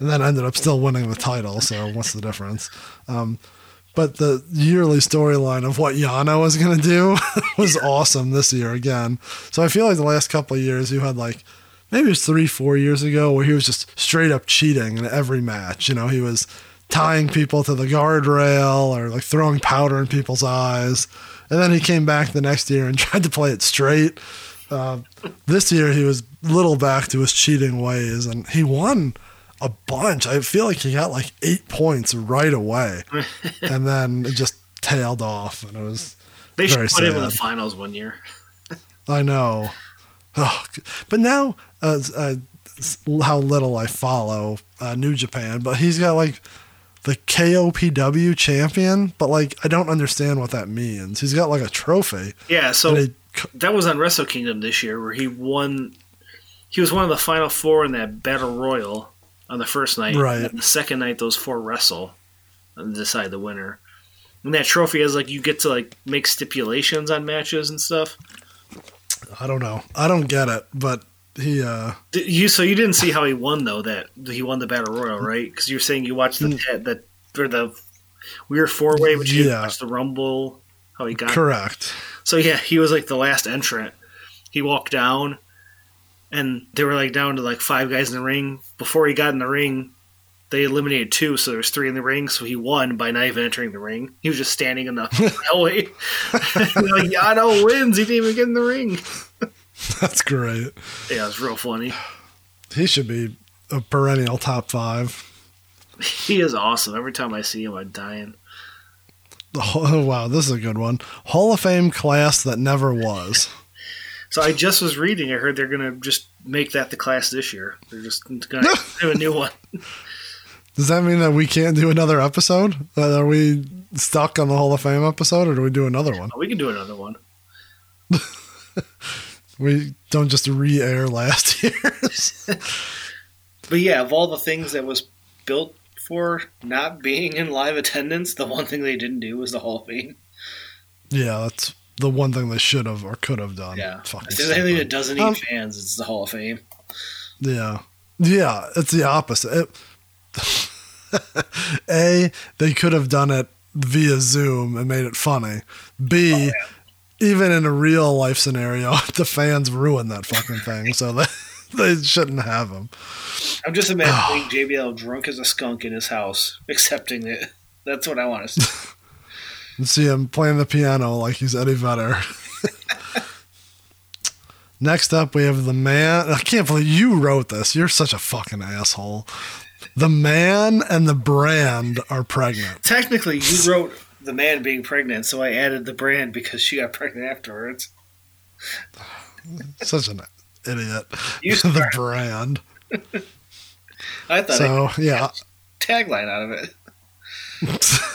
And then ended up still winning the title, so what's the difference? Um, but the yearly storyline of what Yano was going to do was awesome this year again. So I feel like the last couple of years you had like maybe it was three, four years ago where he was just straight up cheating in every match. You know, he was tying people to the guardrail or like throwing powder in people's eyes. And then he came back the next year and tried to play it straight. Uh, this year he was little back to his cheating ways and he won a bunch. I feel like he got like eight points right away. and then it just tailed off and it was They should put him in the finals one year. I know. Oh, but now, uh, uh, how little I follow uh, New Japan, but he's got like the KOPW champion, but like I don't understand what that means. He's got like a trophy. Yeah, so it, that was on Wrestle Kingdom this year where he won. He was one of the final four in that battle royal on the first night. Right. The second night, those four wrestle and decide the winner. And that trophy is like you get to like make stipulations on matches and stuff. I don't know. I don't get it, but he. uh Did You so you didn't see how he won though that he won the battle royal right? Because you're saying you watched the Mm. the or the weird four way, but you Yeah. watch the rumble. How he got Correct. So yeah, he was like the last entrant. He walked down, and they were like down to like five guys in the ring. Before he got in the ring, they eliminated two, so there was three in the ring. So he won by not even entering the ring. He was just standing in the hallway. Like Yano wins. He didn't even get in the ring. That's great. Yeah, it's real funny. He should be a perennial top five. He is awesome. Every time I see him, I'm dying. Oh, wow, this is a good one. Hall of Fame class that never was. So I just was reading. I heard they're gonna just make that the class this year. They're just gonna do a new one. Does that mean that we can't do another episode? Are we stuck on the Hall of Fame episode, or do we do another one? We can do another one. We don't just re-air last year's. But yeah, of all the things that was built for not being in live attendance, the one thing they didn't do was the Hall of Fame. yeah, that's the one thing they should have or could have done. Yeah. Fucking If there's anything that doesn't need Um, fans, it's the Hall of Fame. Yeah, yeah, it's the opposite. It- A, they could have done it via Zoom and made it funny. B, even in a real life scenario, the fans ruin that fucking thing, so they they shouldn't have them. I'm just imagining JBL drunk as a skunk in his house, accepting it. That's what I want to see. And see him playing the piano like he's Eddie Vedder. Next up, we have the man. I can't believe you wrote this. You're such a fucking asshole. The man and the brand are pregnant. Technically, you wrote the man being pregnant, so I added the brand because she got pregnant afterwards. Such an idiot. You the brand. I thought So, yeah, tagline out of it.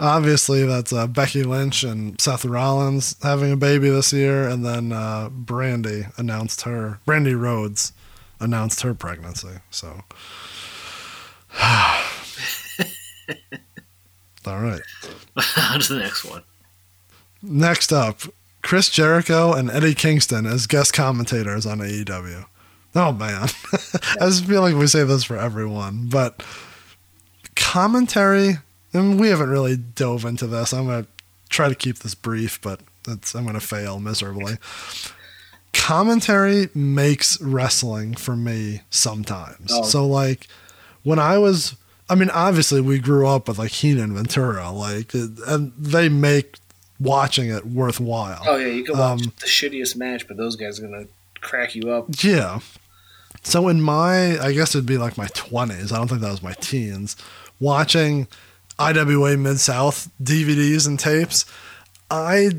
Obviously that's uh, Becky Lynch and Seth Rollins having a baby this year, and then uh, Brandy announced her. Brandy Rhodes announced her pregnancy. So, all right. on to the next one. Next up, Chris Jericho and Eddie Kingston as guest commentators on AEW. Oh man, I just feel like we say this for everyone, but commentary. And we haven't really dove into this. I'm gonna try to keep this brief, but it's, I'm gonna fail miserably. Commentary makes wrestling for me sometimes. Oh. So like when I was, I mean, obviously we grew up with like Heenan Ventura, like, and they make watching it worthwhile. Oh yeah, you can watch Um, the shittiest match, but those guys are gonna crack you up. Yeah. So in my, I guess it'd be like my 20s. I don't think that was my teens. Watching IWA Mid South DVDs and tapes, I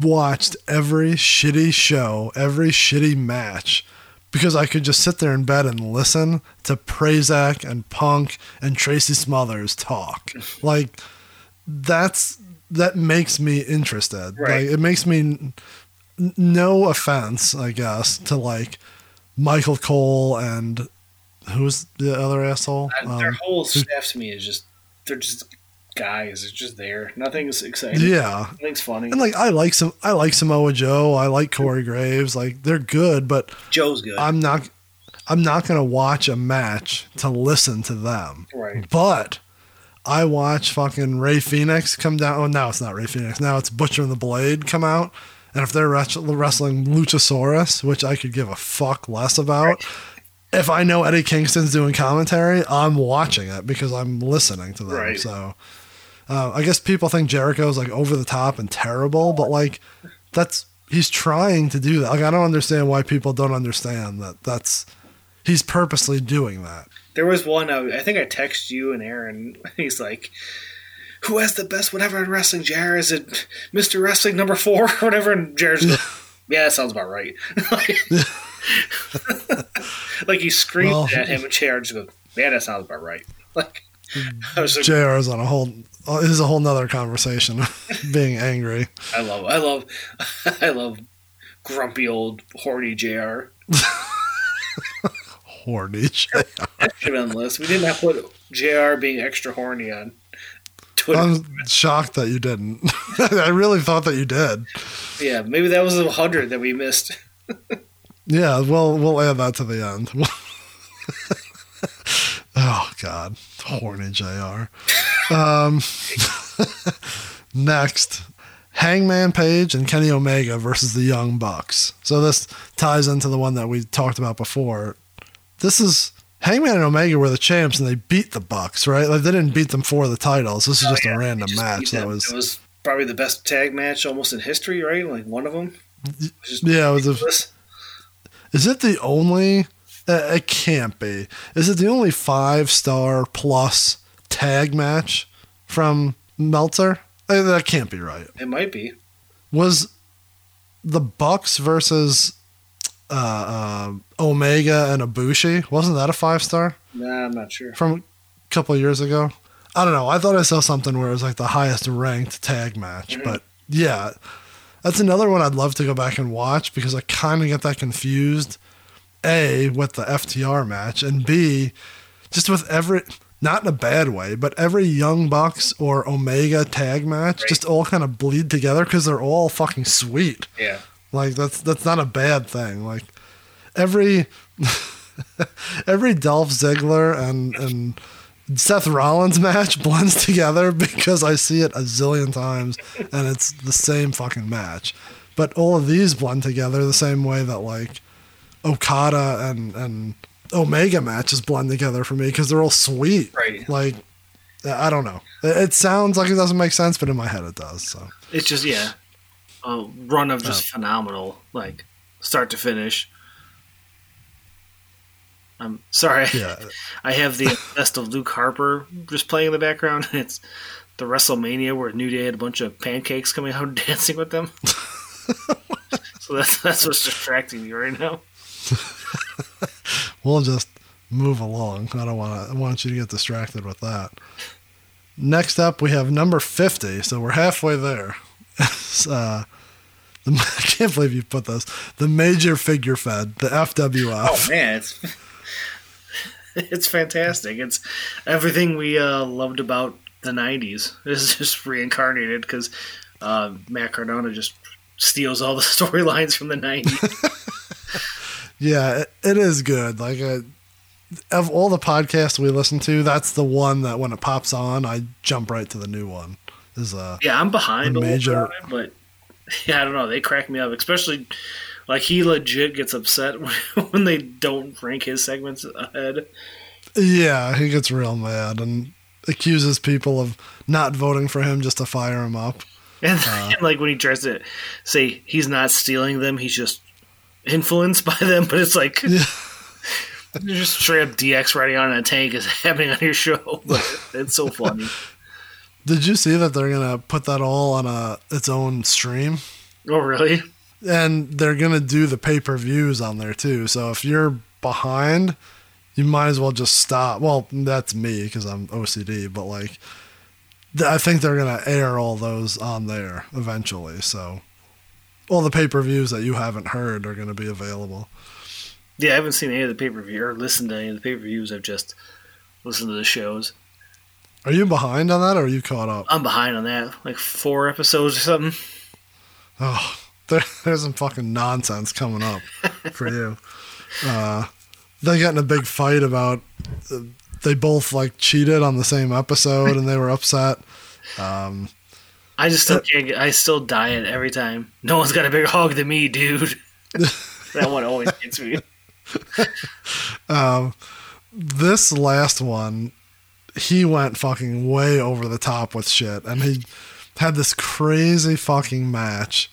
watched every shitty show, every shitty match because I could just sit there in bed and listen to Prazak and Punk and Tracy Smothers talk. like that's that makes me interested. Right. Like it makes me no offense, I guess, to like Michael Cole and who's the other asshole? Uh, their Um, whole staff to me is just they're just guys. They're just there. Nothing's exciting. yeah. Nothing's funny. And like I like some I like Samoa Joe, I like Corey Graves, like they're good, but Joe's good. I'm not I'm not gonna watch a match to listen to them. right. But I watch fucking Rey Fenix come down. Oh, now it's not Rey Fenix. Now it's Butcher and the Blade come out. And if they're wrestling Luchasaurus, which I could give a fuck less about, if I know Eddie Kingston's doing commentary, I'm watching it because I'm listening to them. Right. So uh, I guess people think Jericho's like over the top and terrible, but like that's he's trying to do that. Like I don't understand why people don't understand that that's he's purposely doing that. There was one. uh, I, I think I texted you and Aaron. He's like, "Who has the best whatever in wrestling? Jared is it Mister Wrestling number four or whatever?" And Jared's goes, "Yeah, that sounds about right." like he screamed Well- at him, and Jared just goes, "Yeah, that sounds about right." Like I was like, JR is on a whole Oh, is a whole nother conversation being angry. I love, I love, I love grumpy old horny Jr. Horny JR. That should have been list. We didn't have to put Jr. being extra horny on Twitter. I'm shocked that you didn't. I really thought that you did. yeah, maybe that was a hundred that we missed. Yeah, well, we'll add that to the end. Oh God, horny Jr. Um, next, Hangman Page and Kenny Omega versus the Young Bucks. So this ties into the one that we talked about before. This is Hangman and Omega were the champs, and they beat the Bucks, right? Like they didn't beat them for the titles. This is just Oh, Yeah, a random just match that was. It was probably the best tag match almost in history, right? Like one of them. Yeah, it was a. Is it the only? Uh, it can't be. Is it the only five star plus tag match from Meltzer? Uh, that can't be right. It might be. Was the Bucks versus uh, uh, Omega and Ibushi? Wasn't that a five star Nah, I'm not sure. from a couple of years ago? I don't know. I thought I saw something where it was like the highest ranked tag match, but yeah, that's another one I'd love to go back and watch because I kind of get that confused. A with the FTR match and B just with every not in a bad way, but every Young Bucks or Omega tag match just all kind of bleed together because they're all fucking sweet. Yeah. Like that's that's not a bad thing. Like every every Dolph Ziggler and and Seth Rollins match blends together because I see it a zillion times and it's the same fucking match. But all of these blend together the same way that like Okada and and Omega matches blend together for me because they're all sweet. Right. Like I don't know. It it sounds like it doesn't make sense, but in my head it does. So It's just yeah, a run of just phenomenal, like start to finish. I'm sorry. yeah, I have the best of Luke Harper just playing in the background. It's the WrestleMania where New Day had a bunch of pancakes coming out and dancing with them. so that's that's what's distracting me right now. we'll just move along. I don't want to. I want you to get distracted with that. Next up, we have number fifty. So we're halfway there. Uh, the, I can't believe you put this. The major figure fed, the FWF. Oh man, it's It's fantastic. It's everything we uh, loved about the '90s is just reincarnated because uh, Matt Cardona just steals all the storylines from the '90s. Yeah, it, it is good. Like uh, of all the podcasts we listen to, that's the one that when it pops on, I jump right to the new one. Is uh Yeah, I'm behind a major- bit, but yeah, I don't know. They crack me up, especially like he legit gets upset when they don't rank his segments ahead. yeah, he gets real mad and accuses people of not voting for him just to fire him up. And, Uh. and, like when he tries to say he's not stealing them, he's just influenced by them. But it's like just straight up DX riding on a tank is happening on your show. It's so funny. Did you see that they're gonna put that all on a its own stream? Oh, really? and they're gonna do the pay per views on there too. So if you're behind, you might as well just stop. Well, that's me because I'm OCD, but like, th- I think they're gonna air all those on there eventually. So all the pay per views that you haven't heard are gonna be available. Yeah, I haven't seen any of the pay per view or listened to any of the pay per views. I've just listened to the shows. Are you behind on that, or are you caught up? I'm behind on that, like four episodes or something. Oh, there, there's some fucking nonsense coming up for you. Uh, they got in a big fight about uh, they both like cheated on the same episode and they were upset. Um, I just still can't. Get, I still die it every time. No one's got a bigger hog than me, dude. that one always gets me. um, this last one, he went fucking way over the top with shit, and he had this crazy fucking match,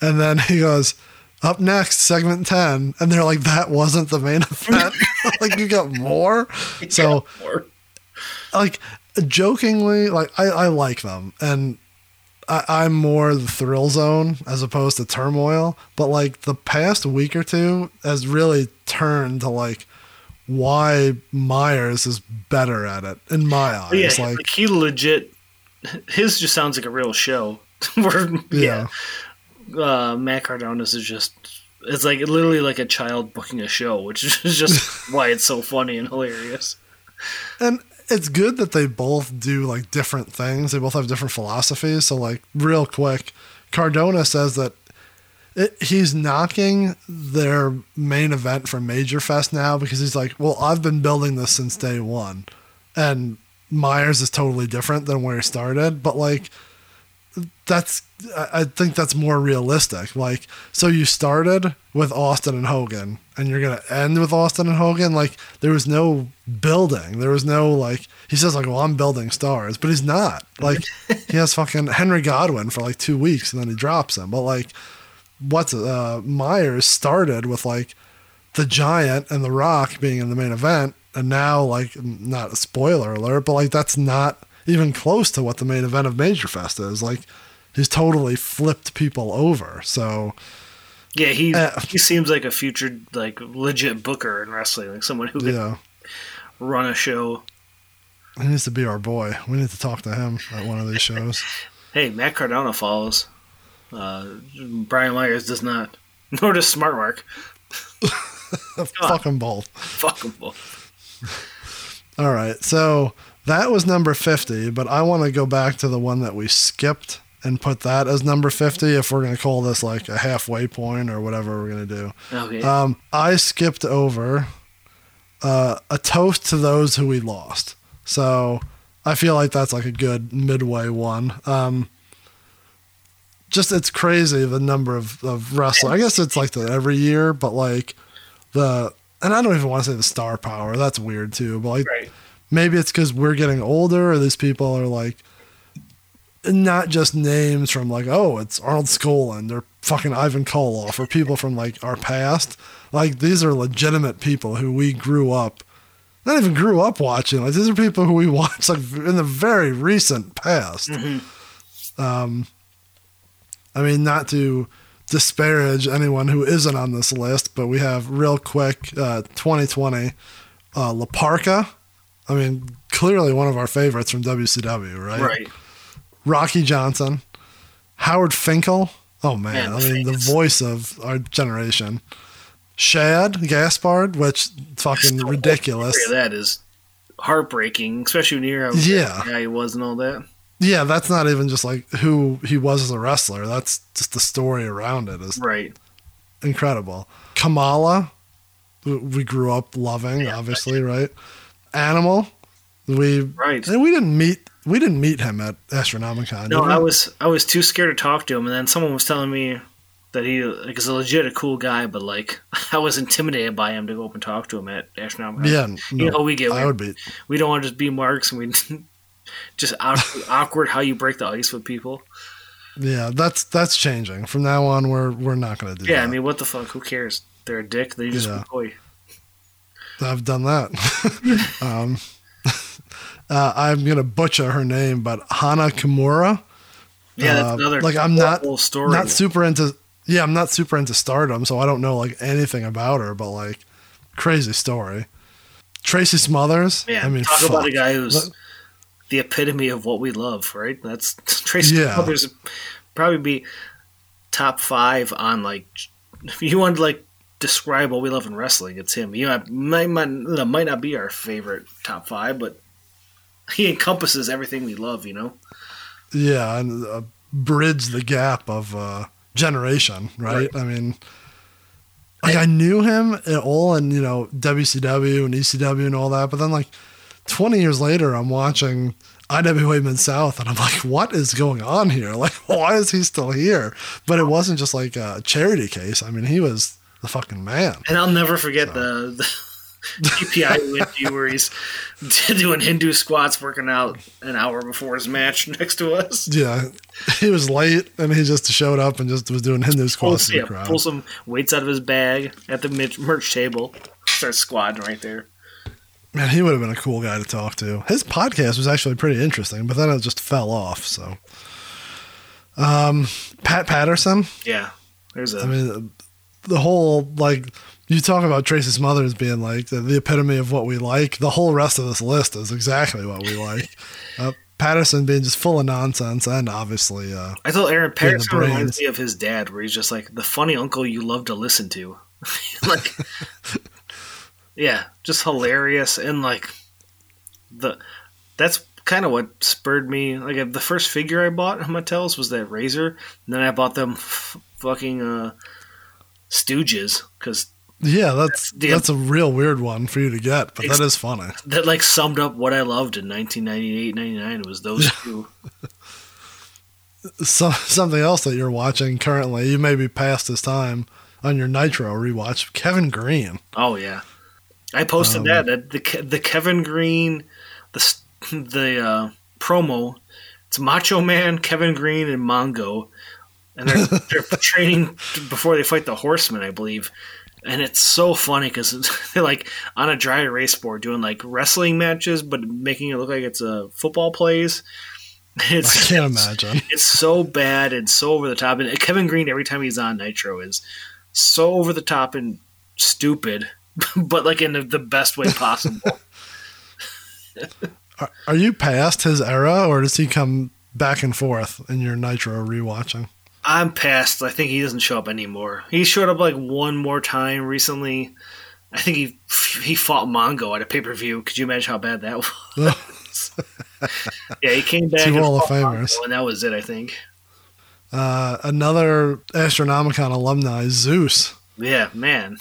and then he goes. Up next, segment ten, and they're like, "That wasn't the main event. like, you got more." So, Or- like jokingly like I, I like them and I, i'm more the thrill zone as opposed to turmoil but like the past week or two has really turned to like why myers is better at it in my eyes yeah, like like, he legit. His just sounds like a real show. Where yeah yeah, uh, Matt Cardona's is just. It's like literally like a child booking a show, which is just why it's so funny and hilarious. and it's good that they both do like different things. They both have different philosophies. So like real quick cardona says that it, he's knocking their main event from major fest now because he's like well i've been building this since day one. And myers is totally different than where he started. But like that's I think that's more realistic. Like, so you started with Austin and Hogan, and you're gonna end with Austin and Hogan. Like, there was no building. There was no like. He says like, "Well, I'm building stars," but he's not. Like, he has fucking Henry Godwinn for like two weeks, and then he drops him. But like, what's uh, Myers started with like the Giant and the Rock being in the main event, and now like not a spoiler alert, but like that's not even close to what the main event of Major Fest is. Like he's totally flipped people over. So Yeah, he Uh, he seems like a future like legit booker in wrestling, like someone who could yeah, run a show. he needs to be our boy. We need to talk to him at one of these shows. Hey, Matt Cardona follows. Uh, Brian Myers does not. Nor does Smart Mark. Fuck them both. Fuck them both. All right, so that was number fifty, but I want to go back to the one that we skipped and put that as number fifty. If we're gonna call this like a halfway point or whatever we're gonna do. Okay. Um, I skipped over uh, a toast to those who we lost. So I feel like that's like a good midway one. Um, just it's crazy the number of, of wrestlers. I guess it's like the every year, but like the and I don't even want to say the star power. That's weird too. But like right. Maybe it's because we're getting older, or these people are like not just names from like oh it's Arnold Skaaland or fucking Ivan Koloff or people from like our past. Like these are legitimate people who we grew up, not even grew up watching. Like these are people who we watched like in the very recent past. Um, I mean, not to disparage anyone who isn't on this list, but we have real quick uh, 2020 uh, La Parca. I mean, clearly one of our favorites from WCW, right? Right. Rocky Johnson, Howard Finkel. Oh man, Man, I mean the voice of our generation. Shad Gaspard, which fucking The ridiculous. that is heartbreaking, especially when you hear how Yeah. yeah he was and all that. Yeah, that's not even just like who he was as a wrestler. That's just the story around it is Right. incredible. Kamala, we grew up loving, Yeah, obviously, right? Animal, we Right. we didn't meet we didn't meet him at Astronomicon. No. I was I was too scared to talk to him, and then someone was telling me that he like is a legit a cool guy, but like I was intimidated by him to go up and talk to him at Astronomicon. Yeah, you know we get I would be. we don't want to just be marks, and we just awkward, how you break the ice with people. Yeah, that's that's changing. From now on, we're we're not going to do Yeah, that. I mean, what the fuck? Who cares? They're a dick. They just Yeah. a toy. I've done that. um, Uh, I'm gonna butcher her name, but Hana Kimura. Yeah, that's Uh, another like I'm not story. not super into yeah I'm not super into Stardom, so I don't know like anything about her. But like crazy story. Tracy Smothers. yeah, I mean, talk about a guy who's Let- the epitome of what we love, right? That's Tracy Yeah. Smothers probably be top five on like if you want to like describe what we love in wrestling, it's him. You know, might, might, might not be our favorite top five, but he encompasses everything we love. You know, yeah, and uh, bridge the gap of uh, generation, right? I mean, like I knew him at all, and you know WCW and ECW and all that, but then like 20 years later, I'm watching IWA Mid South, and I'm like, what is going on here? Like, why is he still here? But it wasn't just like a charity case. I mean, he was the fucking man. and I'll never forget the. the DPI we where he's doing Hindu squats, working out an hour before his match next to us. Yeah, he was late, and he just showed up and just was doing Hindu squats in yeah, pull some weights out of his bag at the merch- merch table. Start squatting right there. Man, he would have been a cool guy to talk to. His podcast was actually pretty interesting, but then it just fell off. So, um, Pat Patterson. Yeah, there's a I mean, the whole like you talk about Tracy Smothers being like the, the epitome of what we like. The whole rest of this list is exactly what we like. Uh, Patterson being just full of nonsense, and obviously, uh, I thought Aaron Patterson reminds me of his dad, where he's just like the funny uncle you love to listen to. like, yeah, just hilarious and like the that's kind of what spurred me. Like the first figure I bought on Mattel's was that Razor, and then I bought them f- fucking uh, Stooges because yeah, that's the- that's a real weird one for you to get, but that is funny. that like summed up what I loved in 1998, 99 was those two. So, something else that you're watching currently, you may be past this time on your Nitro rewatch. Kevin Greene. Oh yeah, I posted Um, that that the the Kevin Greene the the uh, promo. It's Macho Man, Kevin Greene, and Mongo, and they're they're training before they fight the Horsemen, I believe. And it's so funny because they're like on a dry erase board doing like wrestling matches, but making it look like it's a football plays. It's, I can't it's- imagine. it's so bad and so over the top. And uh, Kevin Greene, every time he's on Nitro, is so over the top and stupid, but like in the, the best way possible. Are, are you past his era, or does he come back and forth in your Nitro rewatching? I'm past. I think he doesn't show up anymore. He showed up like one more time recently. I think he he fought Mongo at a pay per view. Could you imagine how bad that was? yeah, he came back. Two Hall of Famers. And that was it. I think. Uh, another Astronomicon alumni, Zeus. Yeah, man.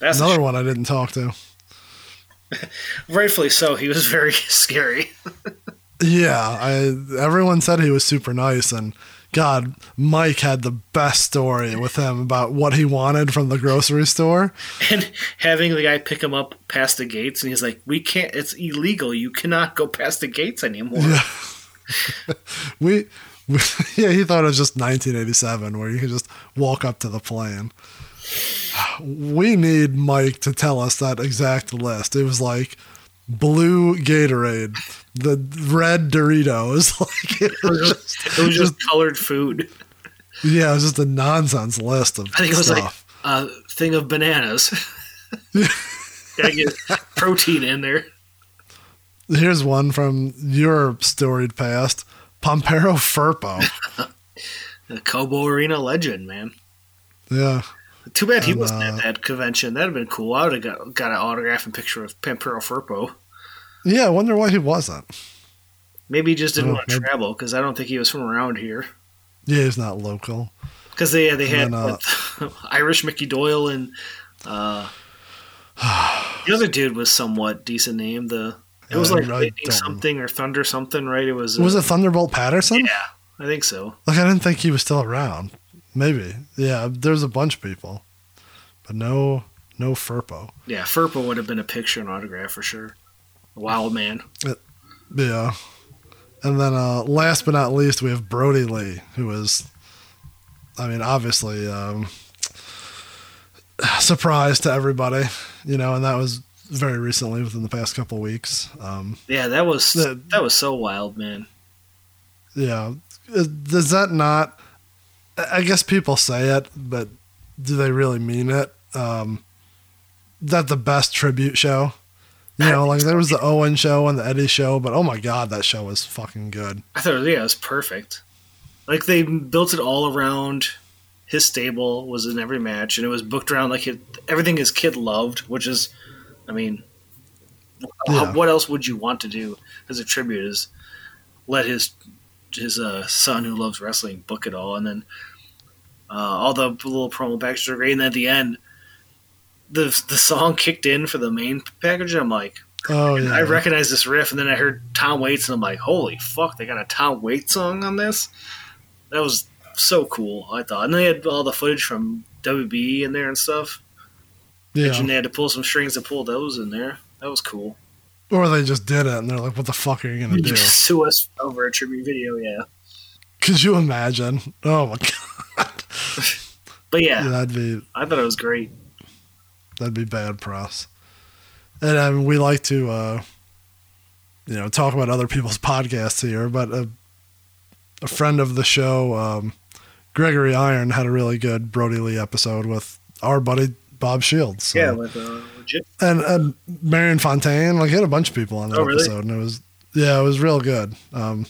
That's Another one I didn't talk to. rightfully so. He was very scary. Yeah, I everyone said he was super nice, and God, Mike had the best story with him about what he wanted from the grocery store. and having the guy pick him up past the gates, and he's like, "We can't. It's illegal. You cannot go past the gates anymore." We, we yeah, he thought it was just 1987 where you could just walk up to the plane. We need Mike to tell us that exact list. It was like blue Gatorade, the red Doritos, like it was just, it was just colored food. yeah, it was just a nonsense list of I think it was stuff. like a thing of bananas. Gotta get protein in there. Here's one from your storied past. Pampero Firpo. The Cobo Arena legend, man. Yeah. Too bad he wasn't uh, at that convention. That'd have been cool. I would have got, got an autograph and picture of Pampero Firpo. Yeah, I wonder why he wasn't. Maybe he just didn't Oh, want to maybe- travel because I don't think he was from around here. Yeah, he's not local. Because they they had then, uh, what, Irish Mickey Doyle and uh, the other dude was somewhat decent name. The it was Uh, like I something or Thunder something, right? It was. uh, Was it Thunderbolt Patterson? Yeah, I think so. Like I didn't think he was still around. Maybe. Yeah, there's a bunch of people. But no no Firpo. Yeah, Firpo would have been a picture and autograph for sure. Wild man. Yeah. And then uh last but not least we have Brodie Lee, who is I mean, obviously um surprise to everybody, you know, and that was very recently within the past couple weeks. Um, Yeah, that was The- that was so wild, man. yeah, Uh, does that not? I guess people say it, but do they really mean it? Um, that the best tribute show. You know, like there was the Owen show and the Eddie show, but oh my god, that show was fucking good. I thought, yeah, it was perfect. Like they built it all around his stable was in every match, and it was booked around like it, everything his kid loved, which is, I mean, Yeah. what else would you want to do as a tribute? Is let his his uh, son who loves wrestling book it all, and then uh, all the little promo packages are great, and then at the end. The, the song kicked in for the main package. And I'm like, Oh yeah, I recognize this riff, and then I heard Tom Waits, and I'm like, holy fuck, they got a Tom Waits song on this? That was so cool, I thought. And they had all the footage from WB in there and stuff. yeah. And they had to pull some strings to pull those in there. That was cool. Or they just did it, and they're like, "What the fuck are you gonna do?" just sue us over a tribute video, yeah. Could you imagine? Oh my god, But yeah, Yeah, that'd be I thought it was great. that'd be bad press. And I mean, we like to, uh, you know, talk about other people's podcasts here, but a, a friend of the show, um, Gregory Iron, had a really good Brodie Lee episode with our buddy Bob Shields. So- Yeah, with uh, legit. and and Marion Fontaine, like he had a bunch of people on that Oh, really? episode, and it was yeah, it was real good. Um,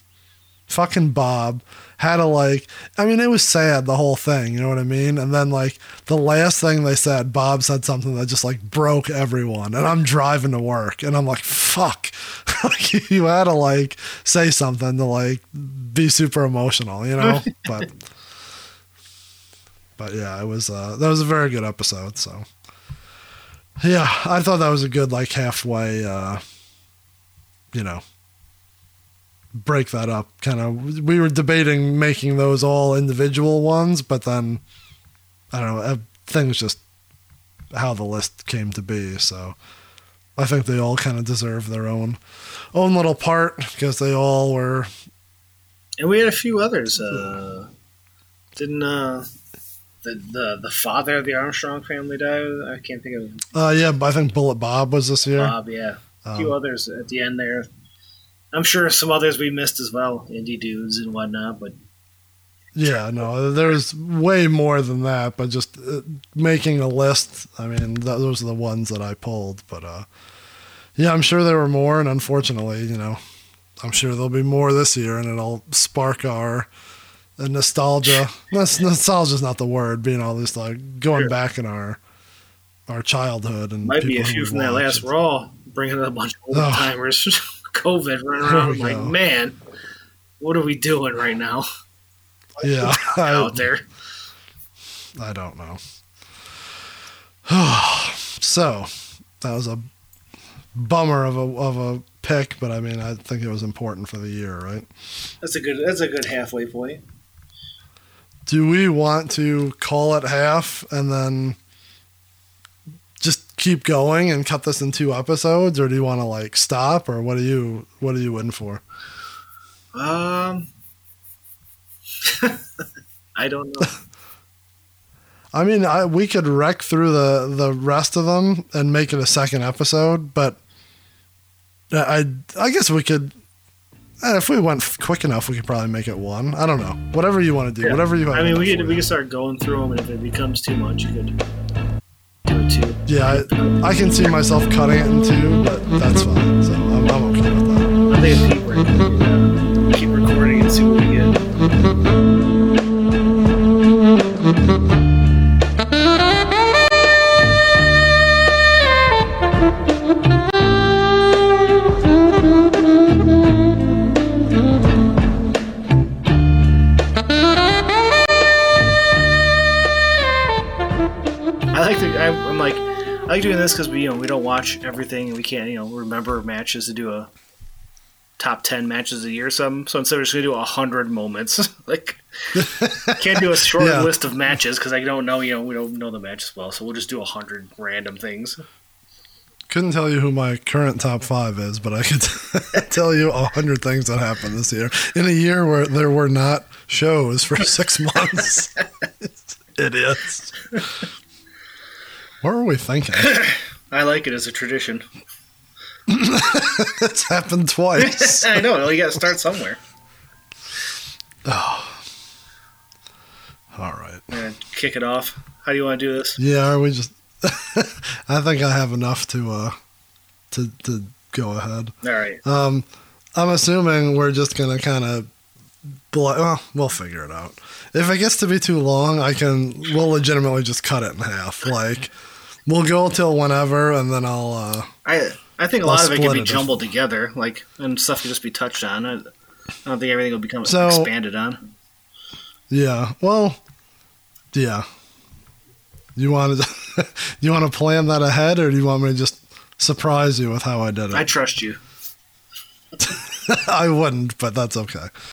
fucking Bob had a like, I mean, it was sad the whole thing, you know what I mean? And then like the last thing they said, Bob said something that just like broke everyone, and I'm driving to work, and I'm like, fuck, like you had to like say something to like be super emotional, you know, but. But yeah, it was uh, that was a very good episode. So yeah, I thought that was a good like halfway, uh, you know, break that up. Kind of, we were debating making those all individual ones, but then I don't know, things just how the list came to be. So I think they all kind of deserve their own own little part because they all were. And we had a few others. Uh, didn't uh, the, the the father of the Armstrong family died. I can't think of Uh, yeah, I think Bullet Bob was this year. Bob. Yeah, a few Um, others at the end there. I'm sure some others we missed as well, indie dudes and whatnot. But Yeah, no, there's way more than that, but just uh, making a list, I mean, those are the ones that I pulled. But uh, yeah, I'm sure there were more, and unfortunately, you know, I'm sure there'll be more this year, and it'll spark our uh, nostalgia. Nos- Nostalgia's not the word, being all this like going Sure. back in our our childhood and might be a few from that last Raw, bringing a bunch of old Oh. timers, COVID running around. I'm like, go. man, what are we doing right now Yeah, I, out there? I don't know. so that was a bummer of a of a pick, but I mean, I think it was important for the year, right? That's a good. That's a good halfway point. Do we want to call it half and then just keep going and cut this in two episodes, or do you want to like stop, or what are you what are you in for? Um, I don't know. I mean, I, we could wreck through the the rest of them and make it a second episode, but I I guess we could. Eh, If we went quick enough, we could probably make it one. I don't know. Whatever you want to do, Yeah. whatever you have. I mean, we could we could start going through them, and if it becomes too much, you could do it too. Yeah, I, I can see myself cutting it in two, but that's fine. So I'm, I'm okay with that. I think it's keep, keep recording and see what we get. I like doing this because we, you know, we don't watch everything and we can't, you know, remember matches to do a top ten matches a year. Some so instead we're just gonna do a hundred moments. like, can't do a short Yeah. list of matches because I don't know, you know, we don't know the matches well. So we'll just do a hundred random things. Couldn't tell you who my current top five is, but I could tell you a hundred things that happened this year in a year where there were not shows for six months. Idiots. What were we thinking? I like it as a tradition. it's happened twice. I know. Well, you got to start somewhere. Oh. All right. Yeah, kick it off. How do you want to do this? Yeah, are we just? I think I have enough to uh to to go ahead. All right. Um, I'm assuming we're just gonna kind of. Well, we'll figure it out. If it gets to be too long, I can. We'll legitimately just cut it in half. Like, we'll go till whenever, and then I'll. uh I I think a lot of it can be jumbled together, like and stuff can just be touched on. I, I don't think everything will become So- expanded on. Yeah. Well. Yeah. You want to? you want to plan that ahead, or do you want me to just surprise you with how I did it? I trust you. I wouldn't, but that's okay.